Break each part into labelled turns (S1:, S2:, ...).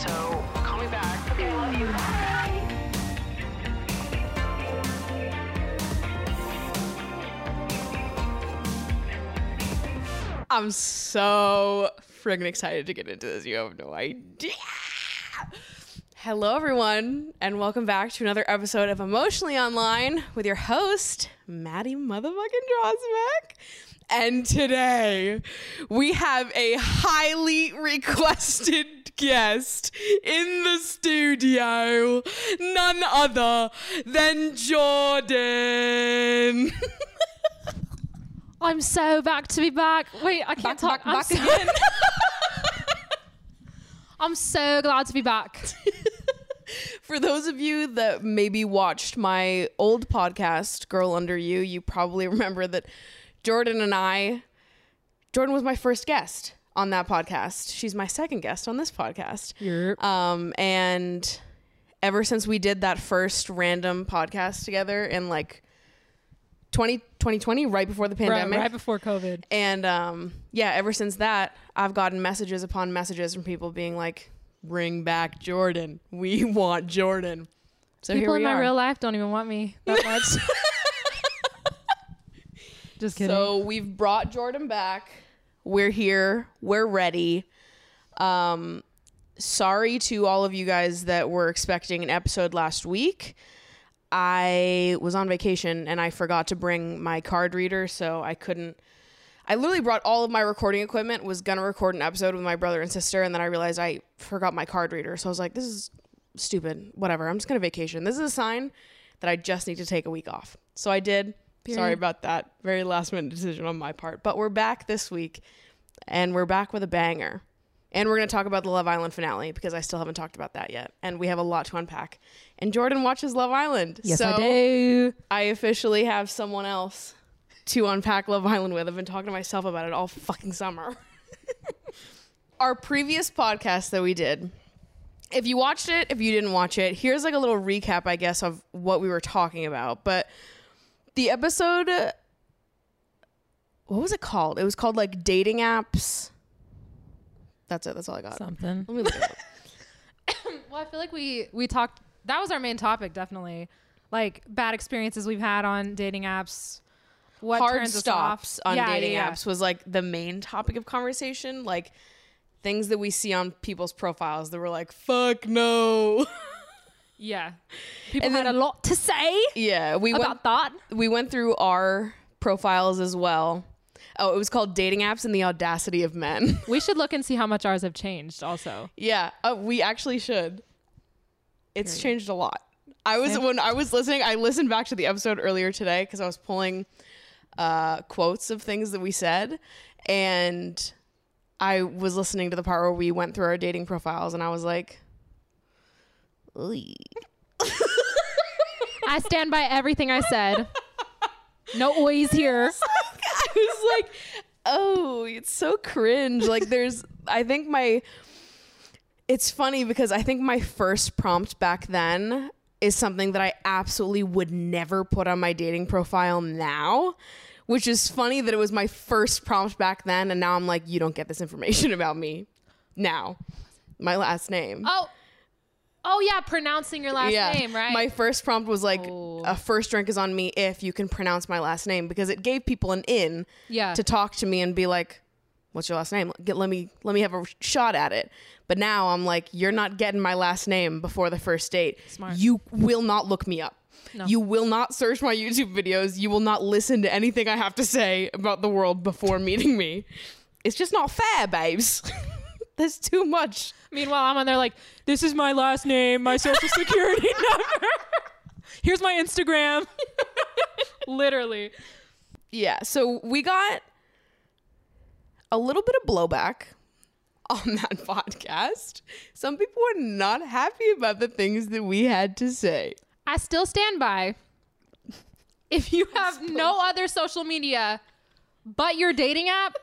S1: So call me back. Okay, love you. Bye.
S2: I'm so friggin' excited to get into this. You have no idea. Hello, everyone, and welcome back to another episode of Emotionally Online with your host, Maddie Motherfucking Drosbeck. And today we have a highly requested guest in the studio, none other than Jordan.
S3: I'm so back to be back. Wait, I can't talk.
S2: back,
S3: I'm
S2: back
S3: so-
S2: again.
S3: I'm so glad to be back.
S2: For those of you that maybe watched my old podcast, Girl Under You, you probably remember that Jordan and I, Jordan was my first guest on that podcast. She's my second guest on this podcast.
S3: Yep.
S2: Um, and ever since we did that first random podcast together in like 20, 2020, right before the pandemic.
S3: right before COVID.
S2: And um, yeah, ever since that, I've gotten messages upon messages from people being like, "Bring back Jordan. We want Jordan." So
S3: People in my
S2: are.
S3: real life don't even want me that much. Just kidding.
S2: so we've brought Jordan back. We're here. We're ready. Um, sorry to all of you guys that were expecting an episode last week. I was on vacation and I forgot to bring my card reader, so I couldn't. I literally brought all of my recording equipment. Was gonna record an episode with my brother and sister, and then I realized I forgot my card reader. So I was like, "This is stupid. Whatever. I'm just gonna vacation. This is a sign that I just need to take a week off." So I did. Sorry about that. Very last minute decision on my part. But we're back this week, and we're back with a banger. And we're going to talk about the Love Island finale because I still haven't talked about that yet. And we have a lot to unpack. And Jordan watches Love Island.
S3: yes,
S2: so
S3: I do.
S2: I officially have someone else to unpack Love Island with. I've been talking to myself about it all fucking summer. Our previous podcast that we did, if you watched it, if you didn't watch it, here's like a little recap, I guess, of what we were talking about. But the episode, what was it called? It was called like dating apps. That's it. That's all I got.
S3: Something.
S2: Let me look it up.
S3: Well, I feel like we we talked. That was our main topic, definitely. Like bad experiences we've had on dating apps. What
S2: hard
S3: turns us
S2: stops
S3: off.
S2: on
S3: Yeah,
S2: dating
S3: yeah, yeah.
S2: apps was like the main topic of conversation. Like things that we see on people's profiles that were like, fuck no.
S3: Yeah. People
S2: And
S3: had
S2: then-
S3: a lot to say
S2: yeah, we went
S3: about that.
S2: we went through our profiles as well. Oh, it was called Dating Apps and the Audacity of Men.
S3: We should look and see how much ours have changed. Also,
S2: yeah, uh, we actually should. It's
S3: Period.
S2: changed a lot. I was when I was listening, I listened back to the episode earlier today because I was pulling uh, quotes of things that we said, and I was listening to the part where we went through our dating profiles, and I was like.
S3: I stand by everything I said. No oys here.
S2: I was like, oh, it's so cringe. Like, there's, I think my, it's funny because I think my first prompt back then is something that I absolutely would never put on my dating profile now, which is funny that it was my first prompt back then. And now I'm like, you don't get this information about me now. My last name.
S3: Oh, oh yeah, pronouncing your last name, right?
S2: My first prompt was like,
S3: Oh.
S2: a first drink is on me if you can pronounce my last name because it gave people an in
S3: Yeah.
S2: to talk to me and be like, "What's your last name? Get, let me let me have a shot at it." But now I'm like, "You're not getting my last name before the first date.
S3: Smart.
S2: You will not look me up.
S3: No.
S2: You will not search my YouTube videos. You will not listen to anything I have to say about the world before meeting me. It's just not fair, babes. There's too much."
S3: Meanwhile, I'm on there like, this is my last name, my social security number. Here's my Instagram. Literally.
S2: Yeah, so we got a little bit of blowback on that podcast. Some people were not happy about the things that we had to say.
S3: I still stand by. If you have no other social media but your dating app,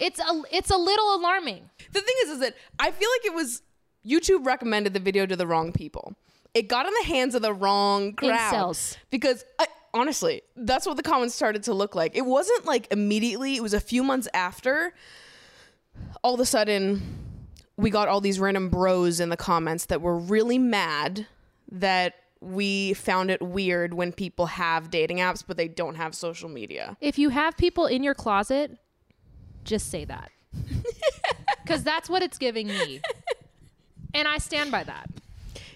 S3: it's a it's a little alarming.
S2: The thing is, is that I feel like it was YouTube recommended the video to the wrong people. It got in the hands of the wrong crowd
S3: Incels.
S2: because I, honestly, that's what the comments started to look like. It wasn't like immediately; it was a few months after. All of a sudden, we got all these random bros in the comments that were really mad that we found it weird when people have dating apps but they don't have social media.
S3: If you have people in your closet, just say that. Because that's what it's giving me. And I stand by that.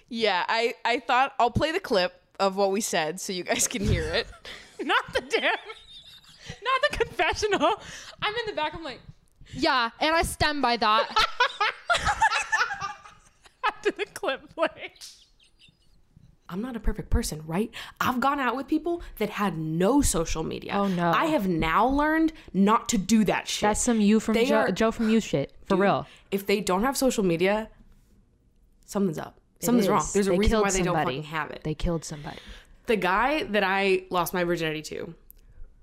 S2: Yeah, I I thought I'll play the clip of what we said so you guys can hear it.
S3: Not the damn, not the confessional. I'm in the back. I'm like, yeah, and I stand by that. After the clip play.
S4: I'm not a perfect person, right? I've gone out with people that had no social media.
S5: Oh, no.
S4: I have now learned not to do that shit.
S5: That's some you from Joe,
S4: are-
S5: Joe from you shit for
S4: Dude,
S5: real.
S4: If they don't have social media, something's up. Something's wrong. There's a
S5: They
S4: reason why they don't
S5: somebody.
S4: fucking have it.
S5: They killed somebody.
S4: the guy that I lost my virginity to,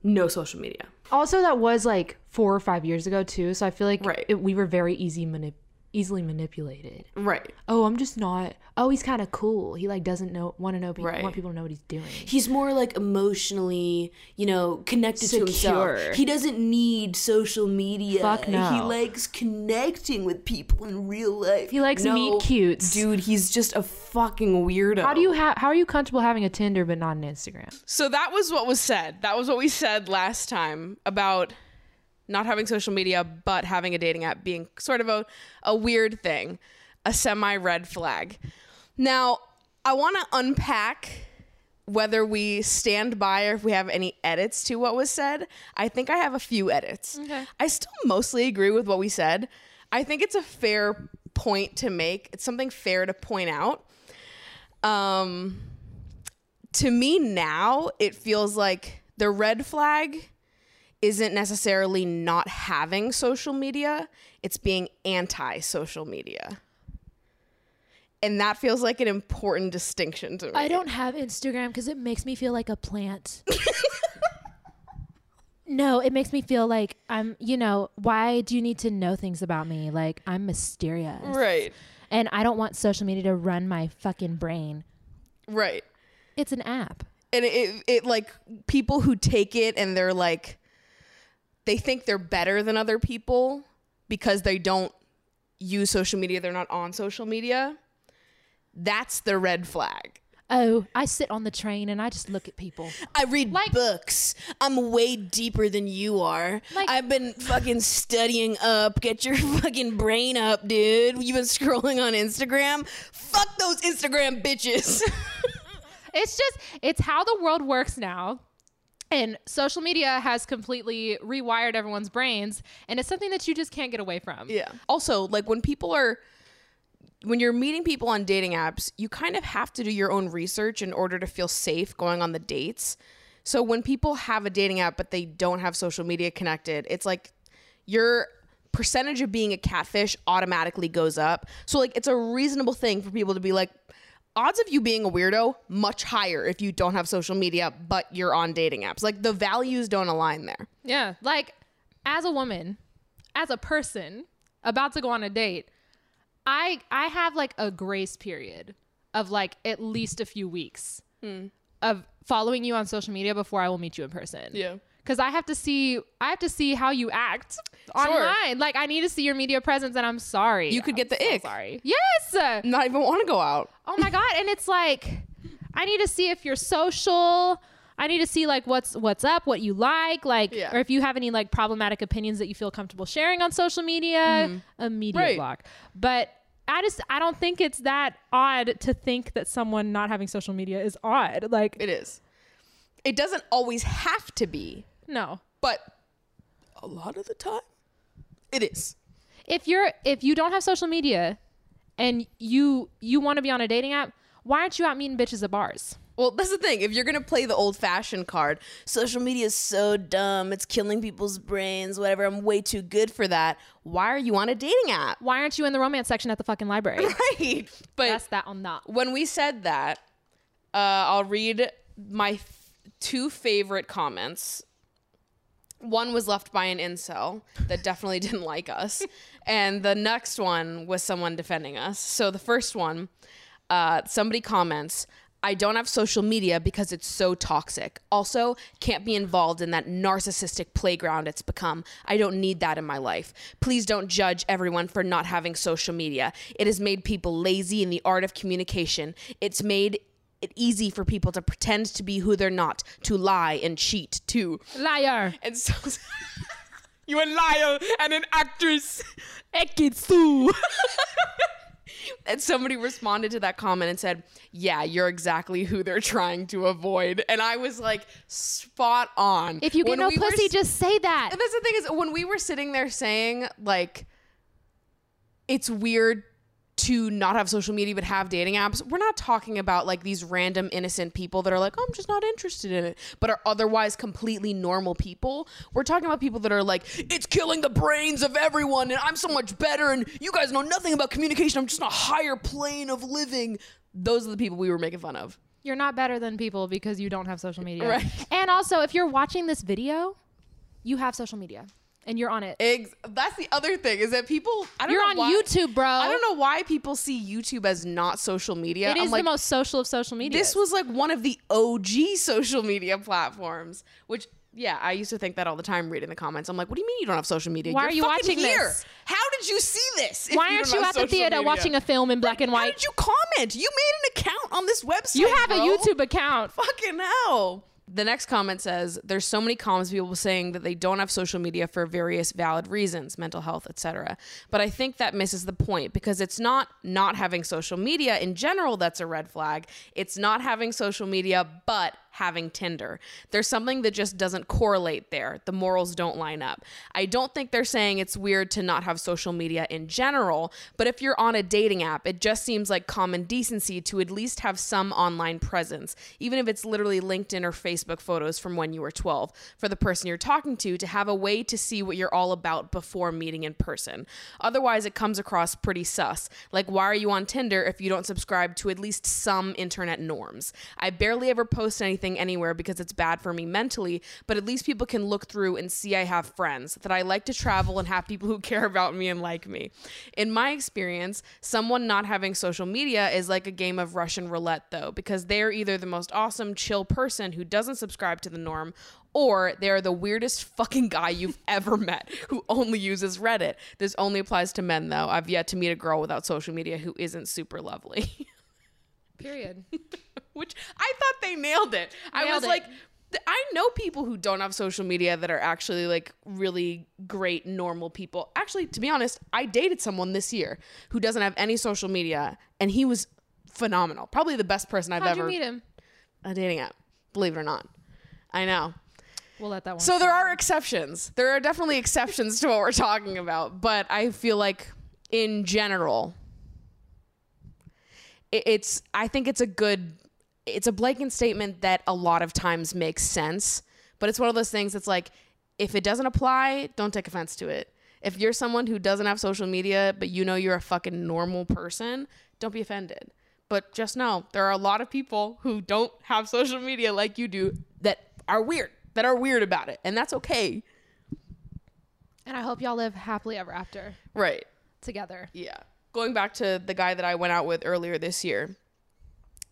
S4: no social media.
S5: Also, that was like four or five years ago too. So I feel like
S4: Right.
S5: it, we were very easy manip- easily manipulated.
S4: Right.
S5: Oh, I'm just not. Oh, he's kind of cool. He like doesn't know want to know people
S4: Right.
S5: want people to know what he's doing.
S4: He's more like emotionally, you know, connected to
S5: Secure.
S4: himself. He doesn't need social media.
S5: Fuck no.
S4: He likes connecting with people in real life.
S5: He likes meet cutes.
S4: Dude, he's just a fucking weirdo.
S5: How do you have? How are you comfortable having a Tinder but not an Instagram?
S2: So that was what was said. That was what we said last time about not having social media but having a dating app being sort of a, a weird thing, a semi red flag. Now, I want to unpack whether we stand by or if we have any edits to what was said. I think I have a few edits.
S3: Okay.
S2: I still mostly agree with what we said. I think it's a fair point to make. It's something fair to point out. Um to me now it feels like the red flag isn't necessarily not having social media it's being anti social media and that feels like an important distinction to me
S3: I don't have Instagram because it makes me feel like a plant. no, it makes me feel like I'm, you know, why do you need to know things about me? Like I'm mysterious.
S2: right
S3: And I don't want social media to run my fucking brain.
S2: right
S3: It's an app.
S2: and it, it like people who take it and they're like they think they're better than other people because they don't use social media they're not on social media that's the red flag
S3: Oh, I sit on the train and I just look at people.
S2: I read
S3: Like-
S2: books. I'm way deeper than you are.
S3: Like-
S2: I've been fucking studying up. Get your fucking brain up, dude. You've been scrolling on Instagram. Fuck those Instagram bitches.
S3: It's just it's how the world works now. And social media has completely rewired everyone's brains and it's something that you just can't get away from.
S2: yeah. Also, like when people are when you're meeting people on dating apps, you kind of have to do your own research in order to feel safe going on the dates. So when people have a dating app but they don't have social media connected, it's like your percentage of being a catfish automatically goes up. So like it's a reasonable thing for people to be like odds of you being a weirdo much higher if you don't have social media but you're on dating apps. Like the values don't align there.
S3: Yeah. Like as a woman, as a person about to go on a date, I I have like a grace period of like at least a few weeks hmm. of following you on social media before I will meet you in person.
S2: Yeah.
S3: Cuz I have to see I have to see how you act online. Like I need to see your media presence and I'm sorry.
S2: You could get the
S3: I'm so
S2: ick.
S3: Sorry. Yes.
S2: Not even want to go out.
S3: Oh my god! And it's like, I need to see if you're social. I need to see like what's what's up, what you like, like,
S2: Yeah.
S3: or if you have any like problematic opinions that you feel comfortable sharing on social media. Mm-hmm. Immediate
S2: Right.
S3: block. But I just I don't think it's that odd to think that someone not having social media is odd. Like,
S2: It is. It doesn't always have to be,
S3: no.
S2: but a lot of the time it is.
S3: If you're if you don't have social media, and you you want to be on a dating app, why aren't you out meeting bitches at bars?
S2: Well, that's the thing. If you're gonna play the old fashioned card, social media is so dumb. It's killing people's brains. Whatever. I'm way too good for that. Why are you on a dating app?
S3: Why aren't you in the romance section at the fucking library?
S2: Right. But
S3: That's that on that.
S2: when we said that, uh, I'll read my f- two favorite comments. One was left by an incel that definitely didn't like us, and the next one was someone defending us. So the first one, uh, somebody comments, I don't have social media because it's so toxic. Also, can't be involved in that narcissistic playground it's become. I don't need that in my life. Please don't judge everyone for not having social media. It has made people lazy in the art of communication. It's made it easy for people to pretend to be who they're not, to lie and cheat too.
S3: Liar.
S2: And so you a liar and an actress. Ekitsu. and somebody responded to that comment and said, "Yeah, you're exactly who they're trying to avoid." And I was like, spot on.
S3: If you get
S2: When
S3: no
S2: we
S3: pussy,
S2: s-
S3: just say that.
S2: and that's the thing is when we were sitting there saying like it's weird to not have social media but have dating apps we're not talking about like these random innocent people that are like oh, i'm just not interested in it but are otherwise completely normal people. We're talking about people that are like it's killing the brains of everyone and i'm so much better and you guys know nothing about communication. I'm just on a higher plane of living. Those are the people we were making fun of.
S3: You're not better than people because you don't have social media.
S2: Right.
S3: And also, if you're watching this video, you have social media and you're on it.
S2: Ex- that's the other thing is that people I don't
S3: You're
S2: know
S3: on
S2: why-
S3: YouTube, bro.
S2: I don't know why people see YouTube as not social media.
S3: It is
S2: like,
S3: the most social of social media.
S2: This was like one of the OG social media platforms, which yeah, I used to think that all the time reading the comments. I'm like, what do you mean you don't have social media?
S3: Why
S2: You're
S3: are you watching
S2: here.
S3: this?
S2: How did you see this?
S3: Why aren't
S2: don't
S3: you at the theater
S2: media?
S3: watching a film in black and
S2: How
S3: white?
S2: did you comment? You made an account on this website.
S3: You have a. YouTube account.
S2: Fucking hell. The next comment says there's so many comments people saying that they don't have social media for various valid reasons, mental health, etc. But I think that misses the point because it's not not having social media in general that's a red flag. It's not having social media but having Tinder. There's something that just doesn't correlate there. The morals don't line up. I don't think they're saying it's weird to not have social media in general, but if you're on a dating app, it just seems like common decency to at least have some online presence, even if it's literally LinkedIn or Facebook photos from when you were 12, for the person you're talking to to have a way to see what you're all about before meeting in person. Otherwise, it comes across pretty sus. Like, why are you on Tinder if you don't subscribe to at least some internet norms? I barely ever post anything anywhere because it's bad for me mentally, but at least people can look through and see I have friends, that I like to travel and have people who care about me and like me. In my experience, someone not having social media is like a game of Russian roulette, though, because they're either the most awesome, chill person who doesn't subscribe to the norm. Or they're the weirdest fucking guy you've ever met who only uses Reddit. This only applies to men, though. I've yet to meet a girl without social media who isn't super lovely.
S3: Period.
S2: which I thought they nailed it. I was
S3: it.
S2: like, I know people who don't have social media that are actually like really great, normal people. Actually, to be honest, I dated someone this year who doesn't have any social media, and he was phenomenal. Probably the best person I've
S3: How'd
S2: ever
S3: you meet him?
S2: a dating app. Believe it or not, I know.
S3: We'll let that one.
S2: So there are exceptions. There are definitely exceptions to what we're talking about, but I feel like in general it's I think it's a good it's a blanket statement that a lot of times makes sense, but it's one of those things that's like if it doesn't apply, don't take offense to it. If you're someone who doesn't have social media but you know you're a fucking normal person, don't be offended. But just know there are a lot of people who don't have social media like you do that are weird, that are weird about it, and that's okay.
S3: and I hope y'all live happily ever after
S2: Right.
S3: together.
S2: Yeah. Going back to the guy that I went out with earlier this year,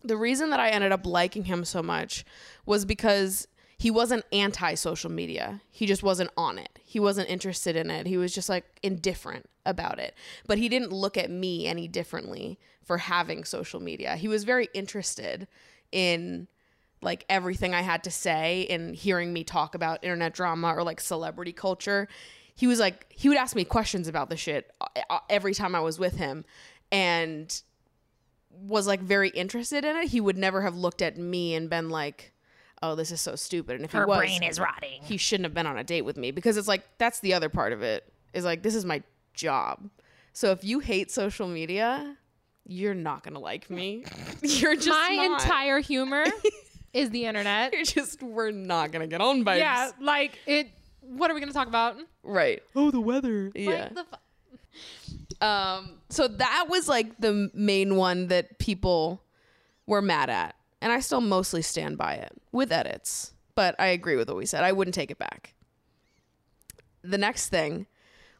S2: the reason that I ended up liking him so much was because he wasn't anti social media. He just wasn't on it. He wasn't interested in it. He was just like indifferent about it. But he didn't look at me any differently for having social media. He was very interested in like everything I had to say and hearing me talk about internet drama or like celebrity culture. He was like, he would ask me questions about the shit uh, every time I was with him and was like very interested in it. He would never have looked at me and been like, oh, this is so stupid. And if he was,
S5: is rotting.
S2: he shouldn't have been on a date with me because it's like, that's the other part of it is like, this is my job. So if you hate social media, you're not going to like me. You're just
S3: My
S2: not.
S3: entire humor is the internet.
S2: You're just we're not gonna get on by
S3: Yeah, like it. What are we gonna talk about?
S2: right
S5: Oh, the weather.
S2: yeah
S3: Like the fu-
S2: um so that was like the main one that people were mad at and i still mostly stand by it with edits but i agree with what we said i wouldn't take it back the next thing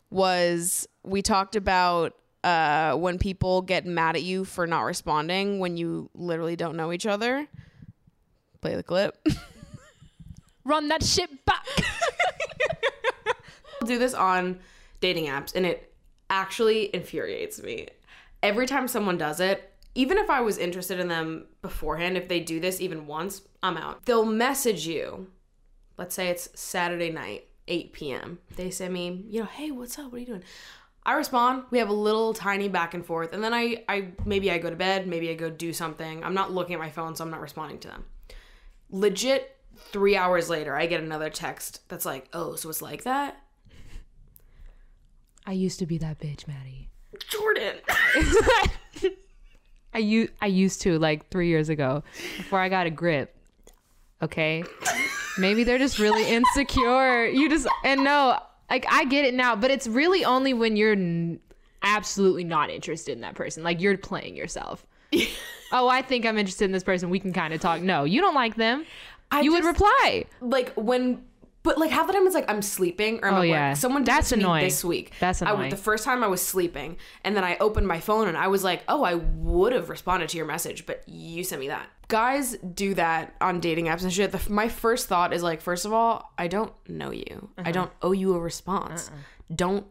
S2: was we talked about uh, when people get mad at you for not responding when you literally don't know each other. Play the clip.
S3: Run that shit back.
S4: do this on dating apps and it actually infuriates me. Every time someone does it, even if I was interested in them beforehand, if they do this even once, I'm out. They'll message you. Let's say it's Saturday night, 8 p.m. They send me, you know, hey, what's up? What are you doing? I respond. We have a little tiny back and forth, and then I, I maybe I go to bed, maybe I go do something. I'm not looking at my phone, so I'm not responding to them. Legit, three hours later, I get another text that's like, oh, so it's like that?
S5: I used to be that bitch, Maddie.
S4: Jordan.
S5: I u- I used to like three years ago before I got a grip. Okay, maybe they're just really insecure. You just and no, like I get it now, but it's really only when you're n- absolutely not interested in that person. Like you're playing yourself. oh, I think I'm interested in this person. We can kind of talk. No, you don't like them. you would reply.
S4: like when but like half the time it's like I'm sleeping or I'm
S5: Oh,
S4: at work. Someone did
S5: That's
S4: this to me
S5: annoying.
S4: this week.
S5: That's
S4: I,
S5: annoying.
S4: the first time I was sleeping and then I opened my phone and I was like, oh, I would have responded to your message, but you sent me that. Guys do that on dating apps and shit. The, my first thought is like, first of all, I don't know you. I don't owe you a response. Don't.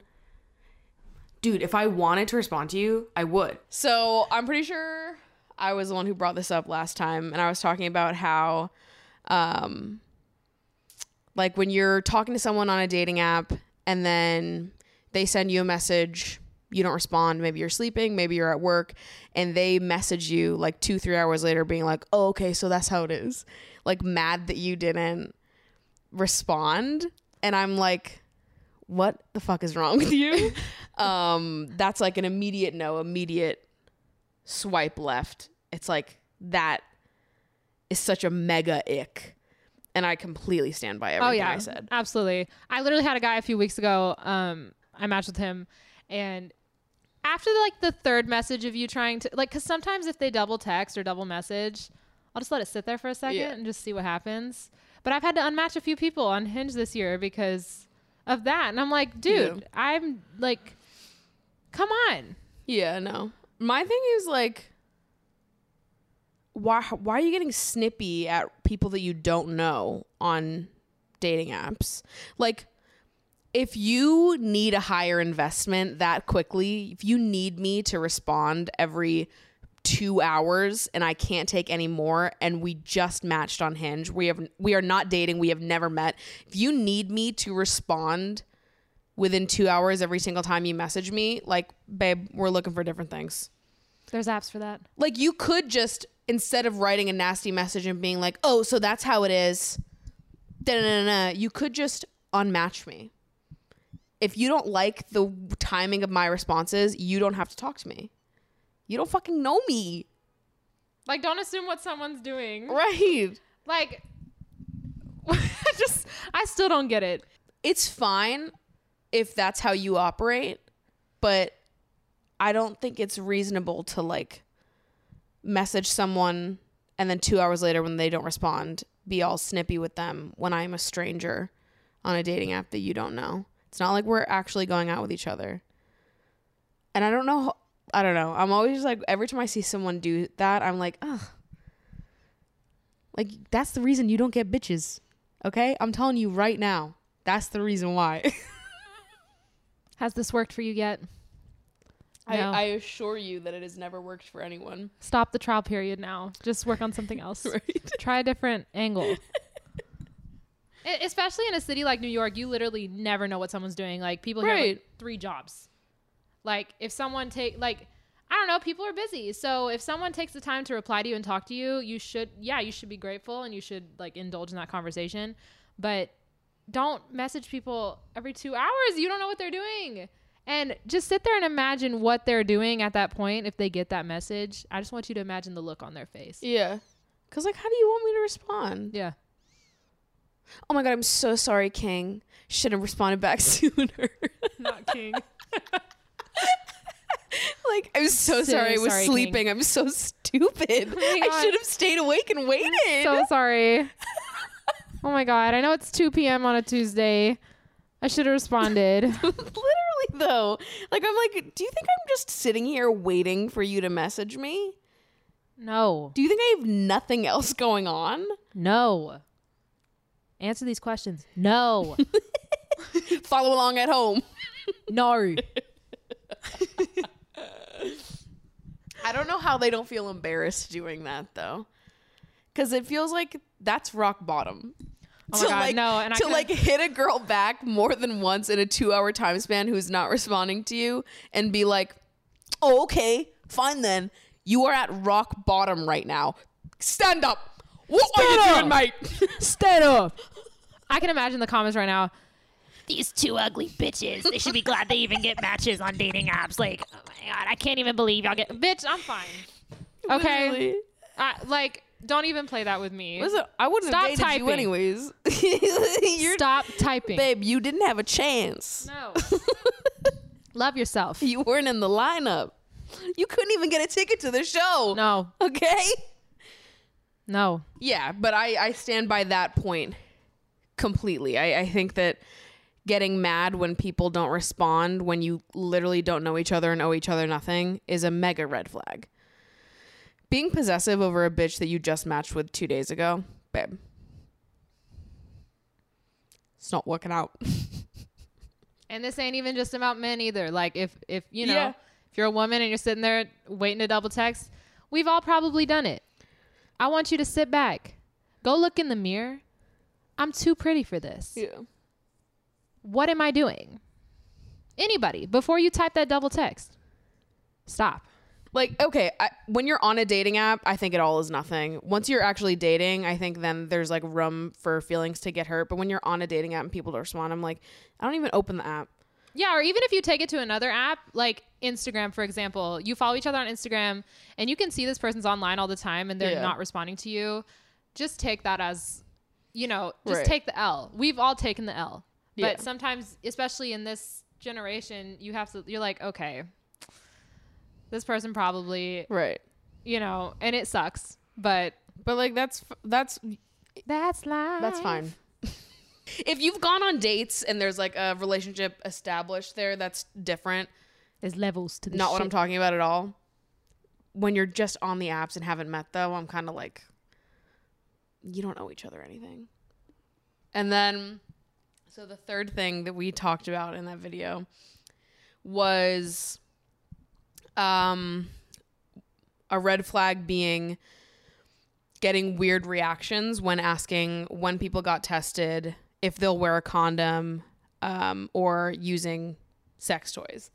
S4: Dude, if I wanted to respond to you, I would.
S2: So I'm pretty sure I was the one who brought this up last time, and I was talking about how, um, like when you're talking to someone on a dating app and then they send you a message, you don't respond. Maybe you're sleeping, maybe you're at work, and they message you like two, three hours later, being like, "Oh, okay, so that's how it is." Like mad that you didn't respond, and I'm like, "What the fuck is wrong with you?" um, that's like an immediate no, immediate swipe left. It's like that is such a mega ick. And I completely stand by everything
S3: oh yeah,
S2: I said.
S3: absolutely. I literally had a guy a few weeks ago. Um, I matched with him, and after like the third message of you trying to like, because sometimes if they double text or double message, I'll just let it sit there for a second
S2: Yeah.
S3: and just see what happens. But I've had to unmatch a few people on Hinge this year because of that, and I'm like, dude, I'm like, come on.
S2: Yeah, no. My thing is like why why are you getting snippy at people that you don't know on dating apps? Like if you need a higher investment that quickly, if you need me to respond every 2 hours and I can't take any more and we just matched on Hinge, we have we are not dating, we have never met. If you need me to respond within 2 hours every single time you message me, like babe, we're looking for different things
S3: There's apps for that.
S2: like you could just instead of writing a nasty message and being like, "Oh, so that's how it is," da-da-da-da, you could just unmatch me. If you don't like the timing of my responses, you don't have to talk to me. You don't fucking know me,
S3: Like, don't assume what someone's doing.
S2: right?
S3: Like, I just, I still don't get it.
S2: It's fine if that's how you operate, but I don't think it's reasonable to like message someone and then 2 hours later when they don't respond, be all snippy with them when I'm a stranger on a dating app that you don't know. It's not like we're actually going out with each other. And I don't know I don't know. I'm always like every time I see someone do that, I'm like, "Ugh." Like that's the reason you don't get bitches. Okay? I'm telling you right now. That's the reason why.
S3: Has this worked for you yet?
S2: I,
S3: No.
S2: I assure you that it has never worked for anyone.
S3: Stop the trial period now. Just work on something else.
S2: Right.
S3: Try a different angle. E- Especially in a city like New York, you literally never know what someone's doing. Like people here have like three jobs. Like if someone take like I don't know, people are busy. So if someone takes the time to reply to you and talk to you, you should yeah, you should be grateful and you should like indulge in that conversation. But don't message people every 2 hours. You don't know what they're doing. And just sit there and imagine what they're doing at that point if they get that message. I just want you to imagine the look on their face.
S2: Yeah. Cause like, how do you want me to respond?
S3: Yeah.
S2: Oh my god, I'm so sorry, King. Should have responded back sooner.
S3: Not king.
S2: like, I'm so
S3: So
S2: sorry. I was
S3: sorry,
S2: sleeping. I'm so stupid.
S3: Oh my
S2: I should have stayed awake and waited.
S3: so sorry. Oh my god, I know it's 2 p.m. on a Tuesday. I should have responded.
S2: Literally though. Like I'm like, do you think I'm just sitting here waiting for you to message me?
S3: No.
S2: Do you think I have nothing else going on?
S3: No. Answer these questions. No.
S2: Follow along at home.
S3: no.
S2: I don't know how they don't feel embarrassed doing that though. Cuz it feels like that's rock bottom.
S3: Oh my God,
S2: like,
S3: no, and I
S2: to like hit a girl back more than once in a 2-hour time span who's not responding to you and be like, "Oh, okay. Fine then. You are at rock bottom right now. Stand up. What are you
S3: Stand
S2: doing, mate?"
S3: Stand up. I can imagine the comments right now.
S6: These two ugly bitches. They should be glad they even get matches on dating apps. Like, oh my god, I can't even believe y'all get.
S3: Bitch, I'm fine. Okay. I, like, don't even play that with me.
S2: Listen, I wouldn't
S3: Stop
S2: have dated
S3: typing.
S2: you anyways.
S3: Stop typing.
S2: babe, you didn't have a chance.
S3: No. Love yourself.
S2: You weren't in the lineup. You couldn't even get a ticket to the show.
S3: No.
S2: Okay?
S3: No.
S2: Yeah, but I, I stand by that point completely. I, I think that getting mad when people don't respond when you literally don't know each other and owe each other nothing is a mega red flag. Being possessive over a bitch that you just matched with two days ago, babe. It's not working out.
S3: And this ain't even just about men either. Like if if you know
S2: Yeah.
S3: if you're a woman and you're sitting there waiting to double text, we've all probably done it. I want you to sit back. Go look in the mirror. I'm too pretty for this.
S2: Yeah.
S3: What am I doing? Anybody, before you type that double text, stop.
S2: Like, okay, I, when you're on a dating app, I think it all is nothing. Once you're actually dating, I think then there's like room for feelings to get hurt. But when you're on a dating app and people don't respond, I'm like, I don't even open the app.
S3: Yeah, or even if you take it to another app, like Instagram, for example, you follow each other on Instagram and you can see this person's online all the time and they're
S2: Yeah.
S3: not responding to you. Just take that as, you know, just
S2: Right.
S3: take the L. We've all taken the L.
S2: Yeah.
S3: But sometimes, especially in this generation, you have to, you're like, okay, this person probably,
S2: Right.
S3: you know, and it sucks, but
S2: But like, that's that's
S3: that's life.
S2: that's fine. if you've gone on dates and there's like a relationship established there, that's different.
S3: There's levels to this.
S2: Not what I'm talking about at all. When you're just on the apps and haven't met though, I'm kind of like you don't owe each other anything. And then so the third thing that we talked about in that video was um a red flag being getting weird reactions when asking when people got tested, if they'll wear a condom, um, or using sex toys.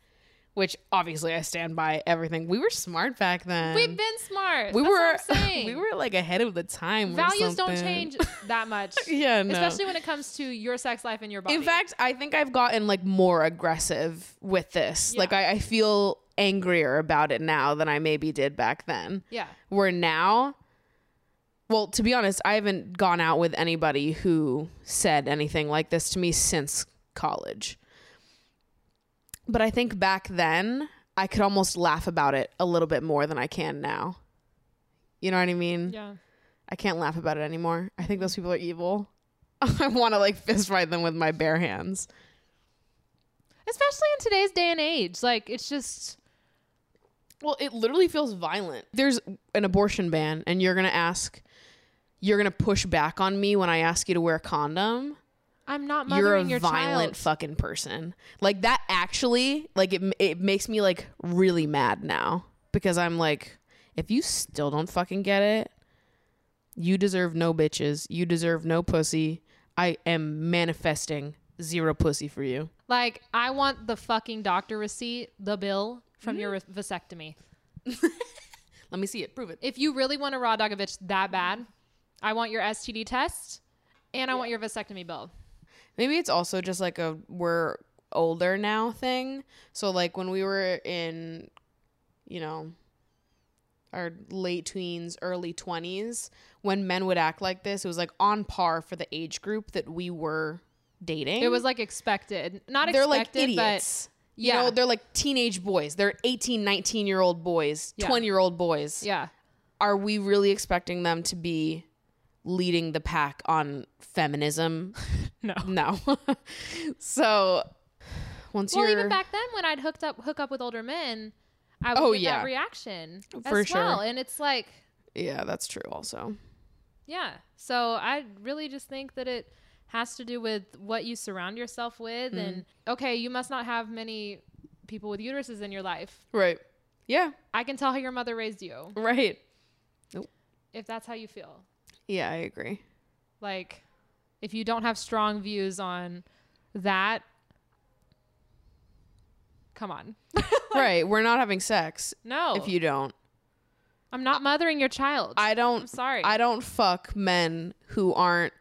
S2: Which obviously I stand by everything. We were smart back then.
S3: We've been smart.
S2: we
S3: That's
S2: were
S3: what I'm saying.
S2: we were like ahead of the time. or
S3: values don't change that much.
S2: Yeah, no.
S3: Especially when it comes to your sex life and your body.
S2: In fact, I think I've gotten like more aggressive with this. Like I, I feel angrier about it now than I maybe did back then.
S3: yeah.
S2: Where now, well, to be honest, I haven't gone out with anybody who said anything like this to me since college. But I think back then, I could almost laugh about it a little bit more than I can now. You know what I mean?
S3: Yeah.
S2: I can't laugh about it anymore. I think those people are evil. I want to like fist fight them with my bare hands.
S3: Especially in today's day and age. Like it's just
S2: Well, it literally feels violent. There's an abortion ban, and you're gonna ask, you're gonna push back on me when I ask you to wear a condom.
S3: I'm not mothering
S2: You're a
S3: your
S2: violent
S3: child.
S2: fucking person. Like that actually, like it, it makes me like really mad now because I'm like, if you still don't fucking get it, you deserve no bitches. You deserve no pussy. I am manifesting zero pussy for you.
S3: like I want the fucking doctor receipt, the bill from your
S2: Mm-hmm.
S3: vasectomy.
S2: Let me see it. Prove it.
S3: If you really want to raw dog a bitch that bad, I want your STD test and I want your vasectomy bill.
S2: Maybe it's also just like a we're older now thing. So like when we were in, you know, our late tweens, early twenties, when men would act like this, it was like on par for the age group that we were dating.
S3: It was like expected. Not expected
S2: they're like
S3: expected,
S2: idiots.
S3: but
S2: You know,
S3: yeah.
S2: they're like teenage boys. They're 18, 19 year old boys,
S3: Yeah.
S2: 20 year old boys.
S3: yeah.
S2: Are we really expecting them to be leading the pack on feminism?
S3: No.
S2: No. so, Once
S3: Well,
S2: you're
S3: even back then when I'd hooked up hook up with older men, I would
S2: Oh,
S3: get
S2: yeah.
S3: that reaction
S2: For
S3: as well.
S2: sure.
S3: And it's like,
S2: Yeah, that's true also.
S3: yeah. So I really just think that it has to do with what you surround yourself with.
S2: Mm.
S3: And okay, you must not have many people with uteruses in your life.
S2: Right. Yeah,
S3: I can tell how your mother raised you
S2: right.
S3: if that's how you feel.
S2: Yeah, I agree.
S3: Like, if you don't have strong views on that, come on.
S2: right. We're not having sex
S3: No,
S2: if you don't.
S3: I'm not mothering your child.
S2: I don't
S3: I'm sorry.
S2: I don't fuck men who aren't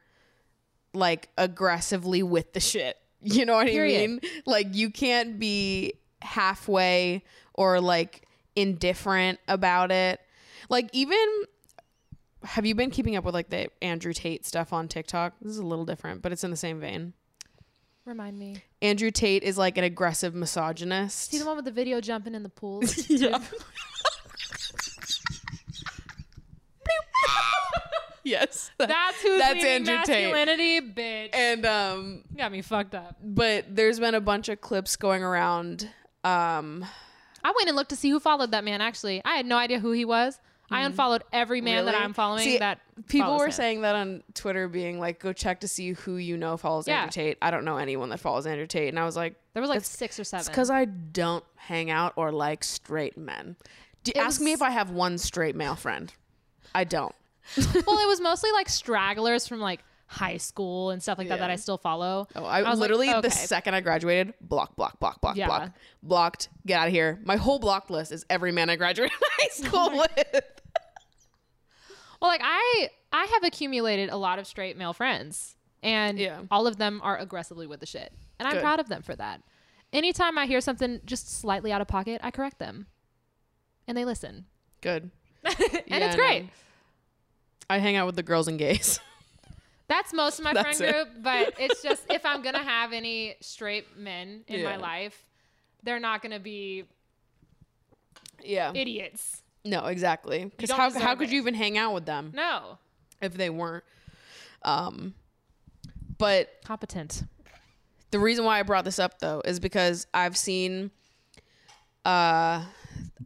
S2: like aggressively with the shit. You know what I mean? Like you can't be halfway or like indifferent about it. Like even have you been keeping up with like the Andrew Tate stuff on TikTok? This is a little different, but it's in the same vein.
S3: Remind me.
S2: Andrew Tate is like an aggressive misogynist.
S3: See the one with the video jumping in the pools?
S2: yeah. yes.
S3: That's who's
S2: That's Andrew Tate.
S3: masculinity, bitch.
S2: And um
S3: got me fucked up.
S2: but there's been a bunch of clips going around um
S3: I went and looked to see who followed that man. Actually, I had no idea who he was. I unfollowed every man that I'm following.
S2: See,
S3: that
S2: people were
S3: him.
S2: saying that on Twitter being like go check to see who you know follows
S3: Yeah.
S2: Andrew Tate. I don't know anyone that follows Andrew Tate and I was like
S3: there was like six or seven.
S2: cuz I don't hang out or like straight men. Do, ask me if I have one straight male friend. I don't.
S3: well, it was mostly like stragglers from like high school and stuff like that
S2: Yeah.
S3: that I still follow.
S2: Oh, I,
S3: was like,
S2: literally
S3: okay.
S2: the second I graduated, block, block, block, block,
S3: Yeah.
S2: block, blocked. Get out of here. My whole block list is every man I graduated high school with.
S3: Well, like I I have accumulated a lot of straight male friends, and
S2: Yeah.
S3: all of them are aggressively with the shit, and I'm
S2: Good.
S3: proud of them for that. Anytime I hear something just slightly out of pocket, I correct them, and they listen,
S2: Good.
S3: and it's great.
S2: know. I hang out with the girls and gays.
S3: That's most of my
S2: That's
S3: friend
S2: it.
S3: group, but it's just if I'm gonna have any straight men in my life, they're not gonna be
S2: yeah.
S3: idiots.
S2: no, exactly. Because how, how could
S3: it.
S2: you even hang out with them
S3: No,
S2: if they weren't? Um, but
S3: competent.
S2: the reason why I brought this up though is because I've seen, uh,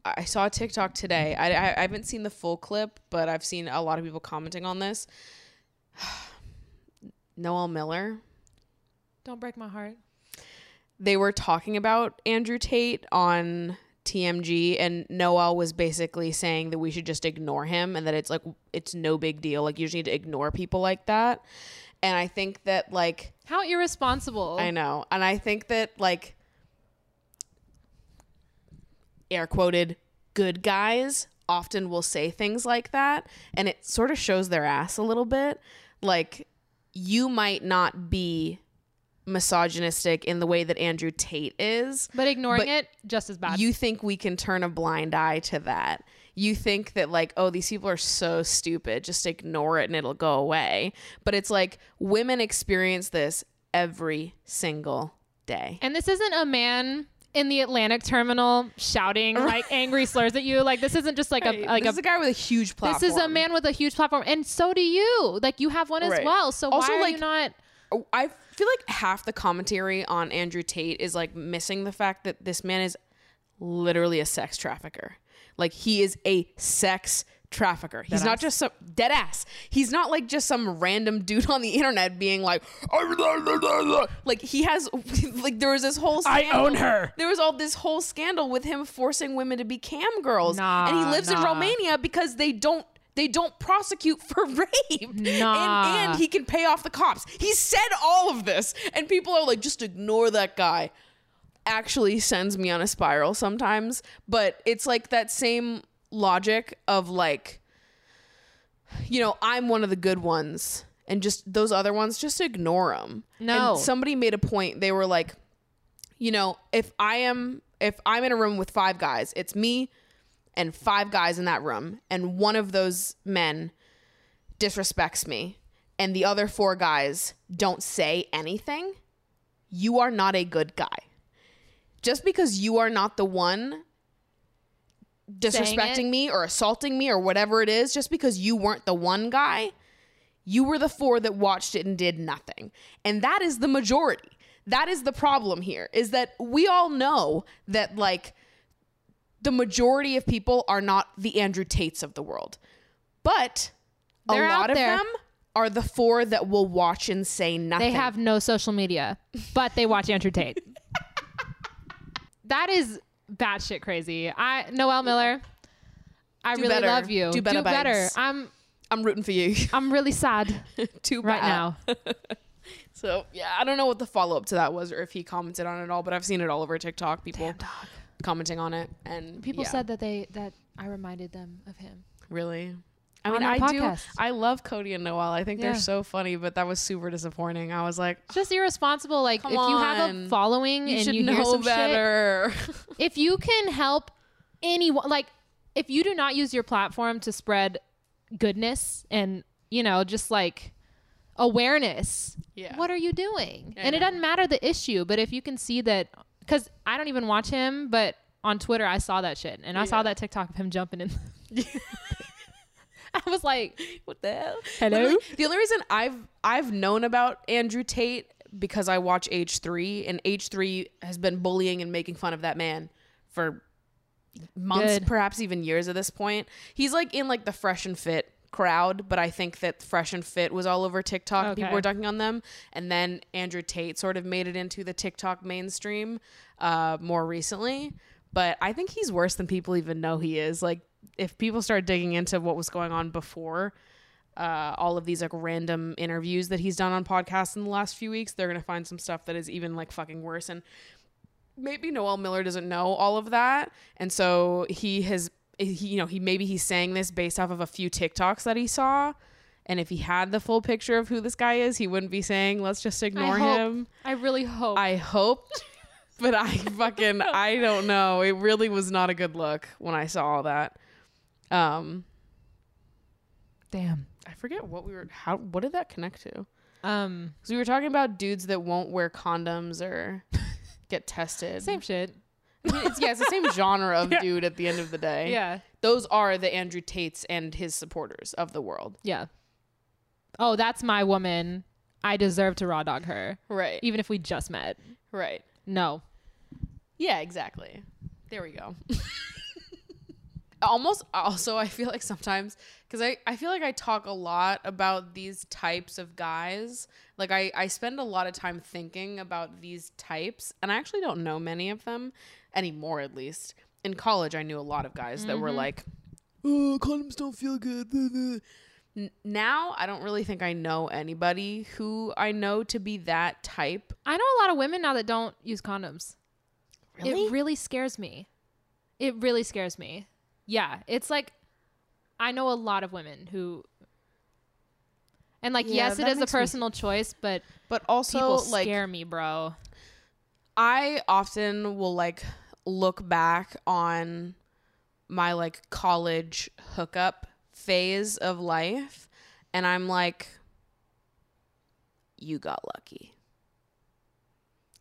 S2: I saw a TikTok today. I, I, I haven't seen the full clip, but I've seen a lot of people commenting on this. Noel Miller.
S3: Don't break my heart.
S2: they were talking about Andrew Tate on TMG and Noel was basically saying that we should just ignore him and that it's like it's no big deal like you just need to ignore people like that. And I think that like
S3: How irresponsible.
S2: I know. And I think that like air quoted good guys often will say things like that and it sort of shows their ass a little bit. Like you might not be misogynistic in the way that Andrew Tate is.
S3: But ignoring
S2: But
S3: it just as bad.
S2: You think we can turn a blind eye to that. You think that like, oh, these people are so stupid, just ignore it and it'll go away. But it's like women experience this every single day.
S3: and this isn't a man in the Atlantic terminal shouting like angry slurs at you. Like this isn't just like a like
S2: this
S3: a
S2: is a guy with a huge platform.
S3: this is a man with a huge platform, and so do you. Like you have one as well. So
S2: Also,
S3: why are
S2: like,
S3: you not?
S2: Oh, I feel like half the commentary on Andrew Tate is like missing the fact that this man is literally a sex trafficker. Like he is a sex trafficker. He's not just some dead ass. He's not like just some random dude on the internet being like like he has like there was this whole scandal.
S6: I own her.
S2: There was all this whole scandal with him forcing women to be cam girls. and he
S3: Nah,
S2: lives in. Romania because they don't they don't prosecute for rape.
S3: Nah.
S2: And, and he can pay off the cops. He said all of this, and people are like, just ignore that guy. Actually, sends me on a spiral sometimes, but it's like that same logic of like, you know, I'm one of the good ones, and just those other ones, just ignore them.
S3: No.
S2: And somebody made a point. They were like, you know, if I am, if I'm in a room with five guys, it's me and five guys in that room, and one of those men disrespects me, and the other four guys don't say anything, you are not a good guy. Just because you are not the one disrespecting me or assaulting me or whatever it is, just because you weren't the one guy, you were the four that watched it and did nothing. And that is the majority. That is the problem here is that we all know that like the majority of people are not the Andrew Tates of the world. But a
S3: They're out
S2: lot of
S3: there.
S2: them are the four that will watch and say nothing.
S3: They have no social media, but they watch Andrew Tate. that is batshit crazy. I Noel Miller, I
S2: Do
S3: really
S2: better.
S3: love you.
S2: Do better, babes.
S3: I'm
S2: I'm rooting for you
S3: I'm really sad
S2: too
S3: right now.
S2: So yeah, I don't know what the follow up to that was or if he commented on it all, but I've seen it all over TikTok. People commenting on it, and
S3: People
S2: yeah,
S3: said that they that I reminded them of him.
S2: really. I mean, I do. I love Cody and Noel. I think
S3: Yeah.
S2: they're so funny, but that was super disappointing. I was like,
S3: It's just irresponsible. Like if you have a following
S2: you
S3: and
S2: should
S3: you hear
S2: know
S3: some shit,
S2: better.
S3: if you can help anyone like if you do not use your platform to spread goodness and you know just like awareness
S2: Yeah.
S3: what are you doing
S2: I
S3: and it doesn't matter the issue but if you can see that because i don't even watch him but on twitter i saw that shit and i saw that tiktok of him jumping in i was like
S2: what the hell?
S3: Hello?
S2: Literally, the only reason I've I've known about Andrew Tate because I watch H three, and H three has been bullying and making fun of that man for months,
S3: Good.
S2: perhaps even years at this point. He's like in like the fresh and fit crowd, but I think that fresh and fit was all over TikTok. and People were dunking on them, and then Andrew Tate sort of made it into the TikTok mainstream uh, more recently. But I think he's worse than people even know he is. Like if people start digging into what was going on before uh, all of these like random interviews that he's done on podcasts in the last few weeks, they're gonna find some stuff that is even like fucking worse. And maybe Noel Miller doesn't know all of that, and so he has, he, you know, he maybe he's saying this based off of a few TikToks that he saw. And if he had the full picture of who this guy is, he wouldn't be saying, "Let's just ignore
S3: I hope,
S2: him."
S3: I really hope.
S2: I hoped, but I fucking I don't know. It really was not a good look when I saw all that. Um,
S3: Damn.
S2: I forget what we were. How what did that connect to?
S3: Um.
S2: Because we were talking about dudes that won't wear condoms or get tested.
S3: Same shit.
S2: I mean, it's, yeah, it's the same genre of dude at the end of the day.
S3: Yeah.
S2: Those are the Andrew Tates and his supporters of the world.
S3: Yeah. Oh, that's my woman. I deserve to raw dog her,
S2: Right.
S3: even if we just met.
S2: Right.
S3: No.
S2: Yeah, exactly. There we go. Almost also I feel like sometimes cuz I I feel like I talk a lot about these types of guys. Like I I spend a lot of time thinking about these types and I actually don't know many of them anymore at least. In college I knew a lot of guys that were mm-hmm. like oh, condoms don't feel good. Now I don't really think I know anybody who I know to be that type.
S3: I know a lot of women now that don't use condoms.
S2: Really?
S3: It really scares me. It really scares me. Yeah, it's like I know a lot of women who and like
S2: Yeah,
S3: yes, it is a
S2: makes me-
S3: personal choice, but
S2: But also
S3: people
S2: like
S3: scare me, bro.
S2: I often will like look back on my like college hookup phase of life and I'm like you got lucky.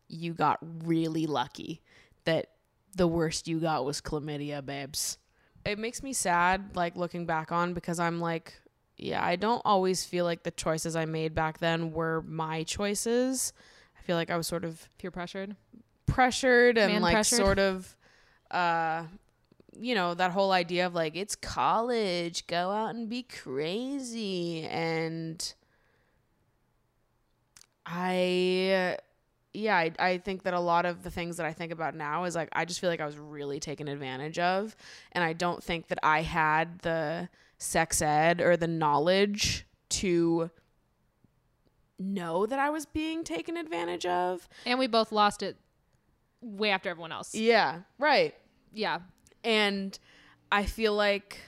S2: You got really lucky that the worst you got was chlamydia, babes. It makes me sad like looking back on because I'm like yeah, I don't always feel like the choices I made back then were my choices. I feel like I was sort of
S3: Peer pressured.
S2: pressured and
S3: Man
S2: like
S3: pressured.
S2: sort of uh you know that whole idea of like it's college go out and be crazy and i yeah I, I think that a lot of the things that i think about now is like i just feel like i was really taken advantage of and i don't think that i had the sex ed or the knowledge to know that i was being taken advantage of
S3: And we both lost it way after everyone else.
S2: yeah right
S3: Yeah.
S2: and I feel like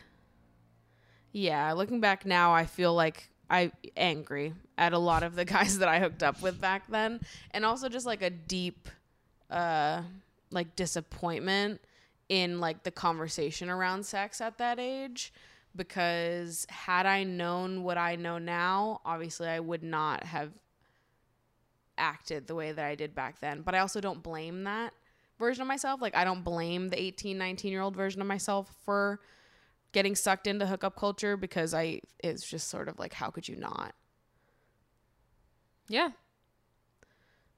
S2: yeah, looking back now, I feel like I angry at a lot of the guys that I hooked up with back then and also just like a deep uh like disappointment in like the conversation around sex at that age because had I known what I know now, obviously I would not have acted the way that I did back then. But I also don't blame that version of myself. Like I don't blame the 18, 19 year old version of myself for getting sucked into hookup culture because I it's just sort of like how could you not?
S3: Yeah.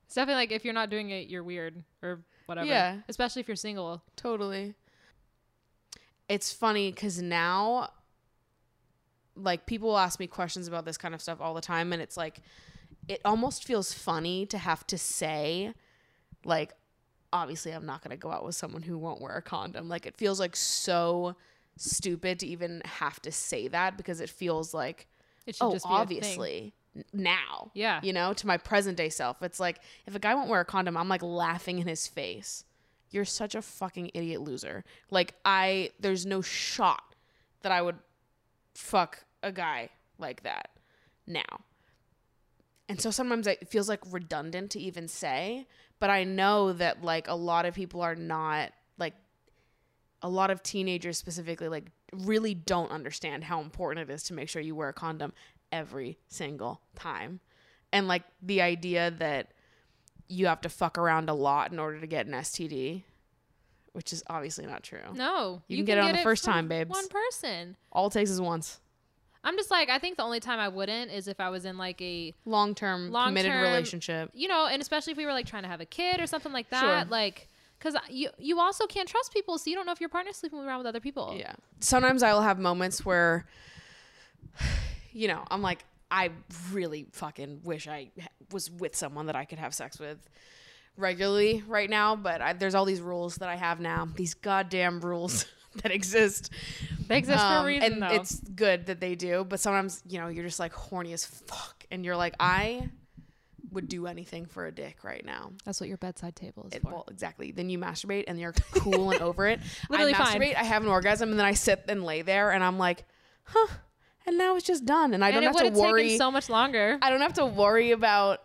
S3: It's definitely like if you're not doing it, you're weird or whatever.
S2: Yeah.
S3: Especially if you're single.
S2: Totally. It's funny because now, like, people will ask me questions about this kind of stuff all the time, and it's like, it almost feels funny to have to say, like, obviously, I'm not going to go out with someone who won't wear a condom. Like, it feels like so stupid to even have to say that because it feels like,
S3: It should
S2: oh,
S3: just be
S2: obviously, now.
S3: Yeah.
S2: You know, to my present day self. It's like, if a guy won't wear a condom, I'm like laughing in his face you're such a fucking idiot loser. Like I there's no shot that I would fuck a guy like that now. And so sometimes it feels like redundant to even say, but I know that like a lot of people are not a lot of teenagers specifically like really don't understand how important it is to make sure you wear a condom every single time. And like the idea that you have to fuck around a lot in order to get an STD, which is obviously not true.
S3: No.
S2: You can get it on the first time, babes.
S3: One person.
S2: All it takes is once.
S3: I'm just like, I think the only time I wouldn't is if I was in like a,
S2: Long term committed
S3: Long-term-
S2: relationship.
S3: you know, and especially if we were like trying to have a kid or something like that.
S2: Sure.
S3: Like, because you you also can't trust people, so you don't know if your partner's sleeping around with other people.
S2: Yeah. Sometimes I will have moments where, you know, I'm like, I really fucking wish I was with someone that I could have sex with regularly right now, but I, there's all these rules that I have now, these goddamn rules that exist.
S3: They exist for a
S2: Um,
S3: reason,
S2: and
S3: though.
S2: it's good that they do, but sometimes, you know, you're just like horny as fuck, and you're like, I would do anything for a dick right now.
S3: That's what your bedside table is
S2: It,
S3: for.
S2: well, exactly. Then you masturbate and you're cool and over it.
S3: Literally
S2: I
S3: fine.
S2: masturbate, I have an orgasm, and then I sit and lay there, and I'm like, huh. And now it's just done, and I
S3: and
S2: don't have to worry.
S3: so much longer.
S2: I don't have to worry about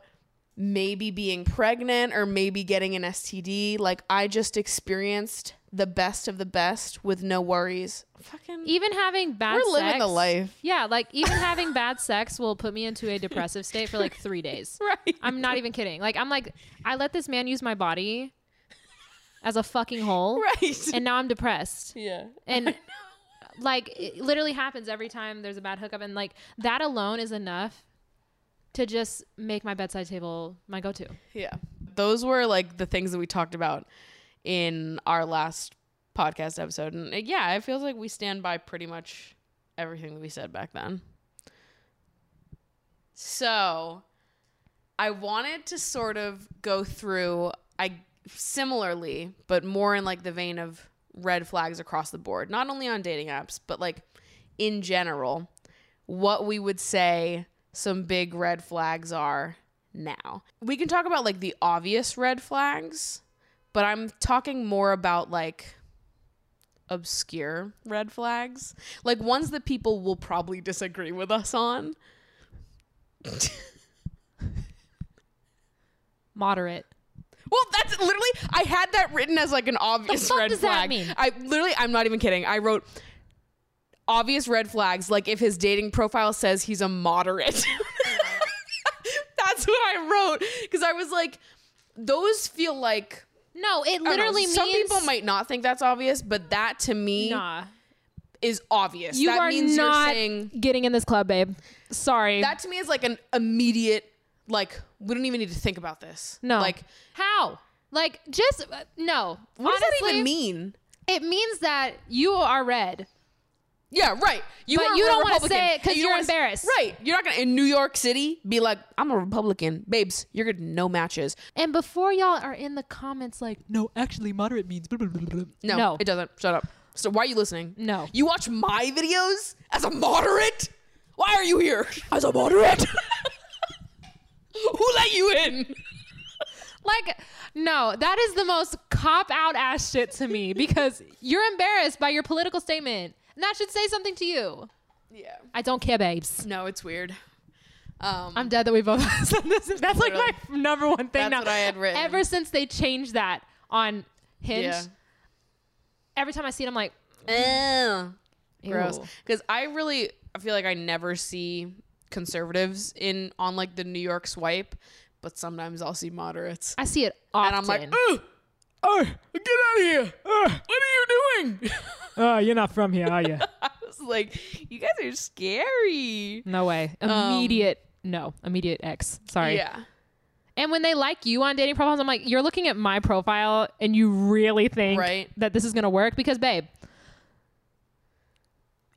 S2: maybe being pregnant or maybe getting an STD. Like I just experienced the best of the best with no worries. Fucking
S3: even having bad
S2: We're living
S3: sex,
S2: the life.
S3: Yeah, like even having bad sex will put me into a depressive state for like three days.
S2: right.
S3: I'm not even kidding. Like I'm like, I let this man use my body as a fucking hole,
S2: Right.
S3: and now I'm depressed.
S2: yeah.
S3: And like it literally happens every time there's a bad hookup, and like that alone is enough to just make my bedside table my go-to.
S2: Yeah. Those were like the things that we talked about in our last podcast episode. And uh, yeah, it feels like we stand by pretty much everything that we said back then. So I wanted to sort of go through I similarly, but more in like the vein of red flags across the board, not only on dating apps, but like in general, what we would say some big red flags are now. We can talk about like the obvious red flags, but I'm talking more about like obscure red flags, like ones that people will probably disagree with us on.
S3: Moderate.
S2: Well, that's literally I had that written as like an obvious red
S3: does that
S2: flag.
S3: mean?
S2: I literally I'm not even kidding. I wrote obvious red flags like if his dating profile says he's a moderate. that's what I wrote because I was like those feel like
S3: No, it
S2: I don't know,
S3: literally means
S2: some people might not think that's obvious, but that to me
S3: Nah,
S2: is obvious.
S3: you
S2: that
S3: are
S2: means
S3: not
S2: you're saying
S3: getting in this club, babe. Sorry.
S2: that to me is like an immediate like we don't even need to think about this.
S3: no,
S2: Like
S3: how? Like just uh, no.
S2: what does that even mean?
S3: It means that you are red.
S2: Yeah, right. You
S3: But you don't wanna
S2: Republican.
S3: say it 'cause
S2: And you
S3: you're
S2: don't wanna s-
S3: embarrassed.
S2: Right. You're not gonna in New York City be like, I'm a Republican, babes. You're gonna no matches.
S3: And before y'all are in the comments like,
S7: No, actually, moderate means. Blah, blah, blah, blah.
S2: No,
S3: No.
S2: it doesn't. Shut up. So why are you listening?
S3: No.
S2: You watch my videos as a moderate? Why are you here as a moderate? Who let you in?
S3: like, no, that is the most cop out ass shit to me because you're embarrassed by your political statement. And that should say something to you.
S2: Yeah.
S3: I don't care, babes.
S2: No, it's weird. Um,
S3: I'm dead that we both said this. That's like my number one thing
S2: That's
S3: now.
S2: what I had written.
S3: Ever since they changed that on Hinge,
S2: yeah.
S3: every time I see it, I'm like,
S2: Ew. gross
S3: Ew.
S2: because i really i feel like i never see conservatives in on like the new york swipe but sometimes i'll see moderates
S3: I see it often.
S2: and i'm like oh oh get out of here Ugh, what are you doing
S7: Oh, you're not from here, are you?
S2: i was like you guys are scary
S3: no way. Immediate, no, immediate X. Sorry.
S2: Um, yeah
S3: And when they like you on dating profiles, I'm like, you're looking at my profile and you really think
S2: Right.
S3: that this is gonna work? Because babe,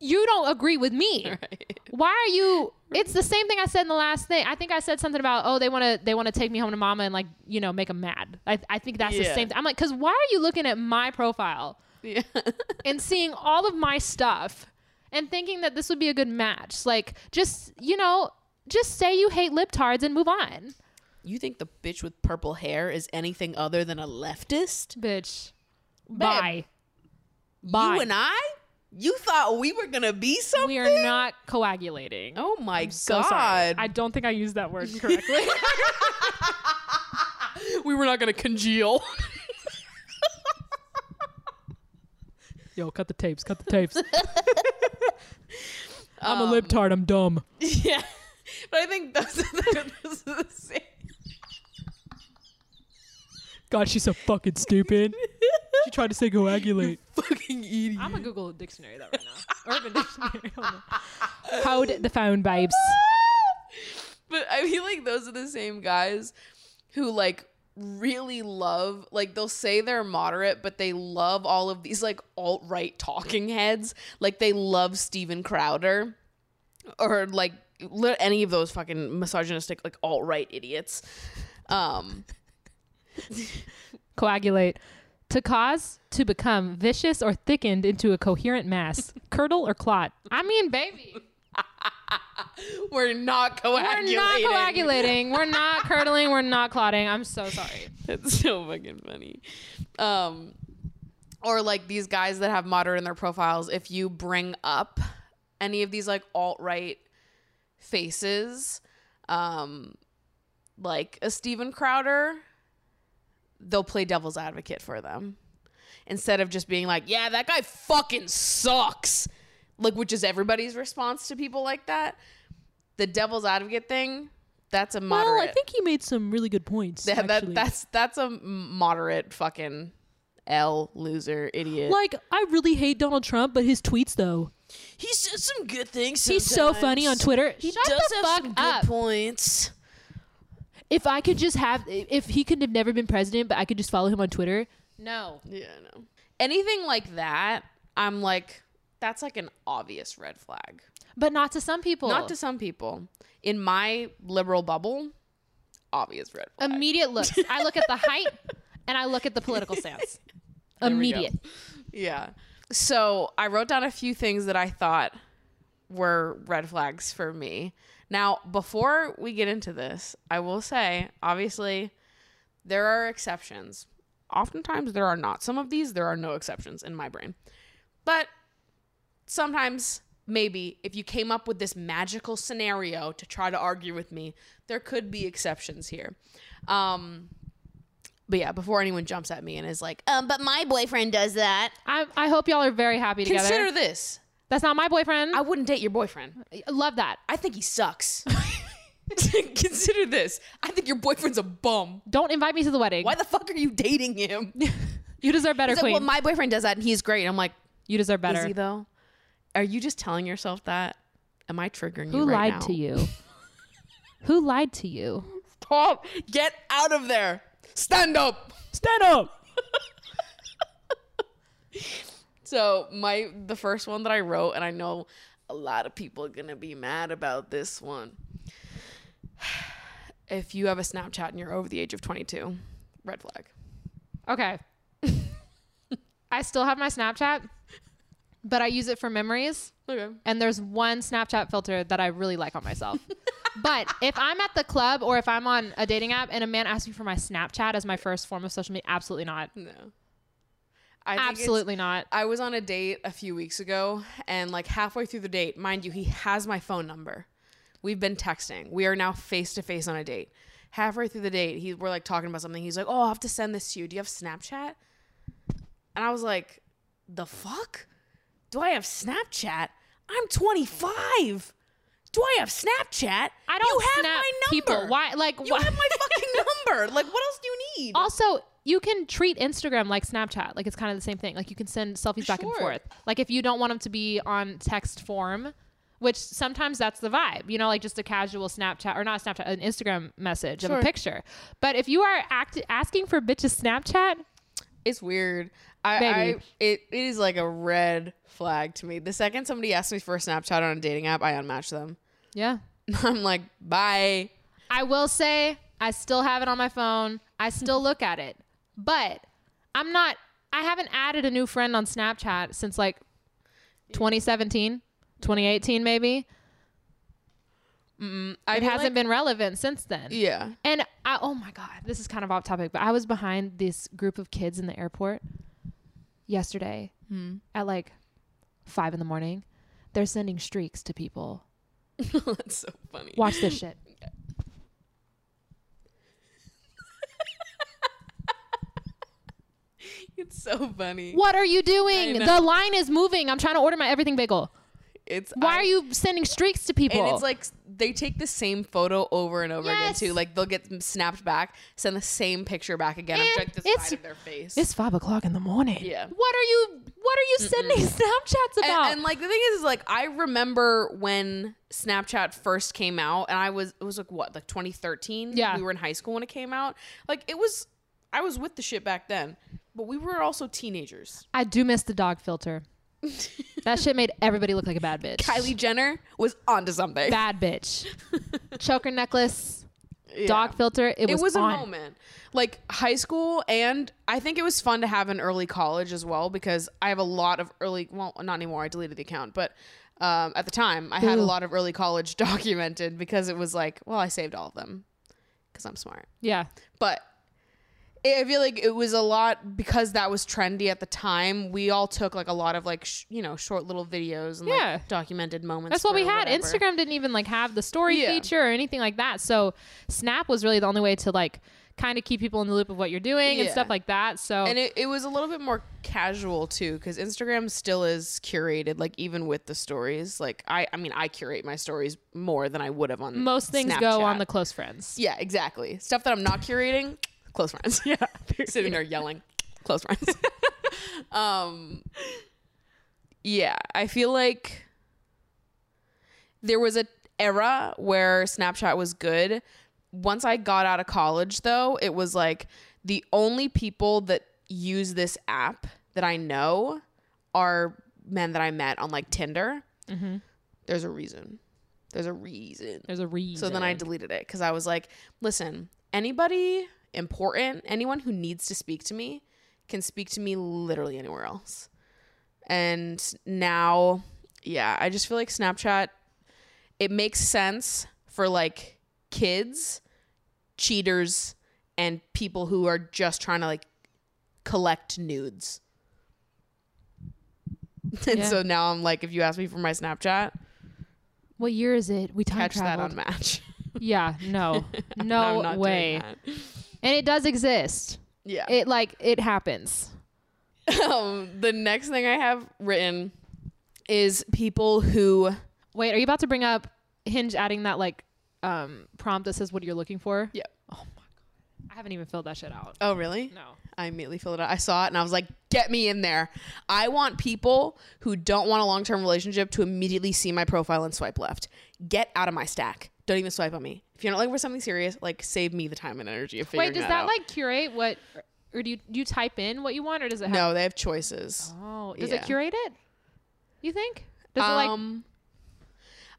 S3: you don't agree with me. Why are you it's the same thing I said in the last thing. I think I said something about, oh, they wanna they wanna take me home to mama and like, you know, make them mad. I, I think that's the
S2: Yeah.
S3: same thing. I'm like, cause why are you looking at my profile
S2: Yeah.
S3: and seeing all of my stuff and thinking that this would be a good match? Like, just you know, just say you hate libtards and move on.
S2: You think the bitch with purple hair is anything other than a leftist?
S3: Bitch. Bye. Bye.
S2: You and I? You thought we were gonna be something?
S3: we are not coagulating.
S2: Oh my
S3: So
S2: god!
S3: sorry. I don't think I used that word correctly.
S2: we were not gonna congeal.
S7: Yo, cut the tapes. Cut the tapes. I'm a um, libtard. I'm dumb.
S2: yeah, but I think those are, those are the same.
S7: God, she's so fucking stupid. she tried to say coagulate.
S2: Fucking idiot.
S3: I'm gonna Google a dictionary that right now. Urban Dictionary. Hold on. Hold the phone, babes.
S2: but I feel like those are the same guys who like really love like they'll say they're moderate but they love all of these like alt-right talking heads like they love Steven Crowder or like li- any of those fucking misogynistic like alt-right idiots um
S3: Coagulate. To cause, to become vicious or thickened into a coherent mass, curdle or clot. I mean, baby,
S2: we're not coagulating.
S3: we're not coagulating. We're not curdling. We're not clotting. I'm so sorry.
S2: It's so fucking funny. Um, or like these guys that have moderate in their profiles, if you bring up any of these like alt right faces, um, like a Steven Crowder, they'll play devil's advocate for them instead of just being like, yeah, that guy fucking sucks. Like, which is everybody's response to people like that. The devil's advocate thing, that's a moderate.
S7: Well, I think he made some really good points.
S2: Yeah, that, that's that's a moderate fucking L loser idiot.
S7: like I really hate Donald Trump, but his tweets though.
S2: he says some good things.
S7: He's so funny on Twitter.
S2: He
S3: Shut
S2: does
S3: the
S2: have
S3: fuck
S2: some
S3: up.
S2: good points.
S7: If I could just have, if he could have never been president, but I could just follow him on Twitter.
S3: No.
S2: Yeah, no. Anything like that, I'm like, that's like an obvious red flag.
S3: But not to some people.
S2: Not to some people. In my liberal bubble, obvious red flag.
S3: immediate looks. I look at the height and I look at the political stance. Immediate.
S2: Yeah. So I wrote down a few things that I thought were red flags for me. Now, before we get into this, I will say, obviously, there are exceptions. Oftentimes, there are not. Some of these, there are no exceptions in my brain. But sometimes, maybe, if you came up with this magical scenario to try to argue with me, there could be exceptions here. Um, but yeah, before anyone jumps at me and is like, um, but my boyfriend does that.
S3: I, I hope y'all are very happy together.
S2: Consider this.
S3: That's not my boyfriend.
S2: I wouldn't date your boyfriend.
S3: I love that.
S2: I think he sucks. Consider this. I think your boyfriend's a bum.
S3: Don't invite me to the wedding.
S2: Why the fuck are you dating him?
S3: You deserve better,
S2: He's like,
S3: queen.
S2: well, my boyfriend does that and he's great. I'm like,
S3: you deserve better.
S2: is he though? Are you just telling yourself that? Am I triggering
S3: Who
S2: you right
S3: lied
S2: now?
S3: to you? Who lied to you?
S2: Stop. Get out of there. Stand up.
S7: Stand up.
S2: So my the first one that I wrote, and I know a lot of people are gonna be mad about this one. If you have a Snapchat and you're over the age of 22, red flag.
S3: Okay. I still have my Snapchat, but I use it for memories.
S2: Okay.
S3: And there's one Snapchat filter that I really like on myself. but if I'm at the club or if I'm on a dating app and a man asks me for my Snapchat as my first form of social media, absolutely not.
S2: No. I
S3: Absolutely not.
S2: I was on a date a few weeks ago, and like halfway through the date, mind you, he has my phone number. We've been texting. We are now face to face on a date. Halfway through the date, he we're like talking about something. He's like, "Oh, I'll have to send this to you. Do you have Snapchat?" And I was like, "The fuck? Do I have Snapchat? I'm 25. Do I have Snapchat?
S3: I don't
S2: You have my number.
S3: people. Why? Like,
S2: You
S3: why?
S2: have my fucking number. Like, what else do you need?
S3: Also, you can treat Instagram like Snapchat. Like it's kind of the same thing. Like you can send selfies back and forth. Like if you don't want them to be on text form, which sometimes that's the vibe, you know, like just a casual Snapchat or not Snapchat, an Instagram message of a picture. But if you are act- asking for bitches Snapchat,
S2: It's weird. I, I it, it is like a red flag to me. The second somebody asks me for a Snapchat on a dating app, I unmatch them.
S3: yeah.
S2: I'm like, bye.
S3: I will say I still have it on my phone. I still look at it. But I'm not I haven't added a new friend on Snapchat since like 2017, 2018 maybe.
S2: I
S3: It hasn't
S2: like-
S3: been relevant since then.
S2: Yeah.
S3: And I, oh my god, this is kind of off topic, but I was behind this group of kids in the airport yesterday hmm. at like five in the morning. They're sending streaks to people.
S2: That's so funny.
S3: Watch this shit.
S2: It's so funny.
S3: What are you doing? The line is moving. I'm trying to order my everything bagel.
S2: It's
S3: Why
S2: I-
S3: are you sending streaks to people?
S2: And it's like they take the same photo over and over
S3: Yes.
S2: again too. Like they'll get snapped back, send the same picture back again of
S3: And
S2: like the
S3: it's-
S2: side of their face.
S3: it's five o'clock in the morning.
S2: yeah.
S3: What are you? What are you sending Snapchats
S2: And,
S3: about?
S2: and like the thing is, is, like I remember when Snapchat first came out, and I was it was like what like 2013.
S3: Yeah.
S2: we were in high school when it came out. Like it was, I was with the shit back then, but we were also teenagers.
S3: I do miss the dog filter. that shit made everybody look like a bad bitch.
S2: Kylie Jenner was onto something.
S3: bad bitch. Choker necklace,
S2: Yeah.
S3: dog filter. It was,
S2: it was a moment like high school and i think it was fun to have in early college as well because i have a lot of early well not anymore i deleted the account but um, at the time i had a lot of early college documented because it was like well i saved all of them because i'm smart
S3: Yeah.
S2: but I feel like it was a lot because that was trendy at the time. We all took like a lot of like sh- you know short little videos and
S3: Yeah.
S2: like documented moments.
S3: That's what we had.
S2: whatever.
S3: Instagram didn't even like have the story
S2: Yeah.
S3: feature or anything like that. So Snap was really the only way to like kind of keep people in the loop of what you're doing and stuff like that. So
S2: and it, it was a little bit more casual too because instagram still is curated like even with the stories like i i mean i curate my stories more than i would have on
S3: most things go on the close friends.
S2: yeah exactly stuff that i'm not curating close friends. Yeah sitting there yelling. Close friends. Um yeah i feel like there was a era where snapchat was good. Once i got out of college though it was like the only people that use this app that i know are men that i met on like tinder. There's a reason. There's a reason.
S3: There's a reason.
S2: so then I deleted it because I was like, listen, anybody important, anyone who needs to speak to me can speak to me literally anywhere else. And now, yeah, I just feel like Snapchat, it makes sense for like kids, cheaters, and people who are just trying to like collect nudes. and
S3: Yeah.
S2: so now I'm like, if you ask me for my Snapchat,
S3: What year is it? We time
S2: catch that on Match.
S3: Yeah, no, no way. And it does exist.
S2: Yeah.
S3: It like it happens.
S2: um, the next thing I have written is people who
S3: Wait, are you about to bring up Hinge adding that like um prompt that says what you're looking for?
S2: Yeah.
S3: Oh my god. I haven't even filled that shit out.
S2: Oh really?
S3: No.
S2: I immediately filled it out. I saw it and I was like, get me in there. I want people who don't want a long term relationship to immediately see my profile and swipe left. Get out of my stack. Don't even swipe on me. If you're not looking for something serious, like save me the time and energy of figuring out.
S3: Wait, does
S2: that,
S3: that
S2: out.
S3: like curate what or do you do you type in what you want or does it have
S2: No, they have choices.
S3: Oh, does
S2: Yeah.
S3: it curate it? You think? Does it like
S2: um,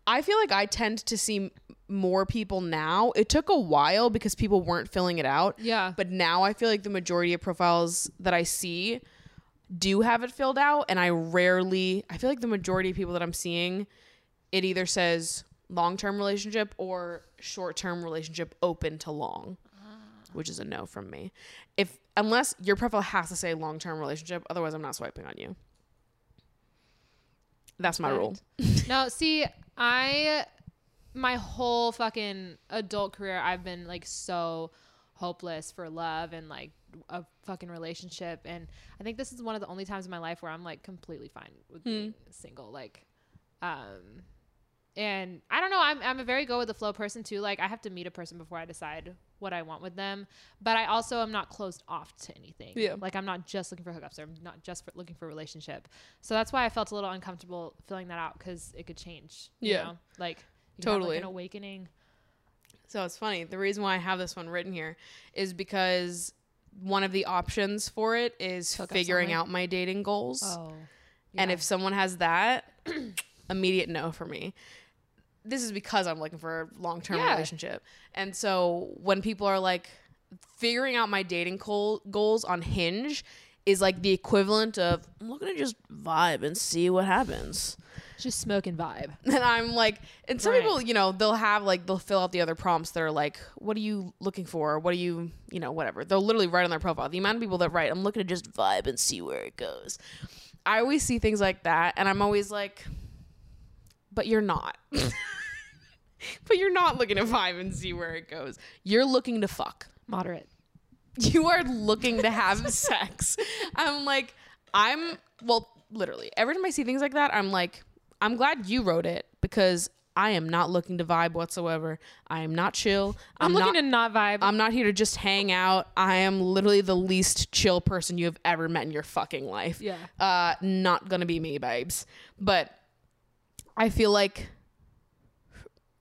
S2: I feel like I tend to see more people now. It took a while because people weren't filling it out.
S3: Yeah.
S2: But now I feel like the majority of profiles that I see do have it filled out. And I rarely, I feel like the majority of people that I'm seeing, it either says long term relationship or short term relationship open to long, which is a no from me. If, unless your profile has to say long term relationship, otherwise I'm not swiping on you. That's my rule.
S3: No, see, I my whole fucking adult career I've been like so hopeless for love and like a fucking relationship and I think this is one of the only times in my life where I'm like completely fine with being single like um and I don't know I'm I'm a very go with the flow person too like I have to meet a person before I decide what I want with them. But I also am not closed off to anything.
S2: Yeah.
S3: Like I'm not just looking for hookups or I'm not just for looking for a relationship. So that's why I felt a little uncomfortable filling that out because it could change. you
S2: Yeah.
S3: know? Like you have, like,
S2: Totally.
S3: an awakening.
S2: So it's funny. The reason why I have this one written here is because one of the options for it is figuring out my dating goals.
S3: Oh.
S2: And if someone has that, immediate no for me. This is because I'm looking for a long term
S3: Yeah.
S2: relationship. And so when people are like figuring out my dating goal- goals on Hinge is like the equivalent of I'm looking to just vibe and see what happens.
S7: Just smoking vibe.
S2: And I'm like, and some
S3: Right.
S2: people, you know, they'll have like they'll fill out the other prompts that are like, what are you looking for? What are you, you know, whatever. They'll literally write on their profile. The amount of people that write, I'm looking to just vibe and see where it goes. I always see things like that, and I'm always like, but you're not. but you're not looking to vibe and see where it goes. You're looking to fuck
S3: Moderate.
S2: you are looking to have sex. I'm like, I'm well, literally. Every time I see things like that, I'm like, I'm glad you wrote it because I am not looking to vibe whatsoever. I am not chill.
S3: I'm,
S2: I'm,
S3: looking
S2: not,
S3: to not vibe.
S2: I'm not here to just hang out. I am literally the least chill person you have ever met in your fucking life.
S3: Yeah.
S2: Uh, not gonna be me, babes. But I feel like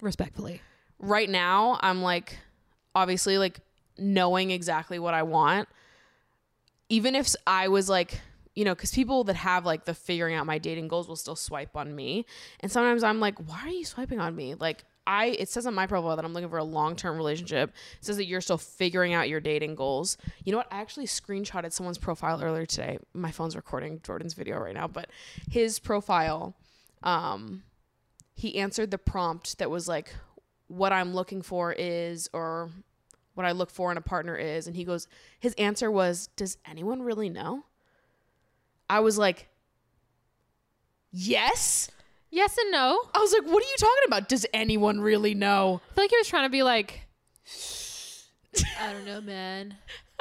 S3: respectfully.
S2: right now I'm like obviously like knowing exactly what I want. Even if I was like, you know, because people that have like the figuring out my dating goals will still swipe on me. And sometimes I'm like, why are you swiping on me? Like, I, it says on my profile that I'm looking for a long term relationship. It says that you're still figuring out your dating goals. You know what? I actually screenshotted someone's profile earlier today. My phone's recording Jordan's video right now, but his profile, um, he answered the prompt that was like, what I'm looking for is, or what I look for in a partner is. And he goes, his answer was, does anyone really know? I was like, yes.
S3: Yes and no.
S2: I was like, what are you talking about? Does anyone really know?
S3: I feel like he was trying to be like,
S7: I don't know, man.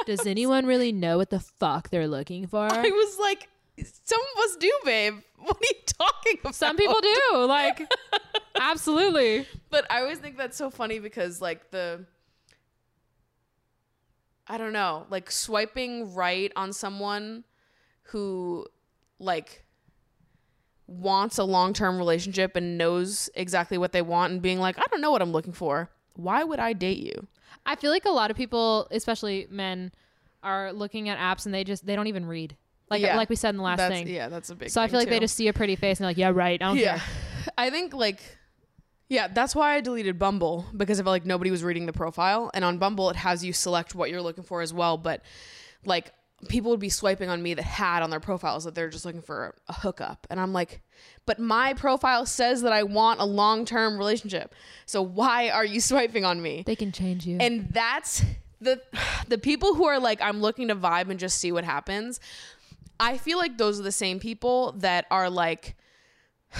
S7: Does anyone really know what the fuck they're looking for?
S2: I was like, some of us do, babe. What are you talking about?
S3: some people do. Like, absolutely.
S2: But I always think that's so funny because like the I don't know, like swiping right on someone who like wants a long-term relationship and knows exactly what they want and being like, I don't know what I'm looking for. Why would I date you?
S3: I feel like a lot of people, especially men, are looking at apps and they just they don't even read. Like
S2: Yeah.
S3: like we said in the last
S2: that's
S3: thing.
S2: yeah, that's a big
S3: So I feel like they just see a pretty face and they're like, yeah, right. I don't
S2: yeah.
S3: care.
S2: I think like yeah, that's why I deleted Bumble because I felt like nobody was reading the profile. And on Bumble, it has you select what you're looking for as well. But like people would be swiping on me that had on their profiles that they're just looking for a hookup. And I'm like, but my profile says that I want a long term relationship. So why are you swiping on me?
S7: They can change you.
S2: And that's the the people who are like, I'm looking to vibe and just see what happens. I feel like those are the same people that are like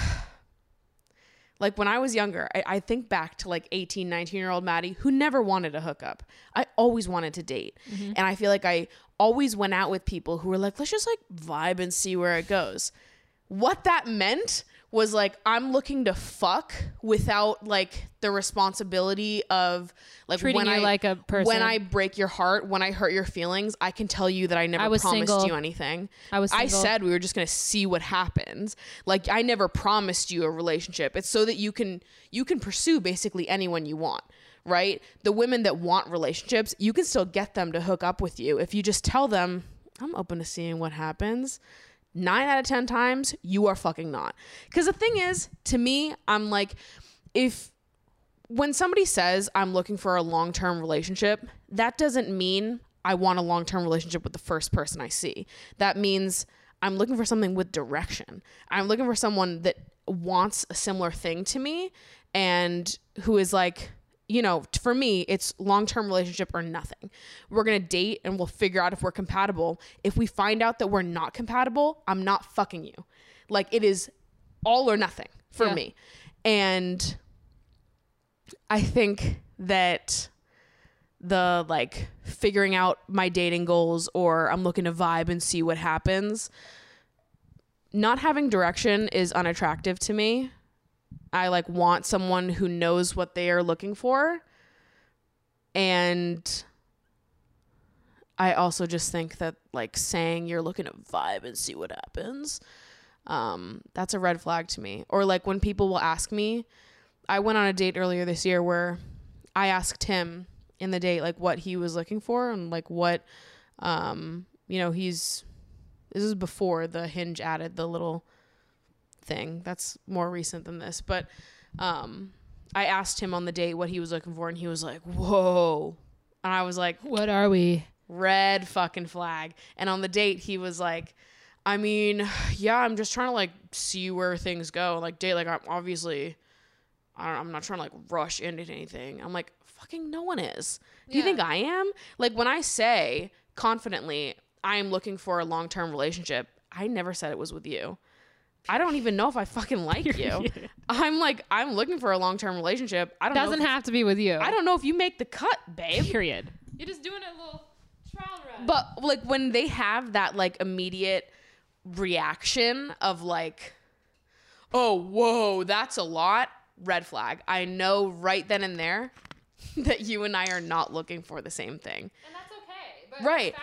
S2: like when I was younger, I, I think back to like 18, 19 year old Maddie who never wanted a hookup. I always wanted to date. Mm-hmm. And I feel like I always went out with people who were like, let's just like vibe and see where it goes. What that meant was like, I'm looking to fuck without like the responsibility of like
S3: Treating
S2: when
S3: you
S2: I,
S3: like a person.
S2: When I break your heart, when I hurt your feelings, I can tell you that I never
S3: I
S2: promised
S3: single.
S2: you anything.
S3: I was
S2: I said we were just gonna see what happens. Like I never promised you a relationship. It's so that you can you can pursue basically anyone you want, right? The women that want relationships, you can still get them to hook up with you if you just tell them, I'm open to seeing what happens. Nine out of ten times, you are fucking not. Because the thing is, to me, I'm like, if when somebody says I'm looking for a long term relationship, that doesn't mean I want a long term relationship with the first person I see. That means I'm looking for something with direction. I'm looking for someone that wants a similar thing to me and who is like, you know, for me, it's long term relationship or nothing. We're gonna date and we'll figure out if we're compatible. If we find out that we're not compatible, I'm not fucking you. Like it is all or nothing for
S3: Yeah.
S2: me. And I think that the like figuring out my dating goals or I'm looking to vibe and see what happens. Not having direction is unattractive to me. I like want someone who knows what they are looking for. And I also just think that like saying you're looking to vibe and see what happens, um, that's a red flag to me. Or like when people will ask me, I went on a date earlier this year where I asked him in the date like what he was looking for and like what um you know he's this is before the hinge added the little thing. That's more recent than this but um i asked him on the date what he was looking for and he was like whoa. And i was like
S3: What are we?
S2: red fucking flag. And on the date he was like i mean yeah i'm just trying to like see where things go. Like date like i'm obviously I don't, i'm not trying to like rush into anything. I'm like fucking no one is. Do you think i am? Like when i say confidently i am looking for a long-term relationship i never said it was with you i don't even know if i fucking like you i'm like i'm looking for a long-term relationship i don't
S3: Doesn't
S2: know if,
S3: have to be with you.
S2: i don't know if you make the cut babe
S3: Period. You're just doing a little trial run.
S2: but like when they have that like immediate reaction of like oh whoa that's a lot red flag i know right then and there that you and i are not looking for the same thing
S3: and that's okay. But
S2: Right.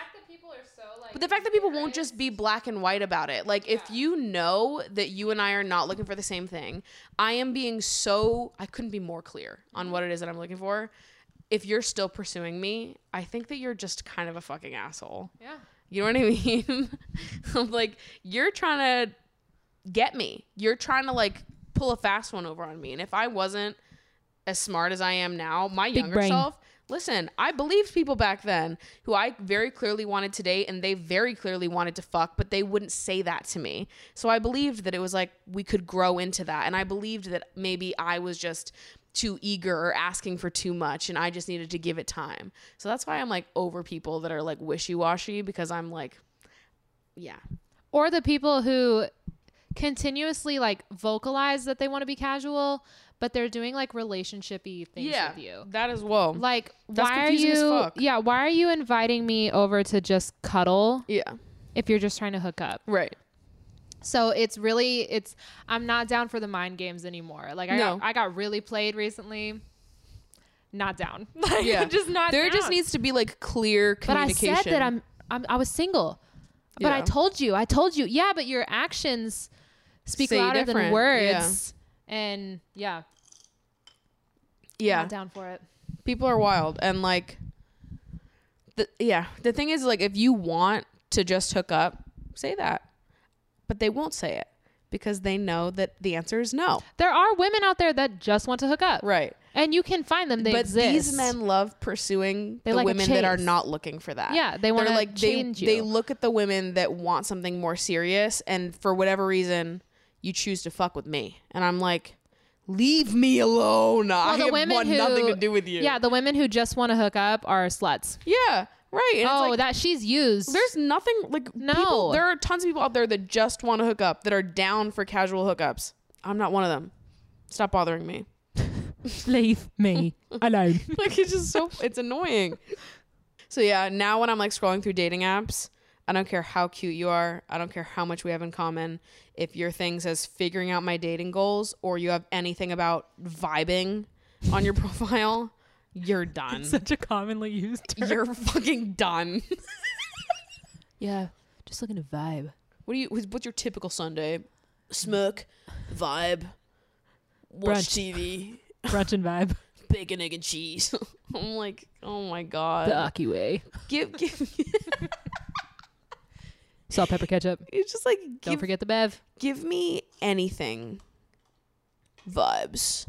S2: But the fact that people won't just be black and white about it like if you know that you and i are not looking for the same thing i am being so i couldn't be more clear on what it is that i'm looking for if you're still pursuing me i think that you're just kind of a fucking asshole
S3: Yeah.
S2: You know what I mean? I'm like, you're trying to get me. You're trying to like pull a fast one over on me. And if I wasn't as smart as I am now, my younger
S3: brain.
S2: self, listen, I believed people back then who I very clearly wanted to date and they very clearly wanted to fuck, but they wouldn't say that to me. So I believed that it was like we could grow into that. And I believed that maybe I was just too eager or asking for too much and I just needed to give it time. So that's why I'm like over people that are like wishy-washy because I'm like yeah.
S3: Or the people who continuously like vocalize that they want to be casual, but they're doing like relationshipy things
S2: Yeah.
S3: with you.
S2: That as well.
S3: Like,
S2: That's
S3: why are you?
S2: fuck.
S3: Yeah, why are you inviting me over to just cuddle
S2: yeah.
S3: if you're just trying to hook up?
S2: Right.
S3: So it's really it's I'm not down for the mind games anymore. Like I
S2: No.
S3: got, I got really played recently. Not down. Like
S2: Yeah.
S3: just not
S2: There just needs to be like clear communication.
S3: But I said that I'm, I'm I was single. But I told you. I told you. Yeah, but your actions speak
S2: Say
S3: louder than
S2: different.
S3: words. And yeah,
S2: yeah.
S3: down for it.
S2: people are wild and like the yeah the thing is like if you want to just hook up say that but they won't say it because they know that the answer is no
S3: There are women out there that just want to hook up.
S2: right
S3: And you can find them. They
S2: but
S3: exist.
S2: these men love pursuing
S3: They
S2: the
S3: like
S2: women that are not looking for that
S3: Yeah, they wanna
S2: like
S3: change
S2: they,
S3: you.
S2: they look at the women that want something more serious and for whatever reason you choose to fuck with me and i'm like leave me alone i
S3: the
S2: have
S3: women
S2: want
S3: who-
S2: nothing to do with you
S3: Yeah, the women who just want to hook up are sluts.
S2: yeah right and it's
S3: oh,
S2: like,
S3: that she's used.
S2: There's nothing like
S3: No.
S2: People, there are tons of people out there that just want to hook up, that are down for casual hookups. I'm not one of them. Stop bothering me.
S3: leave me alone.
S2: like it's just so it's annoying. So yeah, now when I'm like scrolling through dating apps, I don't care how cute you are. I don't care how much we have in common. If your thing says figuring out my dating goals or you have anything about vibing on your profile, you're done.
S3: It's Such a commonly used term.
S2: You're fucking done.
S7: Yeah, just looking to vibe.
S2: What do you? What's your typical Sunday? Smoke, vibe, watch
S7: Brunch.
S2: TV,
S7: Brunch and vibe.
S2: bacon, egg, and cheese. I'm like, oh my god.
S7: The Aki way.
S2: Give, give.
S7: Salt, pepper, ketchup.
S2: It's just like
S7: Don't
S2: give,
S7: forget the bev.
S2: give me anything. Vibes.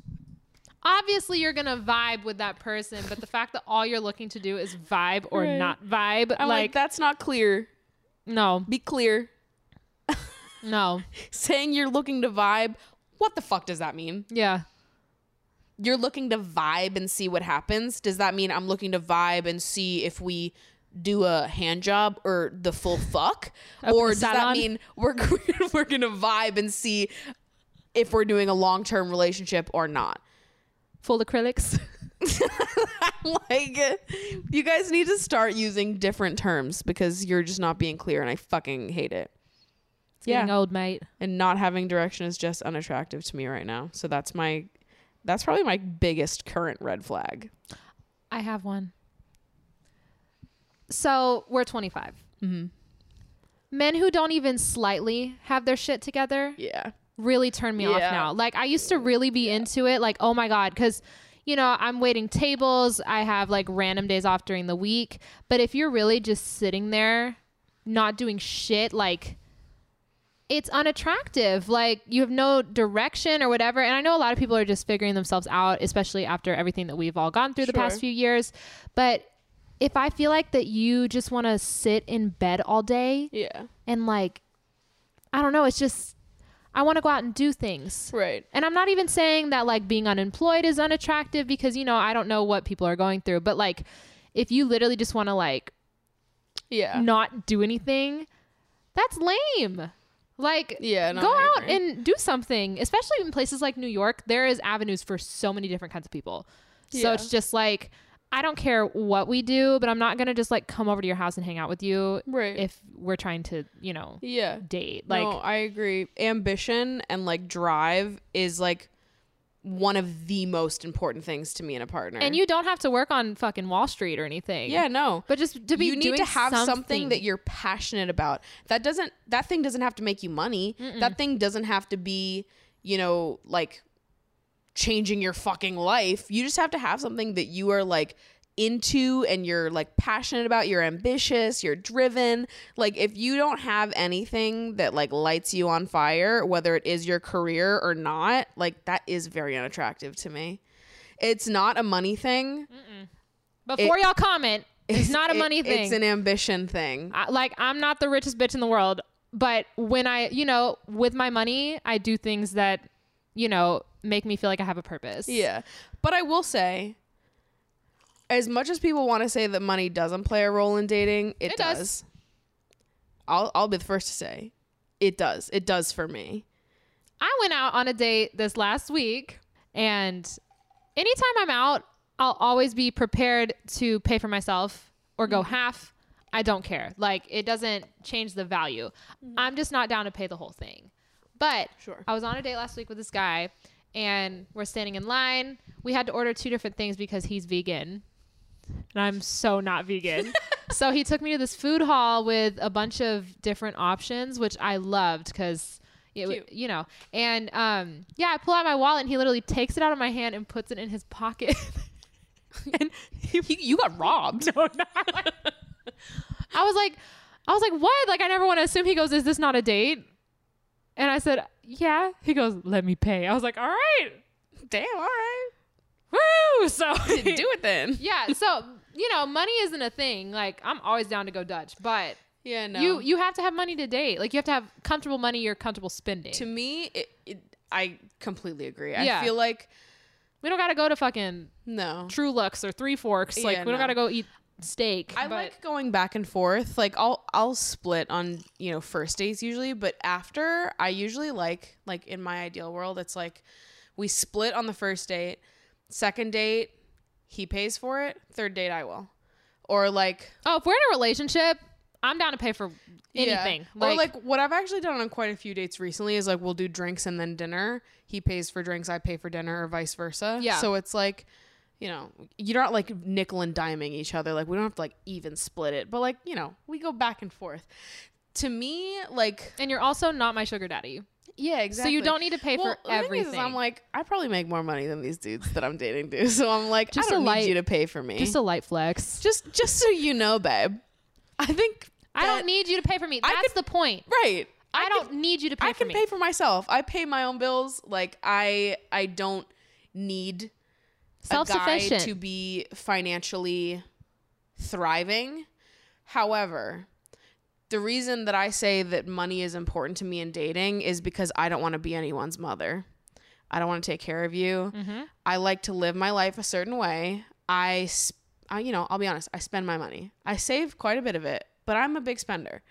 S3: Obviously, you're gonna vibe with that person, but the fact that all you're looking to do is vibe or
S2: Right.
S3: not vibe,
S2: I'm like,
S3: like,
S2: that's not clear.
S3: no,
S2: Be clear.
S3: no,
S2: Saying you're looking to vibe. What the fuck does that mean?
S3: yeah,
S2: You're looking to vibe and see what happens. Does that mean I'm looking to vibe and see if we do a hand job or the full fuck?
S3: Open
S2: or does that mean we're we're gonna vibe and see if we're doing a long term relationship or not?
S3: full acrylics.
S2: like you guys need to start using different terms because you're just not being clear and I fucking hate it.
S3: It's getting old, mate.
S2: And not having direction is just unattractive to me right now. So that's my that's probably my biggest current red flag.
S3: I have one. So we're 25.
S2: Mm-hmm.
S3: Men who don't even slightly have their shit together
S2: Yeah.
S3: really turn me off now. Like I used to really be into it. Like oh my god, because you know I'm waiting tables. I have like random days off during the week. But if you're really just sitting there, not doing shit, like it's unattractive. Like you have no direction or whatever. And I know a lot of people are just figuring themselves out, especially after everything that we've all gone through the past few years. But if I feel like that you just want to sit in bed all day
S2: Yeah.
S3: and like I don't know, it's just I want to go out and do things.
S2: Right.
S3: And I'm not even saying that like being unemployed is unattractive because you know, I don't know what people are going through, but like if you literally just want to like
S2: Yeah.
S3: not do anything, that's lame. Like
S2: Yeah, no,
S3: go out and do something, especially in places like New York. There is avenues for so many different kinds of people. So
S2: Yeah.
S3: it's just like I don't care what we do, but I'm not going to just like come over to your house and hang out with you
S2: Right.
S3: if we're trying to, you know,
S2: yeah.
S3: date. Like
S2: no, I agree. Ambition and like drive is like one of the most important things to me in a partner.
S3: and you don't have to work on fucking Wall Street or anything.
S2: yeah, no.
S3: But just to be
S2: you need to have something.
S3: something
S2: that you're passionate about. That doesn't that thing doesn't have to make you money. That thing doesn't have to be, you know, like changing your fucking life. You just have to have something that you are like into and you're like passionate about, you're ambitious, you're driven. Like if you don't have anything that like lights you on fire, whether it is your career or not, like that is very unattractive to me. It's not a money thing.
S3: Before y'all comment, it's not a
S2: It-
S3: money thing.
S2: It's an ambition thing.
S3: I, like I'm not the richest bitch in the world, but when I, you know, with my money, I do things that, you know, make me feel like I have a purpose.
S2: Yeah. But I will say, as much as people want to say that money doesn't play a role in dating, it,
S3: It
S2: does.
S3: does.
S2: I'll I'll be the first to say. It does. It does for me.
S3: I went out on a date this last week, and anytime I'm out, I'll always be prepared to pay for myself or go mm. half. I don't care. Like it doesn't change the value. Mm. I'm just not down to pay the whole thing. But
S2: Sure.
S3: I was on a date last week with this guy, and we're standing in line. We had to order two different things because he's vegan, and I'm so not vegan. so he took me to this food hall with a bunch of different options, which I loved because. It, you know, and um, yeah, I pull out my wallet and he literally takes it out of my hand and puts it in his pocket. and he,
S2: You, you got robbed.
S3: no, no. I was like, I was like, what? Like, I never want to assume. He goes, is this not a date? And I said, yeah. He goes, let me pay. I was like, all right,
S2: Damn. All right.
S3: woo. So
S2: Do it then.
S3: yeah. So you know, money isn't a thing. Like, I'm always down to go Dutch, but
S2: Yeah. No.
S3: you you have to have money to date. Like, you have to have comfortable money you're comfortable spending.
S2: to me, it, it, I completely agree. I feel like
S3: we don't got to go to fucking
S2: no.
S3: Truluck's or Three Forks. Like,
S2: Yeah,
S3: we don't
S2: no.
S3: got to go eat steak.
S2: I like going back and forth. Like I'll I'll split on, you know, first dates usually, but after I usually like like in my ideal world it's like we split on the first date, second date he pays for it, third date I will. Or like
S3: Oh, if we're in a relationship, I'm down to pay for
S2: yeah.
S3: anything.
S2: or like what I've actually done on quite a few dates recently is like we'll do drinks and then dinner. He pays for drinks, I pay for dinner, or vice versa.
S3: Yeah.
S2: So it's like, you know, you're not like nickel and diming each other. Like we don't have to like even split it, but like you know, we go back and forth. To me, like
S3: and you're also not my sugar daddy.
S2: yeah, exactly.
S3: So you don't need to pay
S2: Well,
S3: for
S2: the thing is,
S3: everything.
S2: I'm like, I probably make more money than these dudes that I'm dating do. So I'm like,
S3: Just
S2: I don't
S3: a
S2: need you to pay for me.
S3: just a light flex.
S2: just just so you know, babe. I think
S3: I don't need you to pay for me. That's
S2: could-
S3: the point.
S2: right.
S3: I,
S2: could-
S3: don't need you to pay.
S2: I can
S3: me.
S2: pay for myself. I pay my own bills. Like I I don't need
S3: Self-sufficient.
S2: to be financially thriving. However, the reason that I say that money is important to me in dating is because I don't want to be anyone's mother. I don't want to take care of you.
S3: Mm-hmm.
S2: I like to live my life a certain way. I, sp- I, you know, I'll be honest. I spend my money. I save quite a bit of it, but I'm a big spender.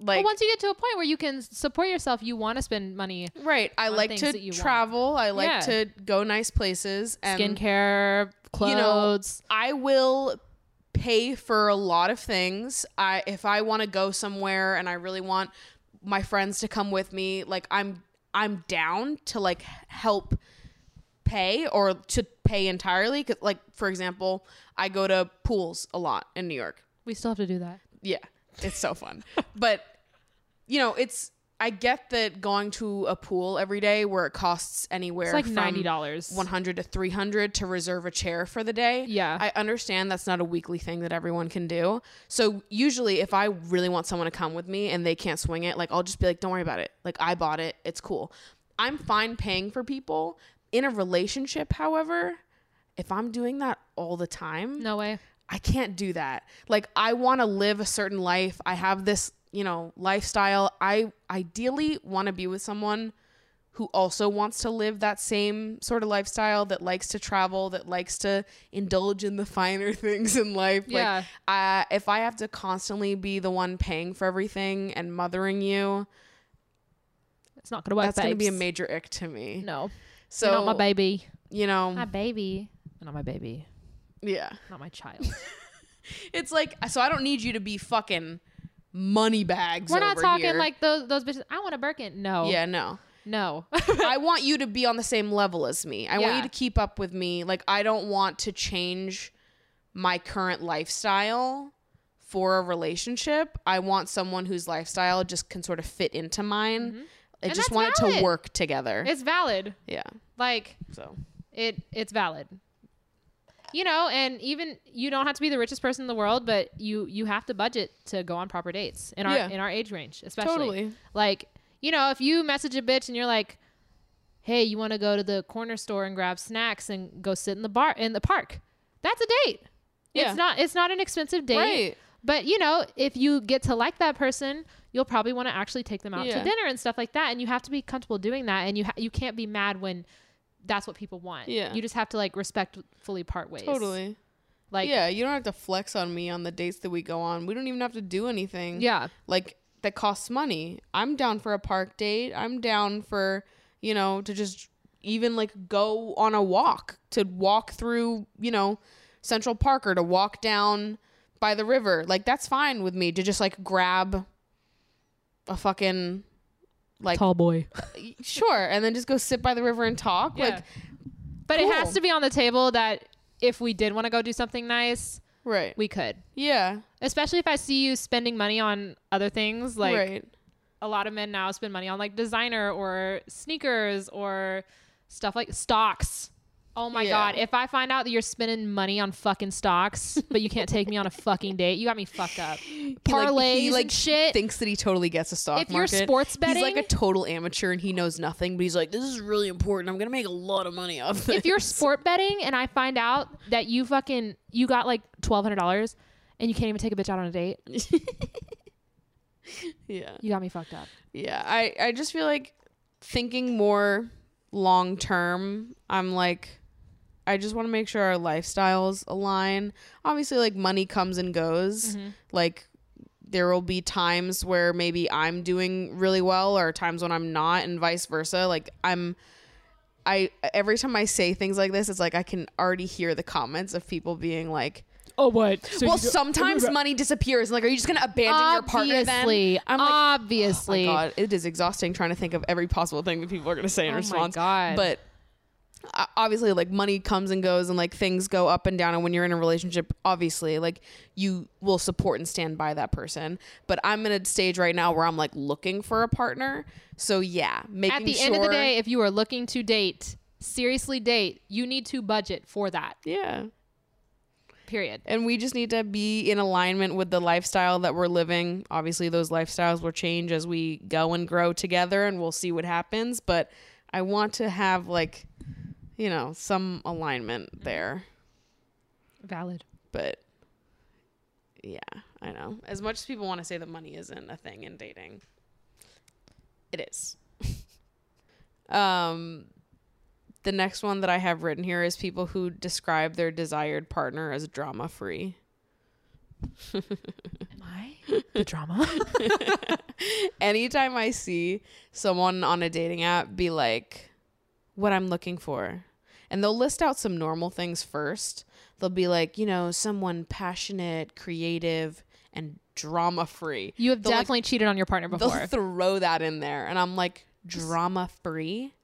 S2: Like
S3: but once you get to a point where you can support yourself, you want to spend money.
S2: Right. I like to
S3: you want.
S2: travel. I like
S3: Yeah.
S2: to go nice places. And
S3: Skincare, clothes
S2: you know. I will pay for a lot of things. I if I want to go somewhere and I really want my friends to come with me, like I'm I'm down to like help pay or to pay entirely. like for example, I go to pools a lot in New York.
S3: We still have to do that.
S2: Yeah, it's so fun. but you know, it's I get that going to a pool every day where it costs anywhere
S3: It's like
S2: from
S3: ninety dollars.
S2: 100 to 300 to reserve a chair for the day.
S3: Yeah.
S2: I understand that's not a weekly thing that everyone can do. So usually if I really want someone to come with me and they can't swing it, like I'll just be like don't worry about it. Like I bought it. It's cool. I'm fine paying for people. In a relationship, however, if I'm doing that all the time,
S3: No way.
S2: I can't do that. Like I want to live a certain life. I have this, you know, lifestyle. I ideally want to be with someone who also wants to live that same sort of lifestyle that likes to travel, that likes to indulge in the finer things in life.
S3: Yeah.
S2: Like uh, if I have to constantly be the one paying for everything and mothering you,
S3: It's not gonna work.
S2: that's going to be a major ick to me.
S3: No.
S2: So
S3: You're not my baby.
S2: you know,
S3: My baby. Not my baby.
S2: Yeah.
S3: Not my child.
S2: It's like so I don't need you to be fucking money bags.
S3: We're not talking
S2: here.
S3: like those those bitches. I want a Birkin. No.
S2: Yeah, no.
S3: No.
S2: I want you to be on the same level as me. I want you to keep up with me. Like I don't want to change my current lifestyle for a relationship. I want someone whose lifestyle just can sort of fit into mine. I
S3: Mm-hmm. And
S2: just want it to work together.
S3: it's valid.
S2: yeah.
S3: Like
S2: So
S3: it it's valid. You know, and even you don't have to be the richest person in the world, but you you have to budget to go on proper dates in our
S2: Yeah.
S3: in our age range, especially.
S2: Totally.
S3: Like, you know, if you message a bitch and you're like, "Hey, you want to go to the corner store and grab snacks and go sit in the bar in the park?" That's a date.
S2: Yeah.
S3: It's not it's not an expensive date.
S2: Right.
S3: But you know, if you get to like that person, you'll probably want to actually take them out
S2: Yeah.
S3: to dinner and stuff like that, and you have to be comfortable doing that. And you ha- you can't be mad when that's what people want.
S2: Yeah.
S3: you just have to like respectfully part ways.
S2: totally.
S3: Like
S2: yeah, you don't have to flex on me on the dates that we go on. We don't even have to do anything.
S3: yeah,
S2: like that costs money. I'm down for a park date. I'm down for, you know, to just even like go on a walk, to walk through, you know, Central Park or to walk down by the river. Like that's fine with me to just like grab a fucking like
S3: tall boy.
S2: Uh, sure and then just go sit by the river and talk.
S3: Yeah.
S2: Like
S3: But it has to be on the table that if we did want to go do something nice,
S2: right.
S3: we could.
S2: yeah.
S3: Especially if I see you spending money on other things, like
S2: right.
S3: a lot of men now spend money on like designer or sneakers or stuff like stocks. Oh my
S2: Yeah.
S3: god! If I find out that you're spending money on fucking stocks, but you can't take me on a fucking date, you got me fucked up.
S2: Like-
S3: Parlays
S2: he, like
S3: and shit.
S2: thinks that he totally gets a stock
S3: If you're
S2: market.
S3: sports
S2: he's like a total amateur and he knows nothing, but he's like, "This is really important. I'm gonna make a lot of money off this."
S3: if you're sport betting and I find out that you fucking you got like twelve hundred dollars and you can't even take a bitch out on a date,
S2: yeah,
S3: you got me fucked up.
S2: yeah, I I just feel like thinking more long term. I'm like. I just want to make sure our lifestyles align. Obviously, like money comes and goes. Mm-hmm. Like there will be times where maybe I'm doing really well or times when I'm not and vice versa. Like I'm I every time I say things like this, it's like I can already hear the comments of people being like,
S7: Oh, what? So
S2: "Well,
S7: do-
S2: sometimes money disappears." Like, are you just gonna abandon your partner then?
S3: Obviously,
S2: I'm like,
S3: obviously.
S2: oh my god, it is exhausting trying to think of every possible thing that people are gonna say in
S3: Oh my
S2: response.
S3: God.
S2: But obviously, like money comes and goes, and like things go up and down. And when you're in a relationship, obviously, like you will support and stand by that person. But I'm in a stage right now where I'm like looking for a partner. So yeah, making
S3: At the
S2: sure,
S3: end of the day, if you are looking to date, seriously date, you need to budget for that.
S2: yeah.
S3: Period.
S2: and we just need to be in alignment with the lifestyle that we're living. Obviously, those lifestyles will change as we go and grow together, and we'll see what happens. But I want to have like, you know, some alignment there.
S3: Valid.
S2: But yeah, I know. As much as people want to say that money isn't a thing in dating, it is. um, the next one that I have written here is people who describe their desired partner as drama free.
S3: Am I the drama?
S2: anytime I see someone on a dating app be like, what I'm looking for, and they'll list out some normal things first. They'll be like, you know, someone passionate, creative, and drama free.
S3: You have
S2: They'll, like,
S3: definitely cheated on your partner before.
S2: They'll throw that in there, and I'm like, drama free.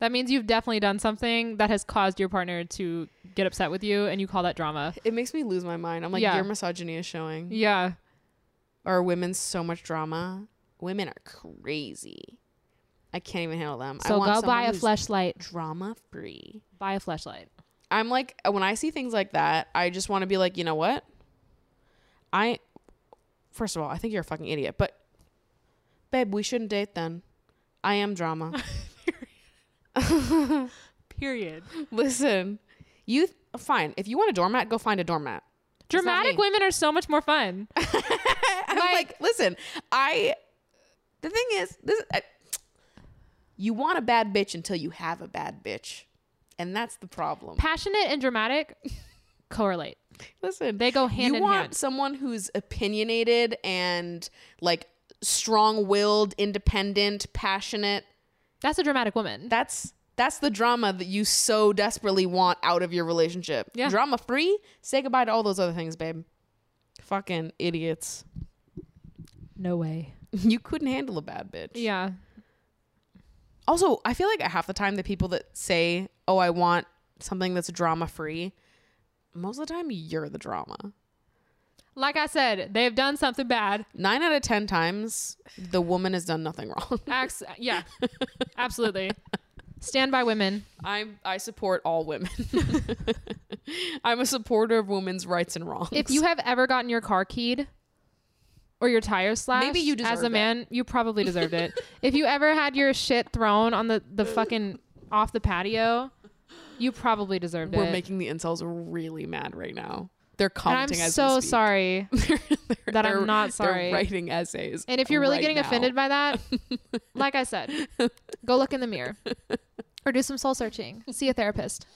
S3: That means you've definitely done something that has caused your partner to get upset with you, and you call that drama.
S2: It makes me lose my mind. I'm like,
S3: Yeah.
S2: your misogyny is showing.
S3: Yeah.
S2: Are women so much drama? Women are crazy. I can't even handle them. I
S3: So go buy a flashlight.
S2: Drama free.
S3: Buy a flashlight.
S2: I'm like when I see things like that, I just want to be like, you know what? I first of all, I think you're a fucking idiot, but babe, we shouldn't date then. I am drama.
S3: Period.
S2: Listen, you fine. If you want a doormat, go find a doormat.
S3: Dramatic women are so much more fun.
S2: I'm like, listen, I. The thing is, this. I, you want a bad bitch until you have a bad bitch, and that's the problem.
S3: Passionate and dramatic correlate.
S2: Listen,
S3: They go hand
S2: you
S3: in
S2: want
S3: hand.
S2: someone who's opinionated and like strong-willed, independent, passionate.
S3: That's a dramatic woman.
S2: That's that's the drama that you so desperately want out of your relationship.
S3: Yeah.
S2: Drama free. Say goodbye to all those other things, babe. Fucking idiots.
S3: no way.
S2: You couldn't handle a bad bitch.
S3: Yeah.
S2: Also, I feel like half the time the people that say, "Oh, I want something that's drama free," most of the time you're the drama.
S3: Like I said, they've done something bad.
S2: Nine out of ten times, the woman has done nothing wrong.
S3: Acts, yeah, absolutely. Stand by women.
S2: I I support all women. I'm a supporter of women's rights and wrongs.
S3: If you have ever gotten your car keyed or your tires slashed,
S2: Maybe you
S3: as a
S2: it.
S3: man, you probably deserved it. if you ever had your shit thrown on the the fucking off the patio, you probably deserved it.
S2: we're making the incels really mad right now. They're
S3: and I'm
S2: commenting as
S3: so
S2: we speak.
S3: sorry.
S2: They're-
S3: that I'm not sorry.
S2: They're writing essays.
S3: And if you're really
S2: right
S3: getting
S2: now.
S3: offended by that, like I said, go look in the mirror or do some soul searching. See a therapist.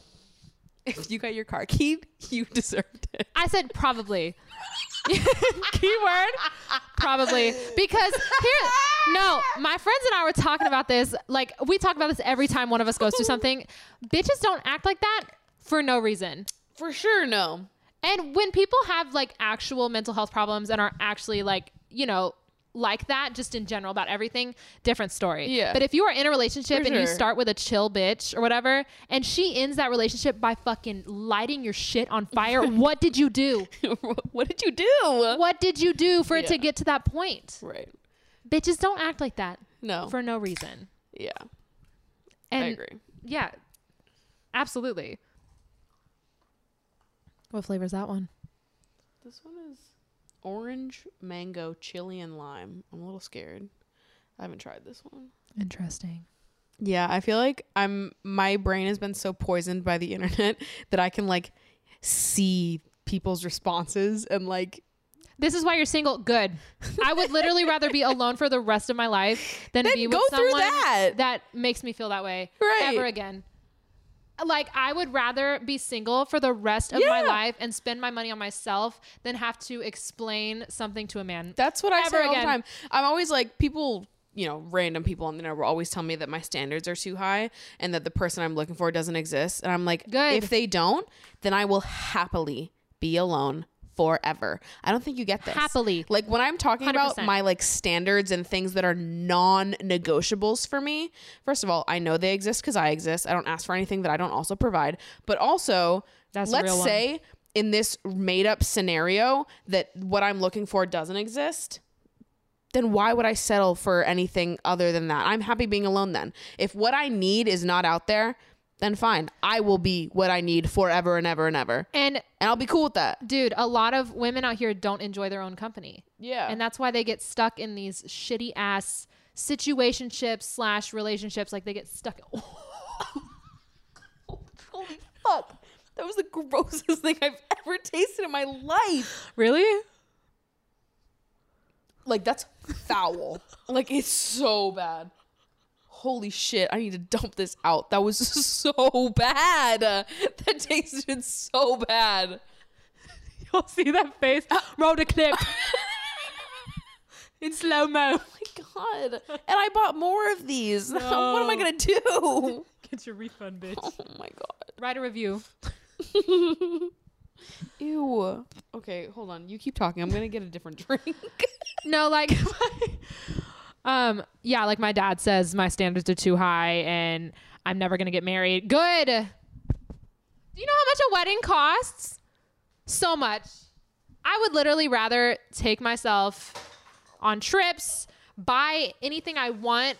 S2: If you got your car keyed, you deserved it.
S3: I said probably. Keyword probably because here no my friends and I were talking about this like we talk about this every time one of us goes through something bitches don't act like that for no reason
S2: For sure, no.
S3: and when people have like actual mental health problems and are actually like you know like that just in general about everything different story
S2: Yeah.
S3: but if you are in a relationship
S2: For
S3: and you start with a chill bitch or whatever and she ends that relationship by fucking lighting your shit on fire what did you do
S2: what did you do?
S3: what did you do for it to get to that point?
S2: Right.
S3: Bitches don't act like that
S2: No.
S3: for no reason.
S2: yeah.
S3: And
S2: I agree.
S3: yeah, absolutely. What flavor is that one?
S2: This one is orange, mango, chili, and lime. I'm a little scared. I haven't tried this one.
S3: Interesting.
S2: Yeah, I feel like I'm my brain has been so poisoned by the internet that I can like see people's responses and like
S3: This is why you're single. Good. I would literally rather be alone for the rest of my life than
S2: Then
S3: be with someone
S2: that.
S3: that makes me feel that way
S2: Right.
S3: ever again. Like I would rather be single for the rest of my life and spend my money on myself than have to explain something to a man.
S2: That's what I say all the
S3: again.
S2: time. I'm always like people, you know, random people on the internet will always tell me that my standards are too high and that the person I'm looking for doesn't exist. And I'm like,
S3: Good.
S2: if they don't, then I will happily be alone forever. I don't think you get this.
S3: Happily.
S2: Like when I'm talking about
S3: 100%.
S2: my like standards and things that are non-negotiables for me, first of all, I know they exist because I exist. I don't ask for anything that I don't also provide. But also,
S3: That's
S2: let's say in this made up scenario that what I'm looking for doesn't exist, then why would I settle for anything other than that? I'm happy being alone then. If what I need is not out there, then fine. I will be what I need forever and ever and ever.
S3: And
S2: And I'll be cool with that.
S3: dude, a lot of women out here don't enjoy their own company.
S2: Yeah.
S3: And that's why they get stuck in these shitty ass situationships slash relationships. Like they get stuck.
S2: Holy fuck. That was the grossest thing I've ever tasted in my life.
S3: really?
S2: Like that's foul. like it's so bad. Holy shit, I need to dump this out. That was so bad. That tasted so bad.
S3: You'll see that face. Uh, Roll the clip. in slow mo.
S2: Oh my god. And I bought more of these. what am I gonna do?
S3: Get your refund, bitch.
S2: Oh my god.
S3: Write a review.
S2: Ew. Okay, hold on. You keep talking. I'm gonna get a different drink.
S3: No, like, Um, yeah, like my dad says, my standards are too high, and I'm never gonna get married. Good. Do you know how much a wedding costs? So much. I would literally rather take myself on trips, buy anything I want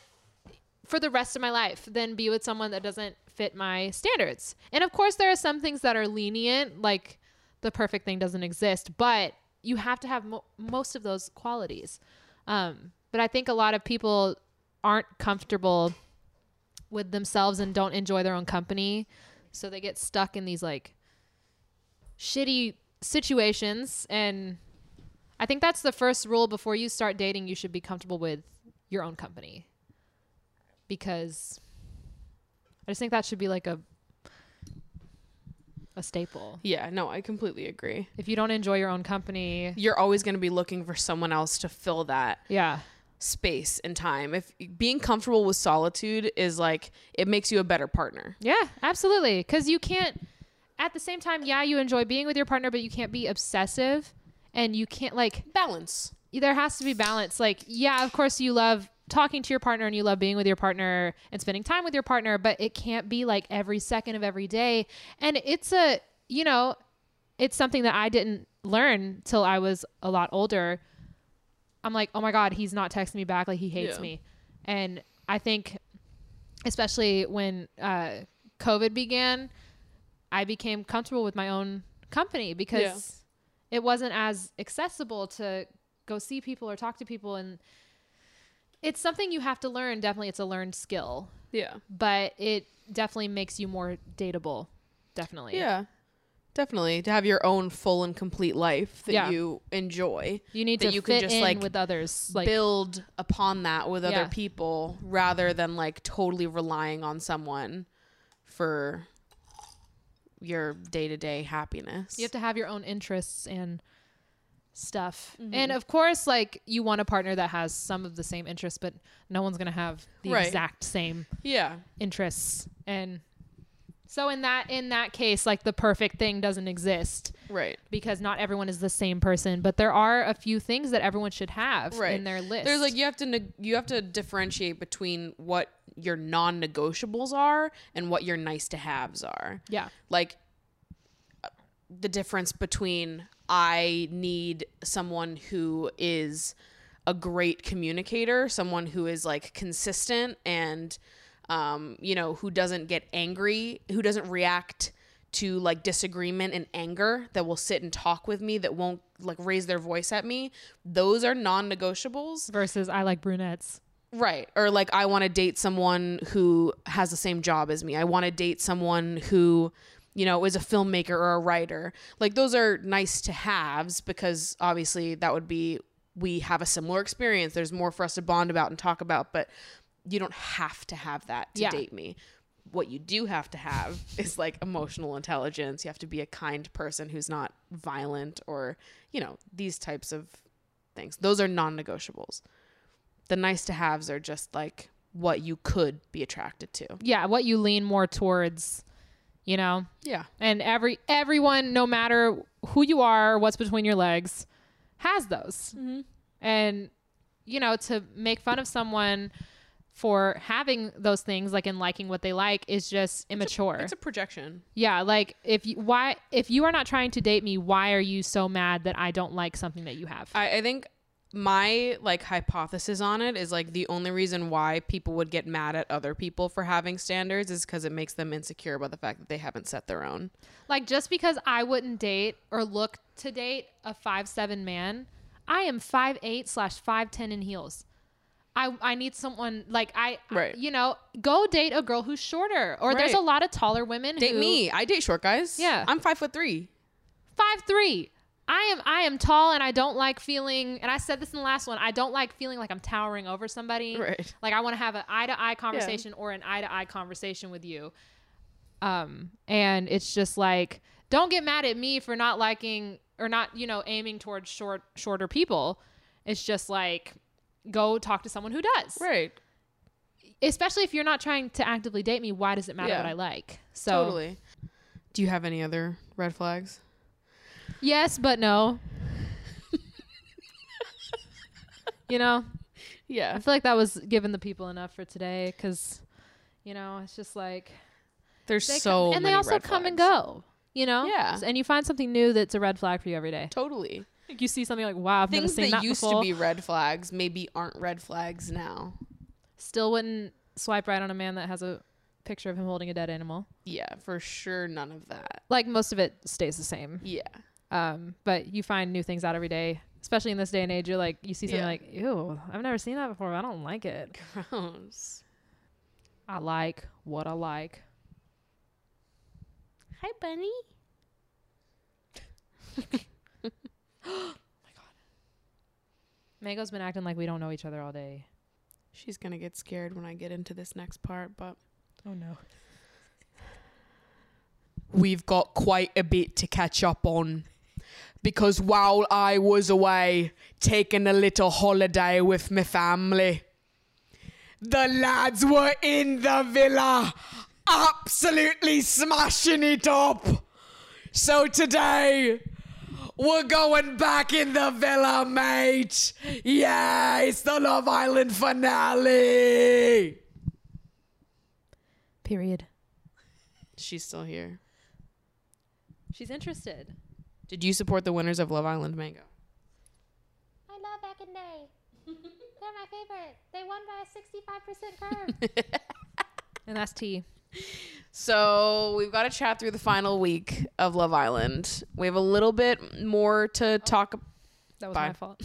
S3: for the rest of my life than be with someone that doesn't fit my standards. And of course, there are some things that are lenient, like the perfect thing doesn't exist, but you have to have mo- most of those qualities. Um, but I think a lot of people aren't comfortable with themselves and don't enjoy their own company. So they get stuck in these like shitty situations. And I think that's the first rule before you start dating, you should be comfortable with your own company. Because I just think that should be like a a staple.
S2: Yeah, no, I completely agree.
S3: If you don't enjoy your own company,
S2: You're always going to be looking for someone else to fill that
S3: yeah.
S2: Space and time. If being comfortable with solitude is like it makes you a better partner.
S3: Yeah, absolutely. Because you can't, at the same time, yeah, you enjoy being with your partner, but you can't be obsessive and you can't, like,
S2: Balance.
S3: there has to be balance. Like, yeah, of course, you love talking to your partner and you love being with your partner and spending time with your partner, but it can't be like every second of every day. And it's a, you know, it's something that I didn't learn till I was a lot older. I'm like, oh my God, he's not texting me back. Like, he hates
S2: Yeah.
S3: me. And I think, especially when uh, COVID began, I became comfortable with my own company because it wasn't as accessible to go see people or talk to people. And it's something you have to learn. Definitely, it's a learned skill,
S2: Yeah.
S3: but it definitely makes you more dateable. Definitely.
S2: Yeah. Definitely to have your own full and complete life that
S3: Yeah.
S2: you enjoy.
S3: You need
S2: that
S3: to
S2: you
S3: fit
S2: can just
S3: in
S2: like
S3: with others. Like,
S2: build upon that with other people rather than like totally relying on someone for your day-to-day happiness.
S3: You have to have your own interests and stuff.
S2: Mm-hmm.
S3: And of course, like you want a partner that has some of the same interests, but no one's gonna have the
S2: Right.
S3: exact same
S2: yeah.
S3: interests. And so in that in that case, like the perfect thing doesn't exist
S2: Right.
S3: because not everyone is the same person. But there are a few things that everyone should have
S2: Right.
S3: in their list.
S2: There's like you have to neg- you have to differentiate between what your non-negotiables are and what your nice to haves are.
S3: yeah,
S2: like uh, the difference between I need someone who is a great communicator, someone who is like consistent and um, you know, who doesn't get angry, who doesn't react to like disagreement and anger that will sit and talk with me that won't like raise their voice at me. Those are non-negotiables.
S3: versus I like brunettes.
S2: Right. Or like I want to date someone who has the same job as me. I want to date someone who, you know, is a filmmaker or a writer. Like those are nice to haves because obviously that would be we have a similar experience. There's more for us to bond about and talk about, but you don't have to have that to
S3: Yeah.
S2: date me. What you do have to have is like emotional intelligence. You have to be a kind person who's not violent or, you know, these types of things. Those are non-negotiables the nice to haves are just like what you could be attracted to.
S3: Yeah, what you lean more towards, you know.
S2: Yeah.
S3: and every everyone no matter who you are what's between your legs has those mm-hmm. and you know to make fun of someone for having those things like and liking what they like is just immature
S2: It's a projection.
S3: yeah like if you why if you are not trying to date me why are you so mad that i don't like something that you have
S2: I, I think my like hypothesis on it is like the only reason why people would get mad at other people for having standards is because it makes them insecure about the fact that they haven't set their own.
S3: like just because i wouldn't date or look to date a five seven man i am five eight slash five ten in heels I, I need someone like I, I- you know go date a girl who's shorter or there's a lot of taller women
S2: Date
S3: who,
S2: me. I date short guys.
S3: Yeah.
S2: I'm five foot three.
S3: five three I am I am tall and I don't like feeling and I said this in the last one I don't like feeling like I'm towering over somebody
S2: Right.
S3: like I want to have an eye to eye conversation or an eye to eye conversation with you um and it's just like don't get mad at me for not liking or not you know aiming towards short shorter people it's just like go talk to someone who does
S2: Right.
S3: especially if you're not trying to actively date me why does it matter
S2: Yeah.
S3: what i like so
S2: Totally. Do you have any other red flags?
S3: yes but no you know
S2: Yeah.
S3: I feel like that was giving the people enough for today because, you know, it's just like
S2: There's so
S3: come, and they also come and go. You know,
S2: Yeah.
S3: and you find something new that's a red flag for you every day.
S2: Totally.
S3: Like you see something like, wow, I've never
S2: Things
S3: seen
S2: that
S3: that
S2: used
S3: before.
S2: to be red flags maybe aren't red flags now.
S3: Still wouldn't swipe right on a man that has a picture of him holding a dead animal.
S2: Yeah, for sure none of that.
S3: Like most of it stays the same.
S2: Yeah.
S3: Um, but you find new things out every day, especially in this day and age. You're like, you see something
S2: Yeah.
S3: like, ew, I've never seen that before. I don't like it.
S2: Gross.
S3: I like what I like.
S2: Hi, bunny.
S3: Mango's been acting like we don't know each other all day.
S2: She's gonna get scared when I get into this next part, but
S3: Oh no.
S2: we've got quite a bit to catch up on. Because while I was away taking a little holiday with my family, the lads were in the villa, absolutely smashing it up. So today, we're going back in the villa, mate. Yeah, it's the Love Island finale.
S3: Period.
S2: She's still here.
S3: She's interested.
S2: Did you support the winners of Love Island Mango?
S6: I love back in day. They're my favorite. They won by a 65% curve.
S3: And that's T.
S2: So we've got to chat through the final week of Love Island. We have a little bit more to talk.
S3: That was
S2: Bye.
S3: my fault.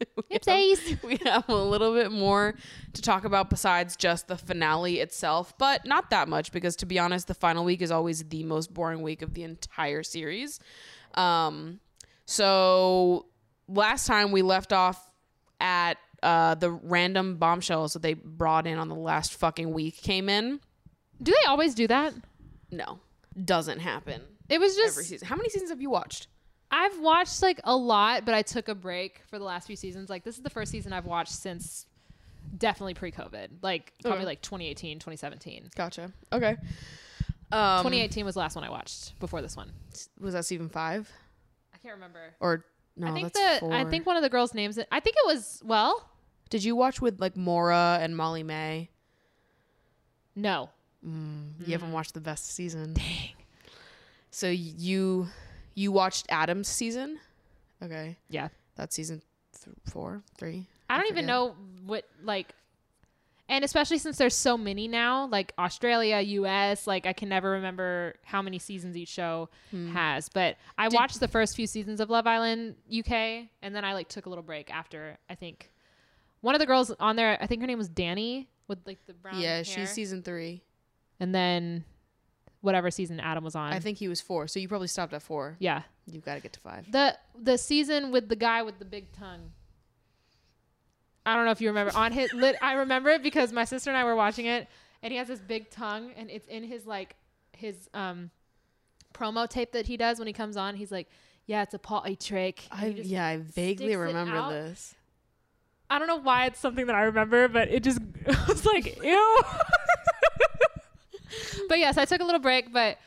S6: Oopsies.
S2: We have a little bit more to talk about besides just the finale itself, but not that much because to be honest, the final week is always the most boring week of the entire series. Um, so last time we left off at uh, the random bombshells that they brought in on the last fucking week came in.
S3: Do they always do that?
S2: No, doesn't happen
S3: It was just
S2: every season. How many seasons have you watched?
S3: I've watched like a lot, but I took a break for the last few seasons. Like this is the first season I've watched since definitely pre-COVID. Like probably
S2: Okay.
S3: like 2018, 2017.
S2: Gotcha. Okay. Um,
S3: 2018 was the last one I watched before this one.
S2: was that season five
S3: I can't remember.
S2: or no?
S3: I think
S2: that's
S3: the I think one of the girls' names. It I think it was well,
S2: Did you watch with like Maura and Molly-Mae?
S3: no.
S2: Mm, you mm. haven't watched the best season. Dang. So you you watched Adam's season? Okay,
S3: Yeah.
S2: that's season th- four, three.
S3: I don't even know what like and especially since there's so many now, like Australia, US, like I can never remember how many seasons each show hmm. has. But I watched the first few seasons of Love Island UK and then I like took a little break after I think one of the girls on there, I think her name was Danny with like the brown
S2: Yeah,
S3: hair.
S2: she's season three.
S3: And then whatever season Adam was on.
S2: I think he was four. So you probably stopped at four.
S3: yeah.
S2: You've got to get to five.
S3: The the season with the guy with the big tongue. I don't know if you remember on his lit I remember it because my sister and I were watching it and he has this big tongue and it's in his like his um promo tape that he does when he comes on. He's like, "Yeah, it's a potty trick."
S2: I yeah, I vaguely remember this.
S3: I don't know why it's something that I remember, but it just was like, "Ew." but yes, I took a little break, but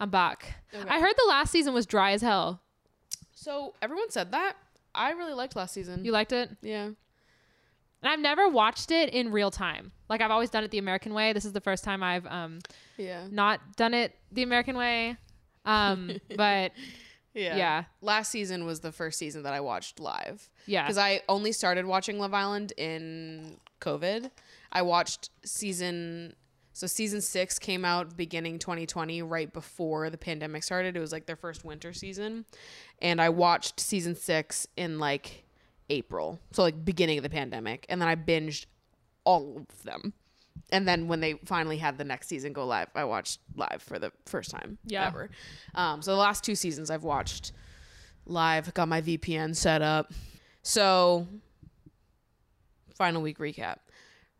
S3: I'm back. I heard the last season was dry as hell.
S2: So everyone said that. I really liked last season.
S3: You liked it?
S2: yeah.
S3: And I've never watched it in real time. Like I've always done it the American way. This is the first time I've um
S2: Yeah.
S3: not done it the American way. Um but
S2: Yeah.
S3: Yeah.
S2: Last season was the first season that I watched live.
S3: Yeah.
S2: Because I only started watching Love Island in COVID. I watched season so season six came out beginning 2020, right before the pandemic started. It was like their first winter season. And I watched season six in like April. So like beginning of the pandemic. And then I binged all of them. And then when they finally had the next season go live, I watched live for the first time
S3: Yeah.
S2: ever. Um, so the last two seasons I've watched live, got my VPN set up. So, final week recap.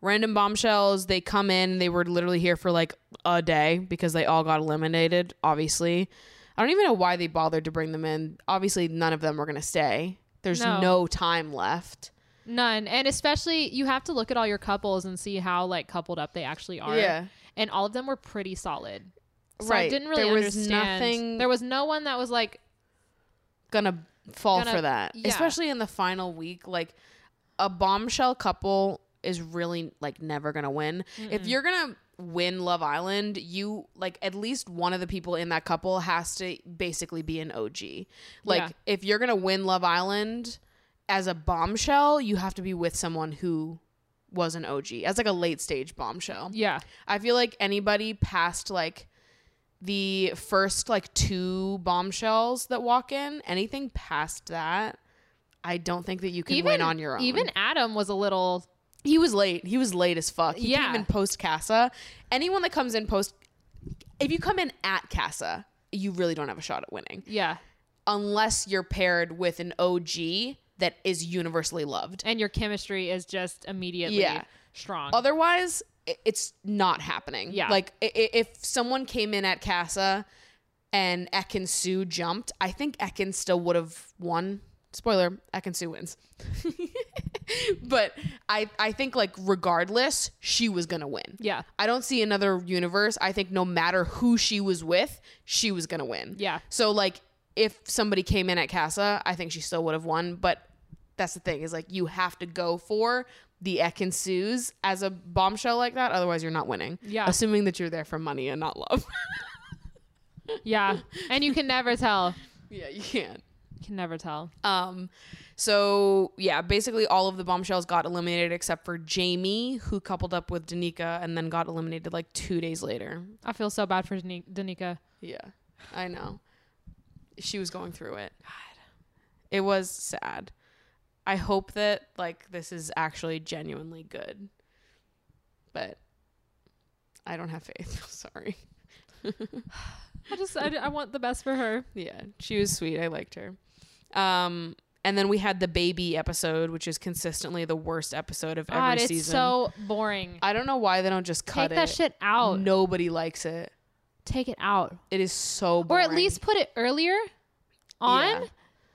S2: Random bombshells, they come in, they were literally here for like a day because they all got eliminated, obviously. I don't even know why they bothered to bring them in. Obviously, none of them were going to stay. There's
S3: No.
S2: no time left.
S3: none. And especially you have to look at all your couples and see how like coupled up they actually are.
S2: Yeah.
S3: And all of them were pretty solid. So I
S2: Right.
S3: didn't really
S2: There was
S3: understand.
S2: nothing-
S3: There was no one that was like
S2: Gonna fall
S3: Gonna-
S2: for that.
S3: yeah.
S2: Especially in the final week. Like, a bombshell couple is really like never gonna win. If you're gonna win Love Island, you like at least one of the people in that couple has to basically be an OG. Like
S3: Yeah.
S2: if you're gonna win Love Island as a bombshell, you have to be with someone who was an OG as like a late stage bombshell.
S3: Yeah.
S2: I feel like anybody past like the first like two bombshells that walk in, anything past that, I don't think that you can win on your own.
S3: Even Adam was a little.
S2: He was late. He was late as fuck. He
S3: Yeah.
S2: came in post Casa. Anyone that comes in post, if you come in at Casa, you really don't have a shot at winning
S3: Yeah.
S2: unless you're paired with an OG that is universally loved.
S3: And your chemistry is just immediately
S2: Yeah.
S3: strong.
S2: Otherwise, it's not happening.
S3: Yeah.
S2: Like if someone came in at Casa and Ekin-Su jumped, I think Ekin still would have won. Spoiler: Ekin-Su wins. but I I think like regardless, she was gonna win.
S3: Yeah.
S2: I don't see another universe. I think no matter who she was with, she was gonna win.
S3: Yeah.
S2: So like if somebody came in at Casa, I think she still would have won. But that's the thing is like you have to go for the Ekin-Sus as a bombshell like that. Otherwise, you're not winning.
S3: Yeah.
S2: Assuming that you're there for money and not love.
S3: yeah. And you can never tell.
S2: yeah, you can't.
S3: Can never tell.
S2: Um, so yeah, basically all of the bombshells got eliminated except for Jamie, who coupled up with Danica and then got eliminated like two days later.
S3: I feel so bad for Dani- Danica.
S2: Yeah, I know. She was going through it. God, it was sad. I hope that like this is actually genuinely good, but I don't have faith. Sorry.
S3: I just, I, I want the best for her.
S2: Yeah, she was sweet. I liked her. Um, and then we had the baby episode, which is consistently the worst episode of every
S3: God, it's
S2: season.
S3: so boring.
S2: I don't know why they don't just cut
S3: Take that
S2: it.
S3: shit out.
S2: Nobody likes it.
S3: Take it out.
S2: It is so
S3: Or at least put it earlier on.
S2: Yeah.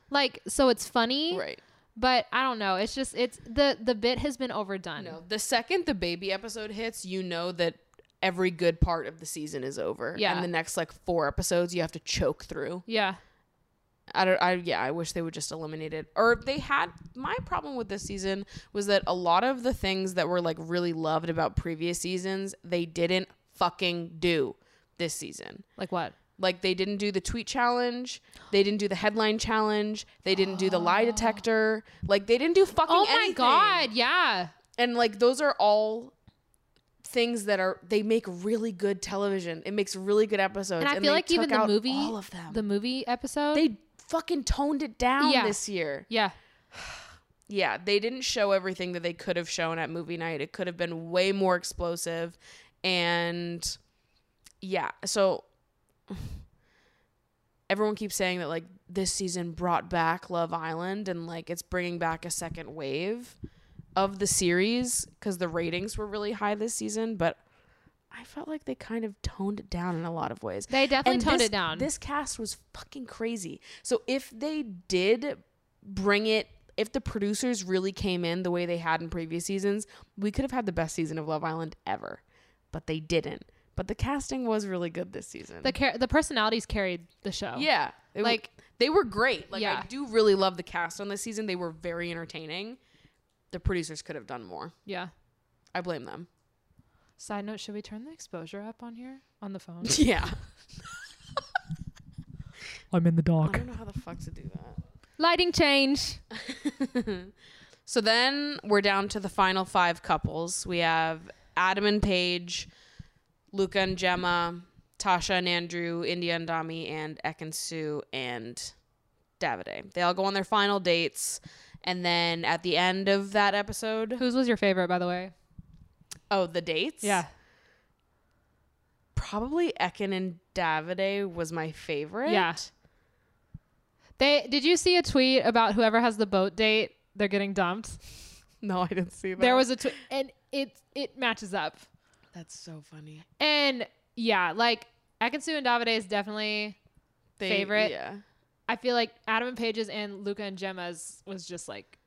S3: Like, so it's funny.
S2: right.
S3: But I don't know. It's just, it's, the, the bit has been overdone.
S2: No, the second the baby episode hits, you know that every good part of the season is over.
S3: Yeah.
S2: And the next like four episodes, you have to choke through.
S3: Yeah.
S2: I don't. I yeah. I wish they would just eliminate it. Or they had. My problem with this season was that a lot of the things that were like really loved about previous seasons, they didn't fucking do this season.
S3: Like what?
S2: Like they didn't do the tweet challenge. They didn't do the headline challenge. They didn't do the lie detector. Like they didn't do fucking
S3: Oh my
S2: anything.
S3: God. Yeah.
S2: And like those are all things that are they make really good television. It makes really good episodes.
S3: And I
S2: they
S3: feel like even the movie,
S2: all of them.
S3: the movie episode.
S2: they fucking toned it down
S3: Yeah.
S2: this year.
S3: yeah.
S2: Yeah, they didn't show everything that they could have shown at movie night. It could have been way more explosive. And yeah, so everyone keeps saying that like this season brought back Love Island and like it's bringing back a second wave of the series because the ratings were really high this season, but I felt like they kind of toned it down in a lot of ways.
S3: They definitely
S2: And
S3: toned
S2: this-
S3: it down.
S2: This cast was fucking crazy. So if they did bring it, if the producers really came in the way they had in previous seasons, we could have had the best season of Love Island ever. But they didn't. But the casting was really good this season.
S3: the car- the personalities carried the show.
S2: yeah, w-
S3: Like-
S2: they were great. Like
S3: Yeah.
S2: I do really love the cast on this season. They were very entertaining. The producers could have done more.
S3: Yeah.
S2: I blame them.
S3: Side note: Should we turn the exposure up on here on the phone?
S2: Yeah.
S7: I'm in the dark.
S2: I don't know how the fuck to do that.
S3: Lighting change.
S2: So then we're down to the final five couples. We have Adam and Paige, Luca and Gemma, Tasha and Andrew, Indiyah and Dami, and Ekin-Su and Davide. They all go on their final dates. And then at the end of that episode,
S3: Whose was your favorite, by the way?
S2: Oh, the dates?
S3: Yeah.
S2: Probably Ekin and Davide was my favorite.
S3: Yeah. They did you see a tweet about whoever has the boat date? They're getting dumped.
S2: No, I didn't see that.
S3: There was a tweet, and it it matches up.
S2: That's so funny.
S3: And yeah, like Ekin-Su and Davide is definitely.
S2: They-
S3: Favorite?
S2: Yeah.
S3: I feel like Adam and Paige's and Luca and Gemma's was just like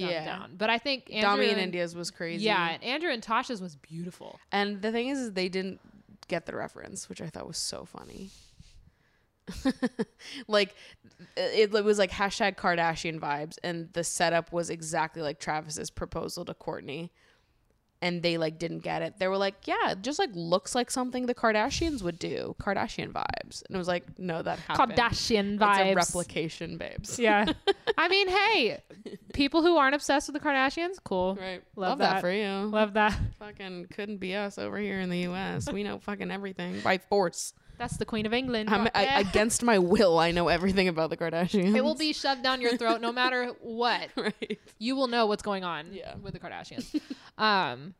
S2: Yeah.
S3: down. But I think Andrew
S2: Dami and Indiyah's was crazy.
S3: Yeah, and Andrew and Tasha's was beautiful.
S2: And the thing is, is they didn't get the reference, which I thought was so funny. like it, it was like hashtag Kardashian vibes, and the setup was exactly like Travis's proposal to Kourtney. And they like didn't get it. They were like, "Yeah, it just like looks like something the Kardashians would do, Kardashian vibes." And it was like, "No, that happened.
S3: Kardashian
S2: It's a
S3: vibes.
S2: replication, babes."
S3: Yeah. I mean, hey, people who aren't obsessed with the Kardashians, cool.
S2: Right.
S3: Love
S2: Love, that.
S3: that.
S2: for you.
S3: Love that.
S2: fucking couldn't be us over here in the U.S. We know fucking everything by force.
S3: That's the Queen of England.
S2: I'm, I, against my will, I know everything about the Kardashians.
S3: it will be shoved down your throat no matter what.
S2: right.
S3: You will know what's going on
S2: Yeah.
S3: with the Kardashians. um,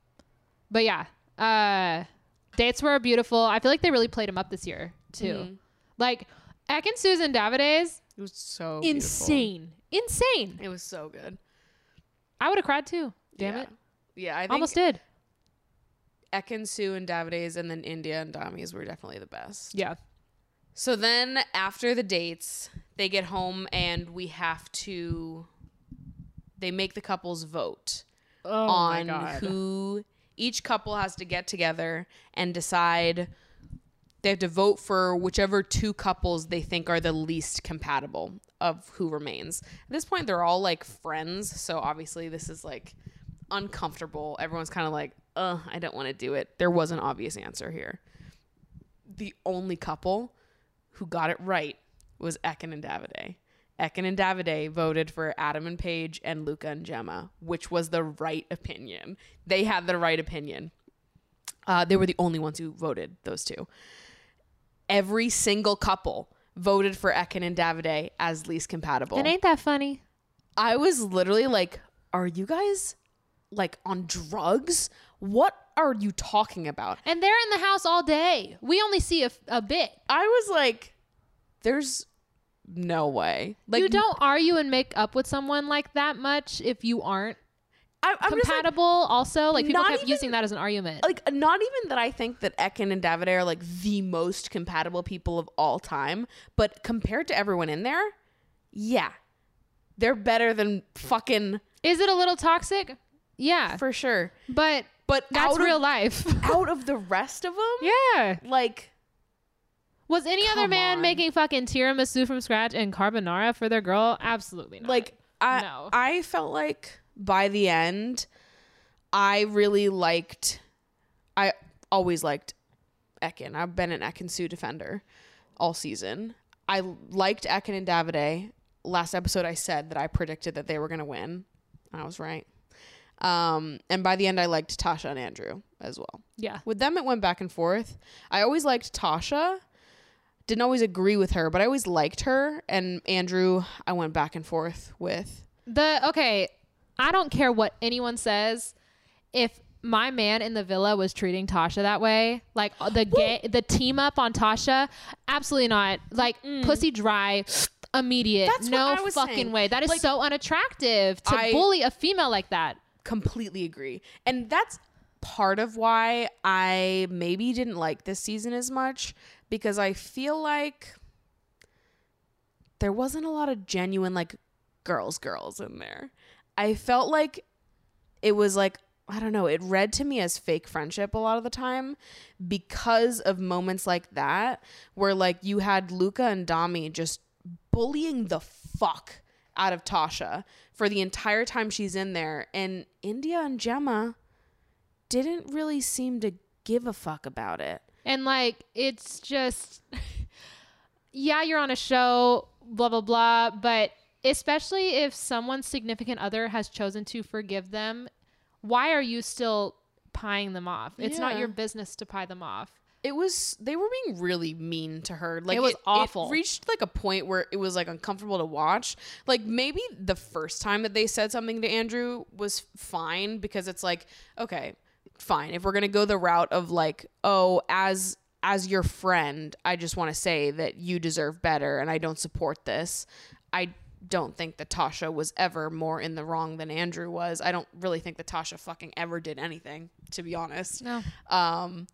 S3: but yeah, uh, dates were beautiful. I feel like they really played them up this year too.
S2: Mm-hmm.
S3: Like Ekin-Su and Davide's,
S2: It was so beautiful.
S3: insane, insane.
S2: It was so good.
S3: I would have cried too. Damn
S2: yeah.
S3: it,
S2: Yeah, I think
S3: almost did.
S2: Ekin-Su, and Davide's, and then Indiyah and Dami's were definitely the best.
S3: Yeah.
S2: So then after the dates, they get home and we have to. They make the couples vote
S3: Oh
S2: on who each couple has to get together and decide. They have to vote for whichever two couples they think are the least compatible of who remains. At this point, they're all like friends, so obviously this is like uncomfortable. Everyone's kind of like, "Uh, I don't want to do it." There was an obvious answer here. The only couple who got it right was Ekin and Davide. Ekin and Davide voted for Adam and Paige and Luca and Gemma, which was the right opinion. They had the right opinion. Uh, they were the only ones who voted those two. Every single couple voted for Ekin and Davide as least compatible.
S3: And ain't that funny?
S2: I was literally like, "Are you guys like on drugs? What are you talking about?"
S3: And they're in the house all day. We only see a, a bit.
S2: I was like, "There's no way." Like
S3: you don't argue and make up with someone like that much if you aren't
S2: I, I'm just like,
S3: compatible. also, like people kept
S2: even-
S3: using that as an argument.
S2: like not even that I think that Ekin and Davide are like the most compatible people of all time, but compared to everyone in there, yeah, they're better than fucking
S3: Is it a little toxic? Yeah,
S2: for sure.
S3: but
S2: But
S3: that's
S2: out of-
S3: real life.
S2: Out of the rest of them,
S3: yeah.
S2: like
S3: Was any other man
S2: on.
S3: making fucking tiramisu from scratch and carbonara for their girl? Absolutely not.
S2: like I
S3: No.
S2: I felt like by the end I really liked I always liked Ekin. I've been an Ekin-Su defender all season. I liked Ekin and Davide. Last episode I said that I predicted that they were going to win. I was right. Um, and by the end I liked Tasha and Andrew as well.
S3: yeah,
S2: With them, it went back and forth. I always liked Tasha. Didn't always agree with her, but I always liked her. And Andrew, I went back and forth with.
S3: the okay. I don't care what anyone says. If my man in the villa was treating Tasha that way, like uh, the gay, the team up on Tasha, absolutely not. Like pussy dry, immediate.
S2: Mm. That's
S3: no fucking
S2: saying.
S3: way. That is
S2: Like,
S3: so unattractive to
S2: I-
S3: bully a female like that.
S2: Completely agree. And that's part of why I maybe didn't like this season as much because I feel like there wasn't a lot of genuine, like, girls, girls in there. I felt like it was like, I don't know, it read to me as fake friendship a lot of the time because of moments like that where, like, you had Luca and Dami just bullying the fuck out of Tasha for the entire time she's in there. And Indiyah and Gemma didn't really seem to give a fuck about it.
S3: And like it's just yeah, you're on a show, blah blah blah, but especially if someone's significant other has chosen to forgive them, why are you still pieing them off? It's not your business to pie them off.
S2: It was they were being really mean to her. Like
S3: It was awful.
S2: It reached like a point where it was like uncomfortable to watch. Like maybe the first time that they said something to Andrew was fine because it's like, okay, fine. If we're going to go the route of like, oh, as as your friend, I just want to say that you deserve better and I don't support this. I don't think that Tasha was ever more in the wrong than Andrew was. I don't really think that Tasha fucking ever did anything, to be honest.
S3: No.
S2: Um,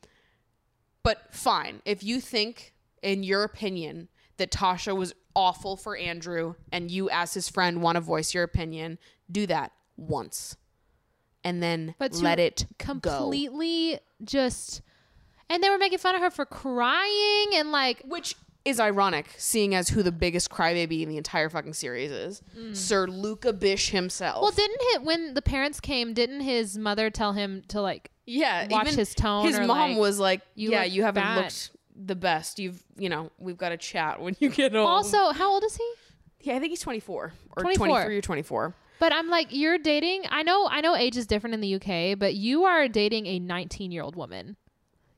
S2: but fine. If you think, in your opinion, that Tasha was awful for Andrew and you, as his friend, want to voice your opinion, do that once. And then
S3: But
S2: let it go.
S3: Completely just and they were making fun of her for crying and like
S2: Which is ironic, seeing as who the biggest crybaby in the entire fucking series is. Sir Luca Bish himself.
S3: Mm. Well, didn't it when the parents came? Didn't his mother tell him to like?
S2: yeah,
S3: watch
S2: even
S3: his tone
S2: His mom
S3: like,
S2: was like,
S3: "You
S2: "Yeah, you haven't
S3: fat."
S2: looked the best. You've, you know, we've got to chat when you get home."
S3: Also, how old is he?
S2: yeah, I think he's 24 or
S3: 24.
S2: 23 or 24.
S3: But I'm like, you're dating. I know, I know, age is different in the UK, but you are dating a 19 year old woman.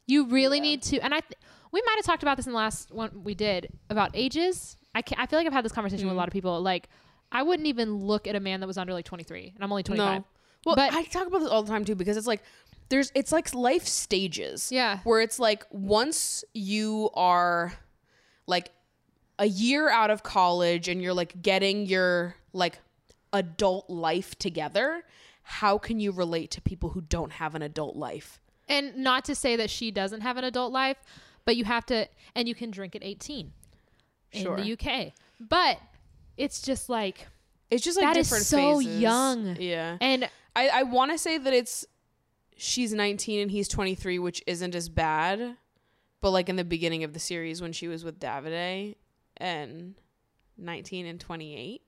S3: You really need to, and I, th- we might have talked about this in the last one we did about ages. I I feel like I've had this conversation with a mm. lot of people. Like, I wouldn't even look at a man that was under like 23, and I'm only 25.
S2: No. Well,
S3: But-
S2: I talk about this all the time too because it's like there's it's like life stages.
S3: Yeah.
S2: Where it's like once you are like a year out of college and you're like getting your like adult life together, how can you relate to people who don't have an adult life?
S3: And not to say that she doesn't have an adult life, but you have to, and you can drink at 18
S2: Sure.
S3: in the UK. But it's just like,
S2: It's just like
S3: That is
S2: different
S3: so
S2: phases.
S3: young.
S2: Yeah.
S3: and
S2: I, I want to say that it's she's 19 and he's 23, which isn't as bad. But like in the beginning of the series when she was with Davide and 19 and 28,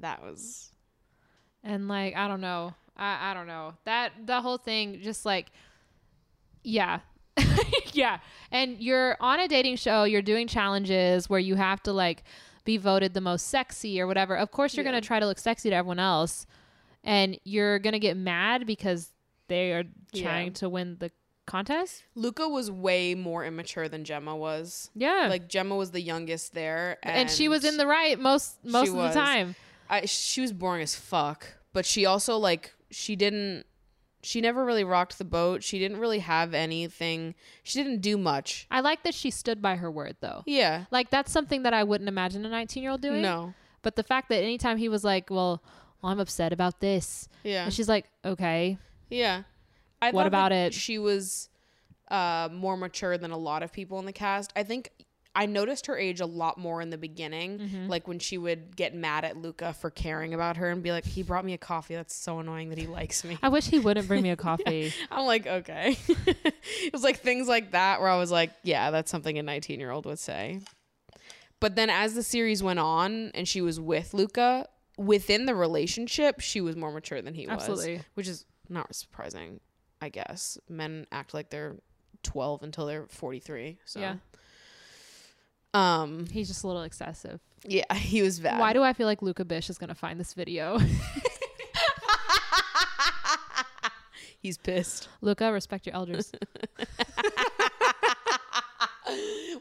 S2: that was
S3: and like I don't know, I I don't know that the whole thing just like, yeah. yeah. And you're on a dating show, you're doing challenges where you have to like be voted the most sexy or whatever. Of course you're going to try to look sexy to everyone else and you're going to get mad because they are
S2: Yeah.
S3: trying to win the contest.
S2: Luca was way more immature than Gemma was.
S3: Yeah.
S2: Like Gemma was the youngest there, and,
S3: and she was in the right most most of
S2: was.
S3: the time.
S2: I, she was boring as fuck, but she also like she didn't. She never really rocked the boat. She didn't really have anything. She didn't do much.
S3: I like that she stood by her word though.
S2: Yeah.
S3: Like that's something that I wouldn't imagine a 19-year-old doing.
S2: No.
S3: But the fact that anytime he was like, "Well, well I'm upset about this,"
S2: Yeah.
S3: and she's like, "Okay,
S2: Yeah. I
S3: What about it?
S2: She was uh, more mature than a lot of people in the cast. I think I noticed her age a lot more in the beginning,
S3: Mm-hmm.
S2: like when she would get mad at Luca for caring about her and be like, "He brought me a coffee. That's so annoying that he likes me."
S3: I wish he wouldn't bring me a coffee."
S2: I'm like, okay. it was like things like that where I was like, yeah, that's something a 19 year old would say. But then as the series went on and she was with Luca, within the relationship, she was more mature than he was.
S3: Absolutely.
S2: Which is not surprising, I guess. Men act like they're 12 until they're 43. So,
S3: Yeah.
S2: Um,
S3: He's just a little excessive.
S2: yeah, he was bad.
S3: Why do I feel like Luca Bish is gonna find this video?
S2: He's pissed.
S3: Luca, respect your elders.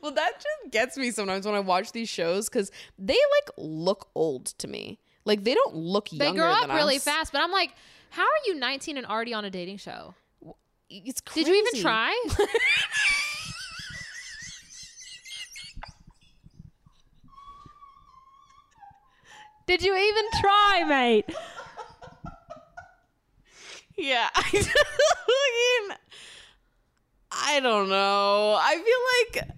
S2: well, that just gets me sometimes when I watch these shows because they like look old to me. Like they don't look younger.
S3: they grow up really
S2: us.
S3: fast, but I'm like, how are you 19 and already on a dating show?
S2: It's crazy.
S3: Did you even try? Did you even try, mate?
S2: Yeah, I mean, I don't know. I feel like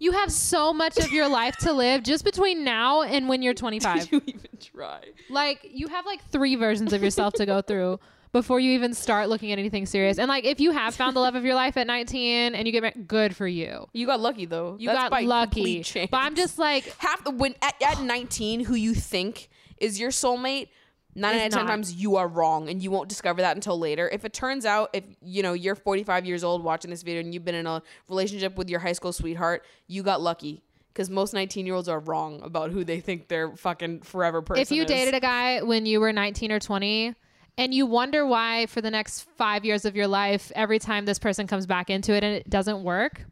S3: You have so much of your life to live just between now and when you're 25.
S2: Did you even try.
S3: like you have like three versions of yourself to go through before you even start looking at anything serious. And like if you have found the love of your life at 19 and you get married, good for you.
S2: You got lucky though.
S3: You
S2: That's
S3: got lucky. But I'm just like
S2: half the when at, at 19 who you think is your soulmate nine out of ten times you are wrong and you won't discover that until later if it turns out if you know you're 45 years old watching this video and you've been in a relationship with your high school sweetheart you got lucky because most 19 year olds are wrong about who they think their fucking forever person
S3: if you
S2: is.
S3: dated a guy when you were 19 or 20 and you wonder why for the next five years of your life every time this person comes back into it and it doesn't work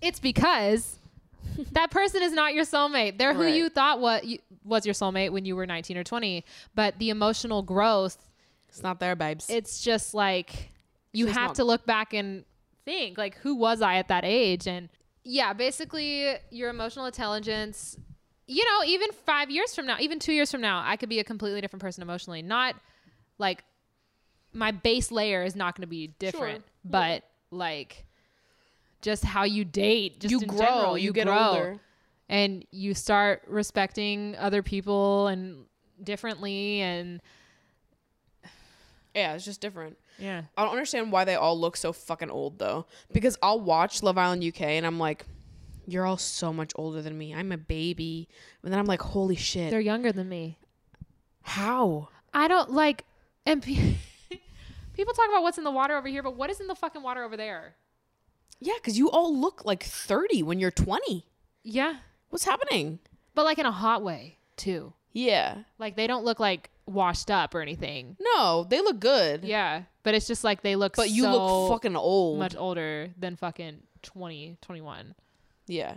S3: it's because that person is not your soulmate. They're who
S2: Right.
S3: you thought what was your soulmate when you were 19 or 20 but the emotional growth
S2: it's not there babes.
S3: it's just like you
S2: just
S3: have
S2: not-
S3: to look back and think like who was i at that age? And yeah basically your emotional intelligence you know even five years from now even two years from now i could be a completely different person emotionally. Not like my base layer is not going to be different. But like just how you date just
S2: you
S3: in
S2: grow
S3: general,
S2: you, you, get
S3: grow.
S2: older
S3: and you start respecting other people and differently and
S2: yeah it's just different
S3: yeah
S2: I don't understand why they all look so fucking old though. Because I'll watch Love Island UK and I'm like, you're all so much older than me. I'm a baby. And then I'm like, holy shit.
S3: They're younger than me.
S2: How?
S3: I don't like and pe- people talk about what's in the water over here, but what is in the fucking water over there?
S2: Yeah, because you all look like 30 when you're 20.
S3: Yeah.
S2: What's happening?
S3: But like in a hot way, too.
S2: Yeah.
S3: Like they don't look like washed up or anything.
S2: No, they look good.
S3: Yeah. But it's just like they look
S2: But you
S3: so
S2: look fucking old.
S3: much older than fucking 20, 21.
S2: yeah.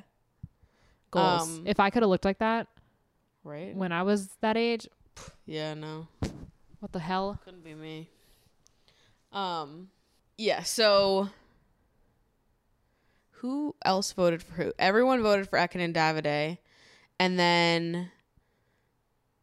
S3: Goals.
S2: Um,
S3: if I could have looked like that
S2: Right?
S3: when I was that age,
S2: Yeah, no.
S3: what the hell?
S2: Couldn't be me. Um, yeah. So, who else voted for who? Everyone voted for Ekin and Davide, and then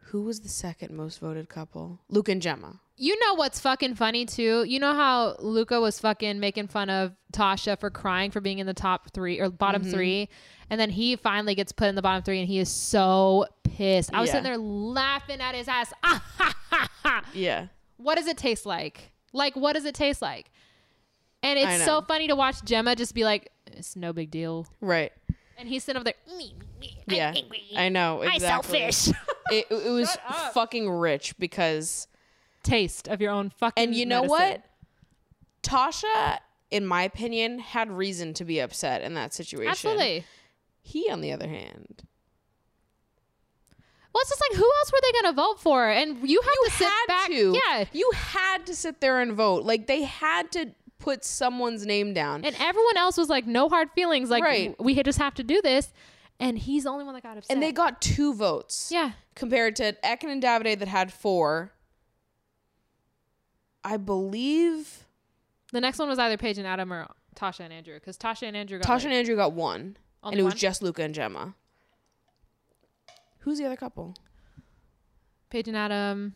S2: who was the second most voted couple? Luke and Gemma.
S3: You know what's fucking funny too? You know how Luca was fucking making fun of Tasha for crying for being in the top three or bottom
S2: Mm-hmm.
S3: three, and then he finally gets put in the bottom three, and he is so pissed. I was
S2: Yeah.
S3: sitting there laughing at his ass. Ah, ha, ha, ha.
S2: Yeah.
S3: What does it taste like? Like, what does it taste like? And it's so funny to watch Gemma just be like, "It's no big deal,"
S2: Right.
S3: and he's sitting over there.
S6: Me, me,
S2: Yeah.
S6: I'm angry.
S2: I know.
S6: I
S2: Exactly.
S6: selfish.
S2: It, it was fucking rich because
S3: Taste of your own fucking.
S2: And you know
S3: medicine.
S2: what? Tasha, in my opinion, had reason to be upset in that situation.
S3: Absolutely.
S2: He, on the other hand,
S3: Well, it's just like, who else were they going to vote for? And you have to sit
S2: had
S3: back.
S2: to.
S3: Yeah.
S2: You had to sit there and vote. Like they had to put someone's name down.
S3: And everyone else was like, no hard feelings. Like,
S2: Right.
S3: we just have to do this. And he's the only one that got upset.
S2: And they got two votes.
S3: yeah.
S2: Compared to Ekin and Davide that had four. I believe
S3: The next one was either Paige and Adam or Tasha and Andrew. Because Tasha and Andrew got.
S2: Tasha
S3: like-
S2: and Andrew got one. And it was just Luca and Gemma. Who's the other couple?
S3: Paige and Adam,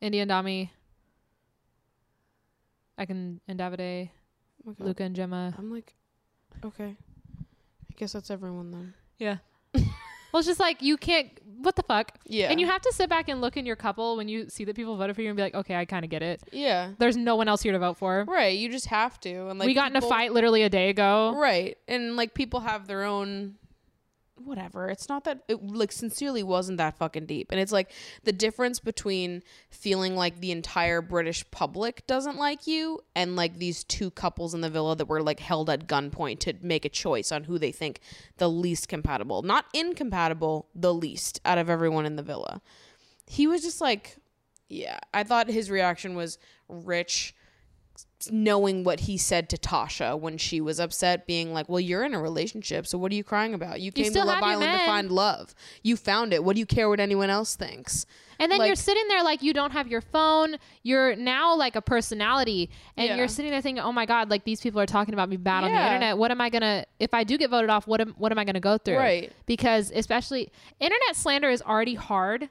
S3: Indiyah and Dami, Ekin and Davide,
S2: Oh my
S3: Luca and Gemma.
S2: I'm like, okay. I guess that's everyone then.
S3: Yeah. well, it's just like you can't. What the fuck?
S2: Yeah.
S3: And you have to sit back and look in your couple when you see that people voted for you and be like, okay, I kind of get it.
S2: Yeah.
S3: There's no one else here to vote for.
S2: Right. You just have to. And like
S3: we got in a fight literally a day ago.
S2: Right. And like people have their own whatever. It's not that it like sincerely wasn't that fucking deep. And it's like the difference between feeling like the entire British public doesn't like you and like these two couples in the villa that were like held at gunpoint to make a choice on who they think the least compatible. Not incompatible, the least out of everyone in the villa. He was just like yeah, I thought his reaction was rich knowing what he said to Tasha when she was upset, being like, Well, you're in a relationship, so what are you crying about? You came to Love Island to find love. You found it. What do you care what anyone else thinks?
S3: And then you're sitting there like you don't have your phone. You're now like a personality, and
S2: Yeah.
S3: you're sitting there thinking, "Oh my god, like these people are talking about me bad on the internet. What am I gonna? If I do get voted off, what am what am I gonna go through?
S2: Right.
S3: Because especially internet slander is already hard.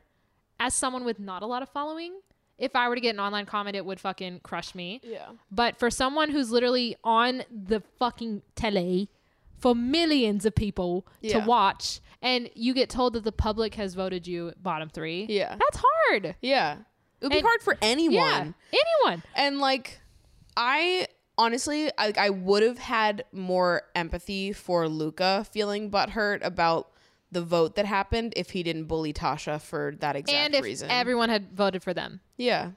S3: As someone with not a lot of following, if I were to get an online comment, it would fucking crush me.
S2: Yeah.
S3: But for someone who's literally on the fucking tele for millions of people
S2: Yeah.
S3: to watch, and you get told that the public has voted you bottom three,
S2: Yeah.
S3: that's hard.
S2: Yeah. It would be hard for anyone.
S3: Yeah, anyone.
S2: And like, I honestly, I, I would have had more empathy for Luca feeling butthurt about the vote that happened if he didn't bully Tasha for that exact
S3: and if
S2: reason.
S3: everyone had voted for them,
S2: yeah.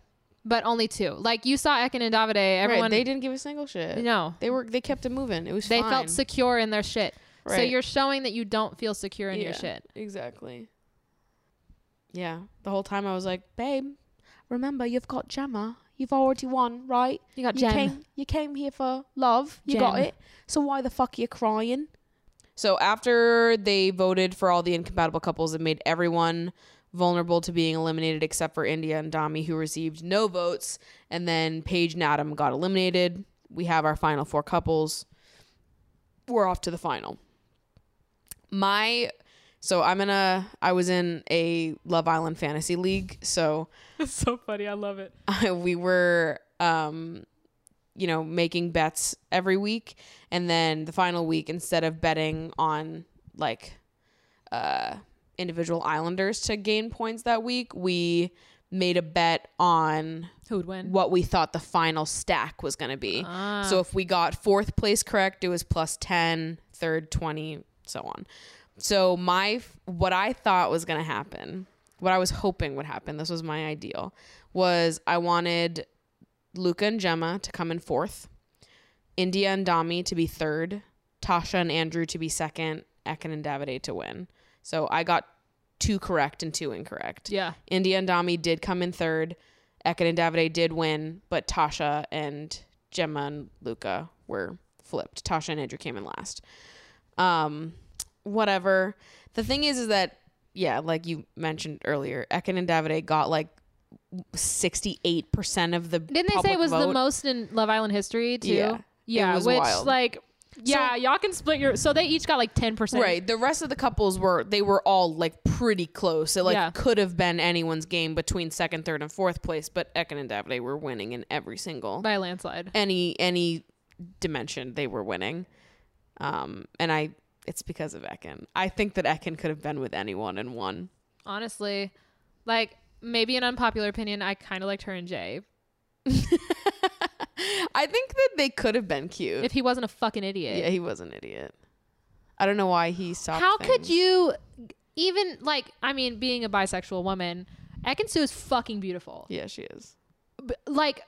S3: but only two. Like you saw Ekin and Davide, everyone
S2: right. They didn't give a single shit.
S3: No.
S2: They were they kept it moving. It was
S3: they
S2: fine.
S3: felt secure in their shit. So you're showing that you don't feel secure in your shit.
S2: Exactly. Yeah. The whole time I was like, babe, remember you've got Gemma. You've already won, right?
S3: You got
S2: you
S3: Gem.
S2: came you came here for love. You got it. So why the fuck are you crying? So after they voted for all the incompatible couples, it made everyone vulnerable to being eliminated except for Indiyah and Dami who received no votes. And then Paige and Adam got eliminated. We have our final four couples. We're off to the final. My so I'm in a I was in a Love Island fantasy league. So
S3: It's so funny. I love it.
S2: we were um you know making bets every week and then the final week instead of betting on like uh individual islanders to gain points that week we made a bet on
S3: Who would win?
S2: what we thought the final stack was going to be so if we got fourth place correct it was plus 10 third 20 so on. So my what I thought was going to happen, what I was hoping would happen, this was my ideal, was I wanted Luca and Gemma to come in fourth, Indiyah and Dami to be third, Tasha and Andrew to be second, Ekin and Davide to win. So I got two correct and two incorrect.
S3: Yeah.
S2: Indiyah and Dami did come in third. Ekin and Davide did win, but Tasha and Gemma and Luca were flipped. Tasha and Andrew came in last. Um, whatever. The thing is, is that yeah, like you mentioned earlier, Ekin and Davide got like sixty-eight percent of the.
S3: Didn't they say it was the most in Love Island history too?
S2: Yeah.
S3: Yeah, which
S2: wild.
S3: like yeah, y'all can split your so they each got like 10%.
S2: Right. The rest of the couples were they were all like pretty close. It like
S3: Yeah.
S2: could have been anyone's game between second, third, and fourth place, but Ekin and Davide were winning in every single
S3: By a landslide.
S2: any any dimension they were winning. Um and I it's because of Ekin. I think that Ekin could have been with anyone and won.
S3: Honestly, like maybe an unpopular opinion, I kind of liked her and Jay.
S2: I think that they could have been cute.
S3: If he wasn't a fucking idiot.
S2: yeah, he was an idiot. I don't know why he stopped.
S3: How could you even like I mean being a bisexual woman, Ekin-Su is fucking beautiful.
S2: Yeah, she is.
S3: B- like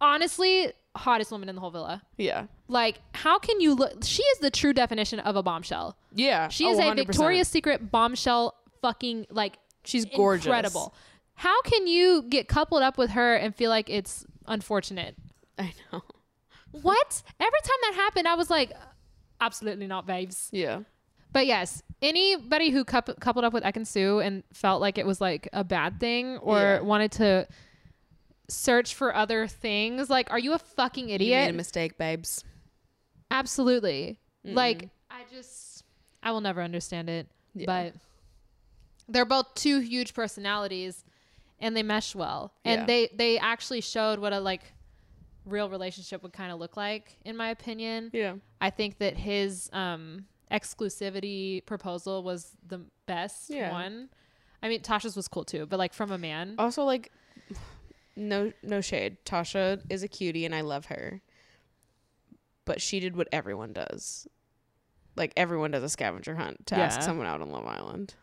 S3: honestly, hottest woman in the whole villa.
S2: Yeah.
S3: Like how can you look she is the true definition of a bombshell.
S2: Yeah.
S3: She
S2: Oh,
S3: is a
S2: 100%.
S3: Victoria's Secret bombshell fucking like
S2: She's gorgeous.
S3: incredible. How can you get coupled up with her and feel like it's unfortunate?
S2: I know.
S3: What? Every time that happened, I was like, absolutely not, babes.
S2: Yeah.
S3: But yes, anybody who coup- coupled up with Ekin-Su and felt like it was like a bad thing or
S2: Yeah.
S3: wanted to search for other things, like, are you a fucking
S2: You made
S3: idiot?
S2: a mistake, babes.
S3: Absolutely. Like, I just, I will never understand it.
S2: Yeah.
S3: But they're both two huge personalities, and they mesh well. And
S2: Yeah.
S3: they they actually showed what a like real relationship would kind of look like, in my opinion.
S2: Yeah.
S3: I think that his um, exclusivity proposal was the best
S2: Yeah.
S3: one. I mean, Tasha's was cool too, but like from a man.
S2: Also, like, no, no shade. Tasha is a cutie, and I love her. But she did what everyone does. Like everyone does a scavenger hunt to ask someone out on Love Island.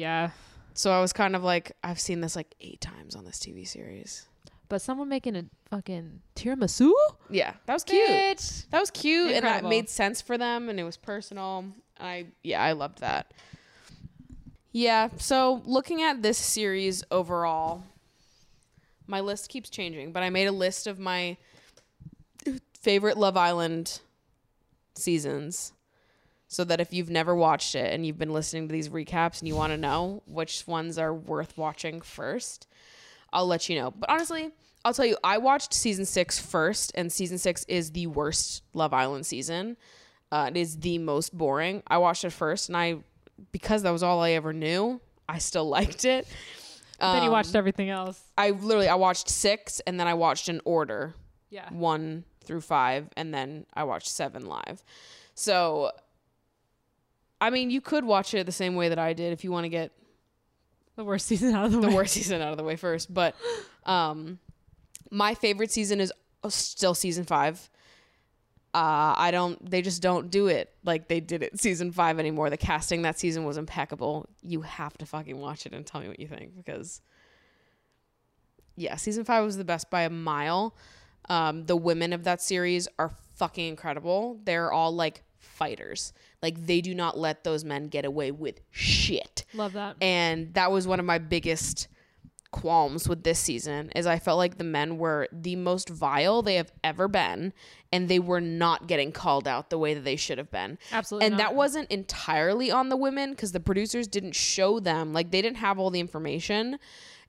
S3: Yeah.
S2: So I was kind of like, I've seen this like eight times on this TV series.
S3: But someone making a fucking tiramisu?
S2: Yeah, that was cute.
S3: Bitch.
S2: That was cute, and that made sense for them, and it was personal. I yeah, I loved that. Yeah, so looking at this series overall, my list keeps changing, but I made a list of my favorite Love Island seasons. So that if you've never watched it and you've been listening to these recaps and you want to know which ones are worth watching first, I'll let you know. But honestly, I'll tell you, I watched season six first, and season six is the worst Love Island season. Uh, it is the most boring. I watched it first, and I, because that was all I ever knew, I still liked it.
S3: then you
S2: Um,
S3: watched everything else.
S2: I literally I watched six, and then I watched in order
S3: Yeah.
S2: one through five, and then I watched seven live. So, I mean, you could watch it the same way that I did if you want to get
S3: The worst season out of the,
S2: the
S3: way.
S2: worst season out of the way first. But um, my favorite season is still season five. Uh, I don't. They just don't do it like they did it season five anymore. The casting that season was impeccable. You have to fucking watch it and tell me what you think because, yeah, season five was the best by a mile. Um, the women of that series are fucking incredible. They're all like fighters. Like they do not let those men get away with shit
S3: Love that.
S2: and that was one of my biggest qualms with this season is I felt like the men were the most vile they have ever been and they were not getting called out the way that they should have been.
S3: Absolutely
S2: And
S3: not.
S2: that wasn't entirely on the women cuz the producers didn't show them like they didn't have all the information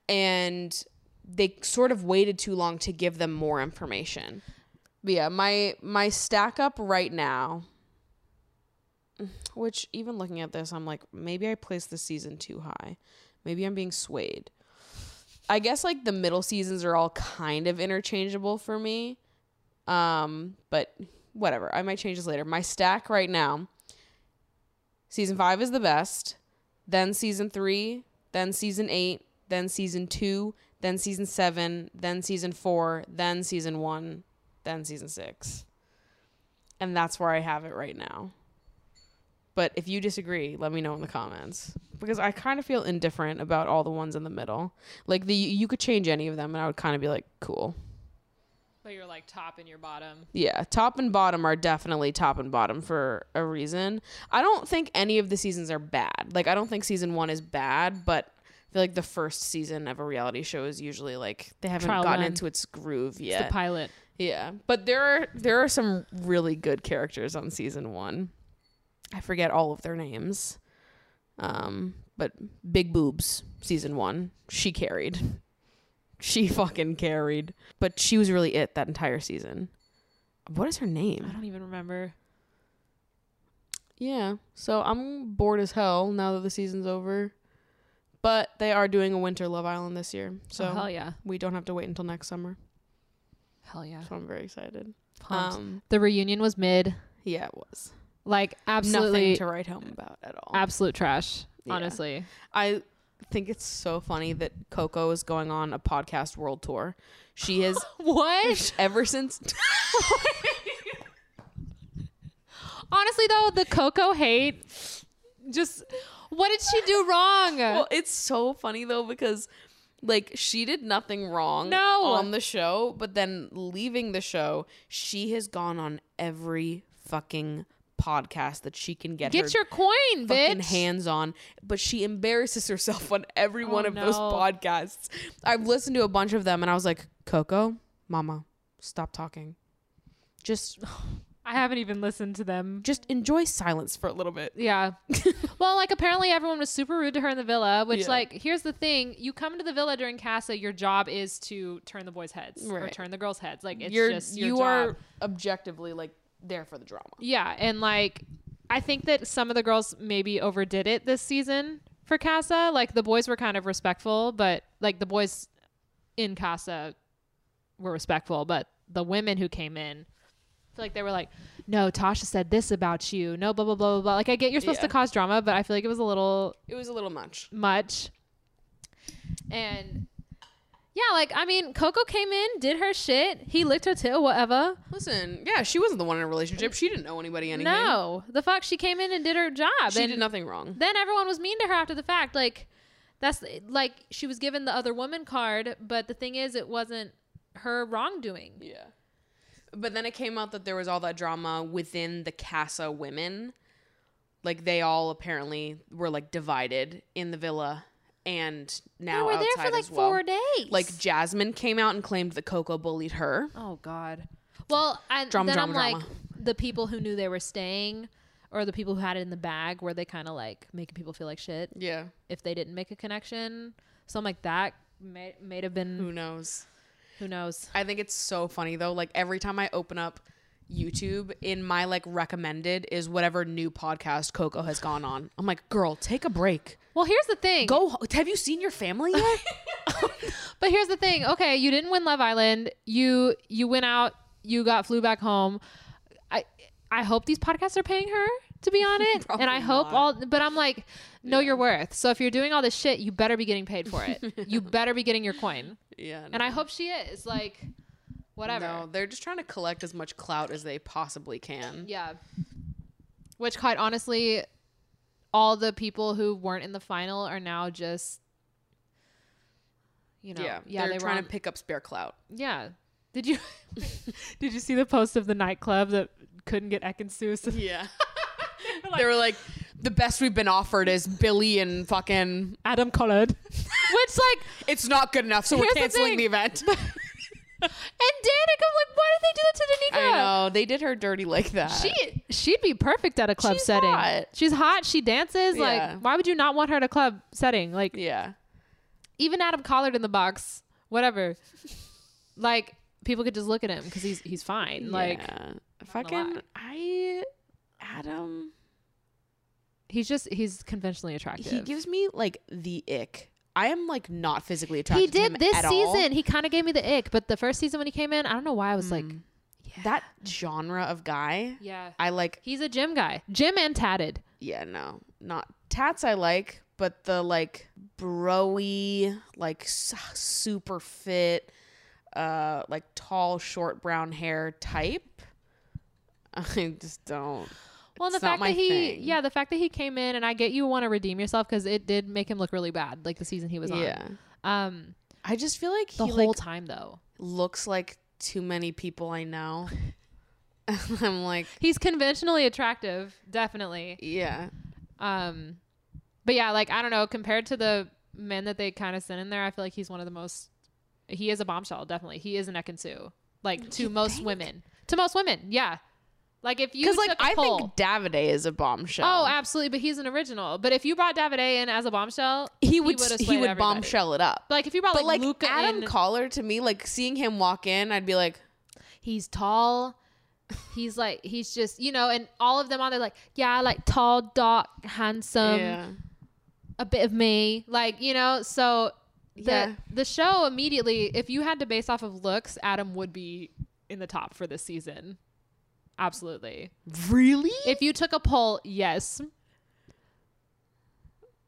S2: and they sort of waited too long to give them more information. But yeah, my my stack up right now which even looking at this, I'm like, maybe I placed the season too high. Maybe I'm being swayed. I guess like the middle seasons are all kind of interchangeable for me. Um, but whatever. I might change this later. My stack right now. Season 5 is the best, then season 3, then season 8, then season 2, then season 7, then season 4, then season 1, then season 6. And that's where I have it right now. But if you disagree, let me know in the comments because I kind of feel indifferent about all the ones in the middle. Like the you could change any of them and I would kind of be like, cool.
S3: But you're like top and your bottom.
S2: Yeah, top and bottom are definitely top and bottom for a reason. I don't think any of the seasons are bad. Like I don't think season 1 is bad, but I feel like the first season of a reality show is usually like they haven't
S3: Trial
S2: gotten
S3: run.
S2: into its groove
S3: It's
S2: yet.
S3: the pilot.
S2: Yeah, but there are there are some really good characters on season one. I forget all of their names, um, but Big Boobs season one, she carried. She fucking carried, but she was really it that entire season. What is her name?
S3: I don't even remember.
S2: Yeah, so I'm bored as hell now that the season's over. But they are doing a winter Love Island this year, so
S3: oh, hell yeah.
S2: we don't have to wait until next summer.
S3: Hell yeah.
S2: So I'm very excited. Um,
S3: the reunion was mid.
S2: yeah, it was.
S3: Like absolutely
S2: nothing to write home about at all.
S3: absolute trash.
S2: Yeah.
S3: Honestly.
S2: I think it's so funny that Coco is going on a podcast world tour. She has
S3: What?
S2: ever since
S3: Honestly though, the Coco hate just what did she do wrong?
S2: Well, it's so funny though because like she did nothing wrong
S3: No.
S2: on the show, but then leaving the show, she has gone on every fucking podcast that she can get, her
S3: Get your coin,
S2: fucking
S3: bitch.
S2: hands on, but she embarrasses herself on every oh, one
S3: Oh,
S2: of those
S3: no.
S2: podcasts. I've listened to a bunch of them and I was like, Coco, mama, stop talking. Just
S3: I haven't even listened to them.
S2: just enjoy silence for a little bit.
S3: Yeah. well, like apparently everyone was super rude to her in the villa, which
S2: Yeah.
S3: like here's the thing, you come to the villa during Casa, your job is to turn the boys' heads or
S2: Right.
S3: turn the girls' heads. Like it's
S2: You're
S3: just your
S2: you
S3: job.
S2: are objectively like there for the drama.
S3: Yeah, and like I think that some of the girls maybe overdid it this season for Casa. Like the boys were kind of respectful, but like the boys in Casa were respectful, but the women who came in I feel like they were like, "No, Tasha said this about you. No, blah blah blah blah blah." Like I get you're supposed
S2: Yeah.
S3: to cause drama, but I feel like it was a little
S2: It was a little much.
S3: much. And yeah, like I mean, Coco came in, did her shit. He licked her tail, whatever.
S2: Listen, yeah, she wasn't the one in a relationship. She didn't know anybody anything.
S3: No, the fuck, she came in and did her job.
S2: she did nothing wrong.
S3: then everyone was mean to her after the fact. Like that's like she was given the other woman card, but the thing is, it wasn't her wrongdoing.
S2: Yeah. But then it came out that there was all that drama within the Casa women. Like they all apparently were like divided in the villa and now
S3: They were there for like
S2: well.
S3: four days.
S2: Like Jasmine came out and claimed that Coco bullied her.
S3: oh god. Well, I,
S2: Drama,
S3: then
S2: drama,
S3: I'm like, the people who knew they were staying, or the people who had it in the bag, were they kind of like making people feel like shit
S2: Yeah.
S3: if they didn't make a connection? Something like that may may have been.
S2: Who knows?
S3: Who knows?
S2: I think it's so funny though. Like every time I open up YouTube, in my like recommended is whatever new podcast Coco has gone on. I'm like, girl, take a break.
S3: Well, here's the thing.
S2: Go. Have you seen your family yet?
S3: But here's the thing. Okay, you didn't win Love Island. You you went out. You got flew back home. I I hope these podcasts are paying her to be on it, and I hope
S2: not.
S3: all. But I'm like, know your worth. So if you're doing all this shit, you better be getting paid for it. you better be getting your coin.
S2: yeah.
S3: And I hope she is. Like, whatever.
S2: No, they're just trying to collect as much clout as they possibly can.
S3: Yeah. Which, quite honestly, all the people who weren't in the final are now just. You know,
S2: yeah,
S3: yeah,
S2: they're
S3: they were
S2: trying
S3: on-
S2: to pick up spare clout.
S3: Yeah. Did you did you see the post of the nightclub that couldn't get Ekin-Sus?
S2: Yeah, they were like, the best we've been offered is Billy and fucking.
S3: Adam Collard. Which like
S2: It's not good enough, so we're
S3: Here's the
S2: canceling the event.
S3: And Danica, like, why did they do that to Danica?
S2: I know they did her dirty like that.
S3: She she'd be perfect at a club
S2: She's
S3: setting.
S2: hot.
S3: She's hot. She dances.
S2: Yeah.
S3: Like, why would you not want her at a club setting? Like,
S2: yeah,
S3: even Adam Collard in the box, whatever. like, people could just look at him because he's he's fine. Like,
S2: yeah. fucking. I Adam.
S3: he's just he's conventionally attractive.
S2: He gives me like the ick. I am like not physically attracted. To
S3: the
S2: guy.
S3: He
S2: did this
S3: season.
S2: all.
S3: He kind of gave me the ick, but the first season when he came in, I don't know why I was like,
S2: that genre of guy.
S3: yeah,
S2: I like.
S3: he's a gym guy, gym and tatted.
S2: Yeah, no, not tats. I like, but the like broy, like super fit, uh, like tall, short brown hair type. I just don't.
S3: Well, and the
S2: It's not
S3: fact that he,
S2: thing.
S3: yeah, the fact that he came in, and I get you want to redeem yourself because it did make him look really bad, like the season he was
S2: Yeah.
S3: on. Um,
S2: I just feel like
S3: the
S2: he
S3: whole
S2: like
S3: time though,
S2: looks like too many people I know. I'm like,
S3: he's conventionally attractive, definitely.
S2: yeah.
S3: Um, but yeah, like I don't know, compared to the men that they kind of sent in there, I feel like he's one of the most. He is a bombshell, definitely. He is an Ekansu, like to most women. To most women, yeah. Like if you
S2: Because like I
S3: poll,
S2: think Davide is a bombshell.
S3: oh, absolutely, but he's an original. But if you brought Davide in as a bombshell,
S2: he would
S3: would've
S2: he would
S3: everybody.
S2: bombshell it up.
S3: Like if you brought
S2: But
S3: like,
S2: like Adam
S3: in,
S2: Collar to me, like seeing him walk in, I'd be like,
S3: he's tall. He's like he's just you know, and all of them on there like yeah, like tall, dark, handsome,
S2: yeah,
S3: a bit of me, like you know. So the
S2: Yeah.
S3: the show immediately, if you had to base off of looks, Adam would be in the top for this season. Absolutely.
S2: really?
S3: If you took a poll, yes.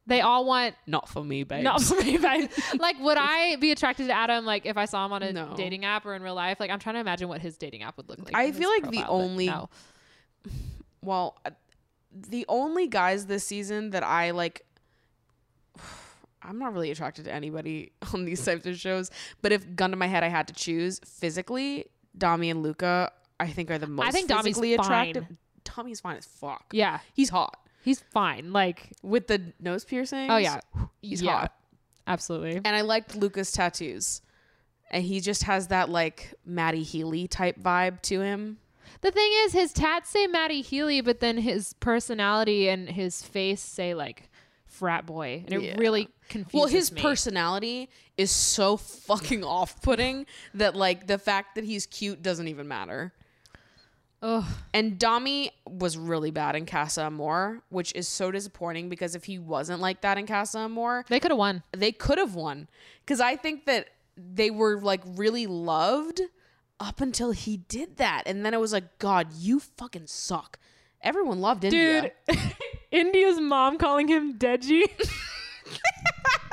S3: They all want
S2: Not for me, babe.
S3: not for me, but like would I be attracted to Adam like if I saw him on a
S2: No.
S3: dating app or in real life? Like I'm trying to imagine what his dating app would look like.
S2: I feel like the
S3: profile, but
S2: only-
S3: no.
S2: well, uh, the only guys this season that I like. I'm not really attracted to anybody on these types of shows, but if gun to my head I had to choose physically, Dami and Luca, I think are the most
S3: I think
S2: physically attractive.
S3: fine.
S2: Tommy's fine as fuck.
S3: Yeah,
S2: He's hot
S3: he's fine. Like
S2: with the nose piercing.
S3: oh yeah,
S2: he's
S3: Yeah.
S2: hot.
S3: absolutely.
S2: And I liked Luca's tattoos, and he just has that like Matty Healy type vibe to him.
S3: The thing is, his tats say Matty Healy, but then his personality and his face say like frat boy, and it
S2: Yeah.
S3: really confuses me.
S2: Well, his
S3: me.
S2: personality is so fucking off-putting that like the fact that he's cute doesn't even matter.
S3: Ugh.
S2: And Dami was really bad in Casa Amor, which is so disappointing because if he wasn't like that in Casa Amor,
S3: They could have won.
S2: they could have won. Because I think that they were like really loved up until he did that, and then it was like, God, you fucking suck. Everyone loved Indiyah.
S3: Dude, Indiyah's mom calling him Deji.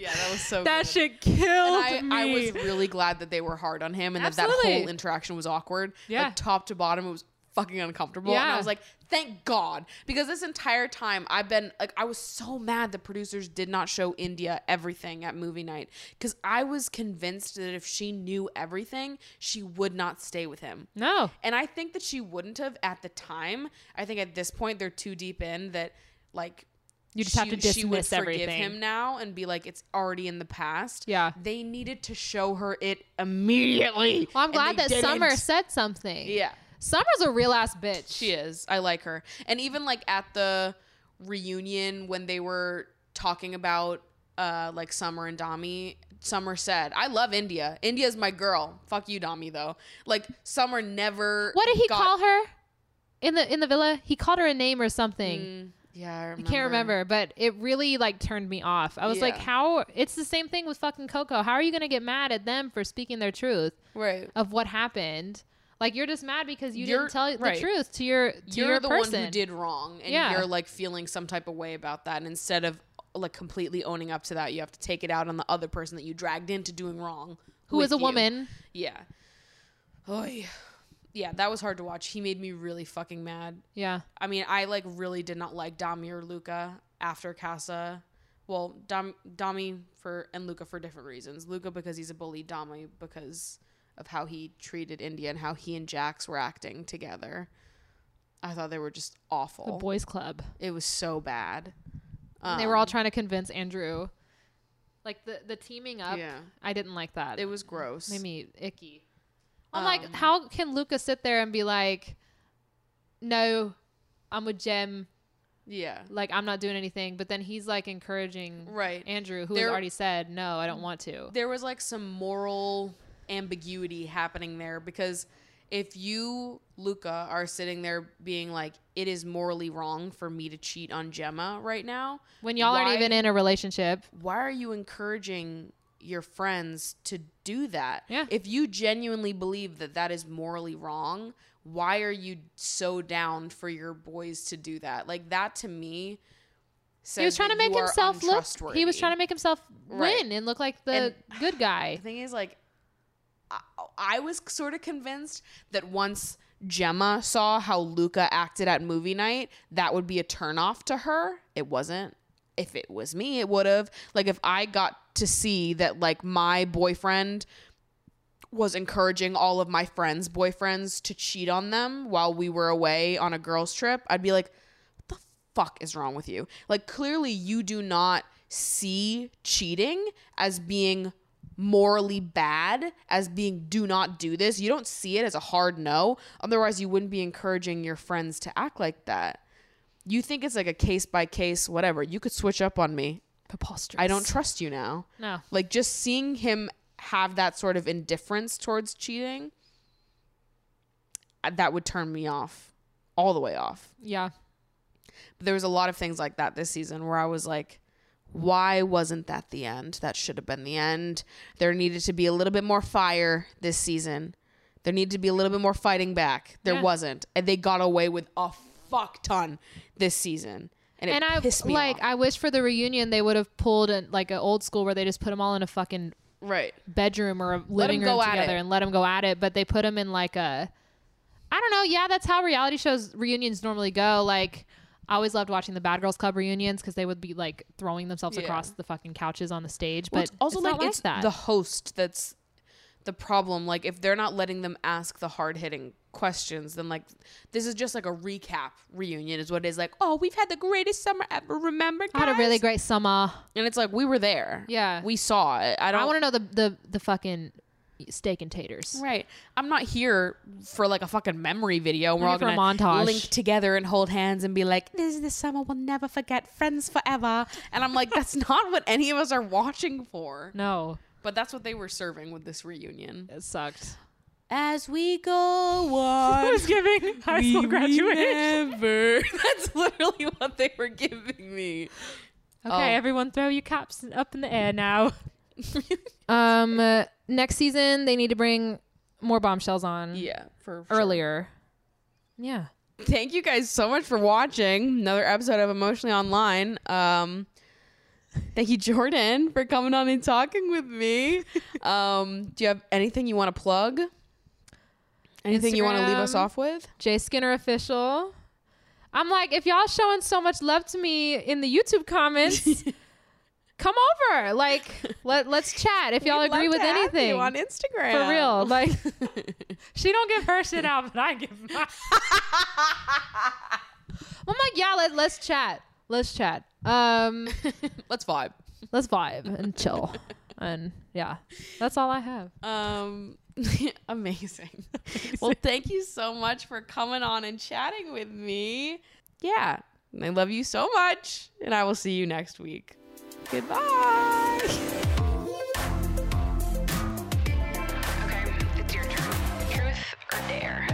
S2: Yeah, that was so.
S3: that
S2: good.
S3: shit killed
S2: And I, I was really glad that they were hard on him and that that
S3: Absolutely.
S2: whole interaction was awkward.
S3: Yeah.
S2: Like top to bottom, it was fucking uncomfortable. And I
S3: Yeah.
S2: was like, thank God. Because this entire time I've been like I was so mad that producers did not show Indiyah everything at movie night. Because I was convinced that if she knew everything, she would not stay with him.
S3: no.
S2: And I think that she wouldn't have at the time. I think at this point they're too deep in that like
S3: You just have to
S2: she would
S3: dismiss
S2: forgive
S3: everything.
S2: him now and be like it's already in the past.
S3: Yeah.
S2: They needed to show her it immediately.
S3: Well, I'm glad that
S2: didn't.
S3: Summer said something.
S2: Yeah.
S3: Summer's a real ass bitch.
S2: She is. I like her. And even like at the reunion when they were talking about uh like Summer and Dami, Summer said, "I love Indiyah. Indiyah's my girl. Fuck you, Dami though." Like Summer never
S3: What did he
S2: got-
S3: call her in the in the villa? He called her a name or something.
S2: Mm, yeah, I,
S3: I can't remember, but it really like turned me off. I was like, how? It's the same thing with fucking Coco. How are you gonna get mad at them for speaking their truth
S2: Right.
S3: of what happened? Like you're just mad because you
S2: You're-
S3: didn't tell the truth to your to
S2: you're
S3: your
S2: the
S3: person.
S2: one who did wrong and
S3: Yeah.
S2: you're like feeling some type of way about that and instead of like completely owning up to that you have to take it out on the other person that you dragged into doing wrong
S3: who is a
S2: you.
S3: woman?
S2: yeah oh yeah yeah that was hard to watch he made me really fucking mad
S3: Yeah.
S2: i mean i like really did not like dami or luca after casa well Dam- dami for and luca for different reasons luca because he's a bully dami because of how he treated indiyah and how he and jacques were acting together i thought they were just awful
S3: The boys club.
S2: it was so bad.
S3: they were all
S2: Um,
S3: trying to convince Andrew. Like the the teaming up.
S2: Yeah.
S3: I didn't like that.
S2: It was gross.
S3: made me icky. I'm like,
S2: Um,
S3: how can Luca sit there and be like, "No, I'm with Jem.
S2: yeah.
S3: Like, I'm not doing anything," but then he's like encouraging
S2: Right.
S3: Andrew, who
S2: There-
S3: has already said, "No, I don't want to."
S2: There was like some moral ambiguity happening there because if you, Luca, are sitting there being like, it is morally wrong for me to cheat on Gemma right now,
S3: When y'all
S2: why-
S3: aren't even in a relationship,
S2: why are you encouraging your friends to do that?
S3: Yeah.
S2: If you genuinely believe that that is morally wrong, why are you so down for your boys to do that? Like that to me.
S3: he was trying to make himself look. He was trying to make himself
S2: Right.
S3: win and look like the good guy.
S2: The thing is, like, I, I was sort of convinced that once Gemma saw how Luca acted at movie night, that would be a turnoff to her. It wasn't. If it was me, it would have. Like if I got to see that like my boyfriend was encouraging all of my friends' boyfriends to cheat on them while we were away on a girls' trip, I'd be like, what the fuck is wrong with you? Like, clearly, you do not see cheating as being morally bad, as being do not do this. You don't see it as a hard no. Otherwise, you wouldn't be encouraging your friends to act like that. You think it's like a case by case, whatever. You could switch up on me.
S3: Preposterous.
S2: I don't trust you now.
S3: No.
S2: Like just seeing him have that sort of indifference towards cheating, uh, that would turn me off, all the way off.
S3: Yeah.
S2: But there was a lot of things like that this season where I was like, why wasn't that the end? That should have been the end. There needed to be a little bit more fire this season. There needed to be a little bit more fighting back. There
S3: Yeah.
S2: wasn't, and they got away with a fuck ton this season, and it
S3: and I
S2: pissed me
S3: like
S2: off.
S3: I wish for the reunion they would have pulled an, like an old school where they just put them all in a fucking
S2: right.
S3: bedroom or a living room together and let them go at it. But they put them in like a, I don't know. Yeah, that's how reality shows reunions normally go. Like I always loved watching the Bad Girls Club reunions because they would be like throwing themselves
S2: Yeah.
S3: across the fucking couches on the stage.
S2: Well,
S3: But
S2: it's also
S3: it's
S2: like
S3: like
S2: it's
S3: that.
S2: the host that's the problem. Like if they're not letting them ask the hard hitting questions, then like this is just like a recap reunion is what it is. Like, oh, we've had the greatest summer ever. Remember?
S3: I had a really great summer.
S2: And it's like we were there.
S3: Yeah.
S2: we saw it. I don't
S3: I want to know the the the fucking steak and taters.
S2: Right. I'm not here for like a fucking memory video. We're all gonna
S3: montage.
S2: link together and hold hands and be like, "This is the summer we'll never forget, friends forever." And I'm like, that's not what any of us are watching for.
S3: No,
S2: But that's what they were serving with this reunion.
S3: it sucked.
S2: As we go on,
S3: giving high
S2: we remember. That's literally what they were giving me.
S3: Okay,
S2: Oh.
S3: everyone, throw your caps up in the air now. um, uh, next season they need to bring more bombshells on
S2: Yeah, for sure.
S3: earlier. Yeah.
S2: Thank you guys so much for watching another episode of Emotionally Online. Um, thank you, Jordan, for coming on and talking with me. Um, do you have anything you want to plug? Anything you want to leave us off with?
S3: Jay Skinner official. I'm like, if y'all showing so much love to me in the YouTube comments, come over. Like, let let's chat if y'all
S2: We'd
S3: agree with anything.
S2: you on Instagram
S3: For real. Like, she don't give her shit out, but I give mine. I'm like, yeah, let, let's chat. Let's chat. Um,
S2: let's vibe.
S3: Let's vibe and chill. and yeah, that's all I have.
S2: Um, amazing. amazing. Well, thank you so much for coming on and chatting with me. Yeah, I love you so much, and I will see you next week. Goodbye. dare.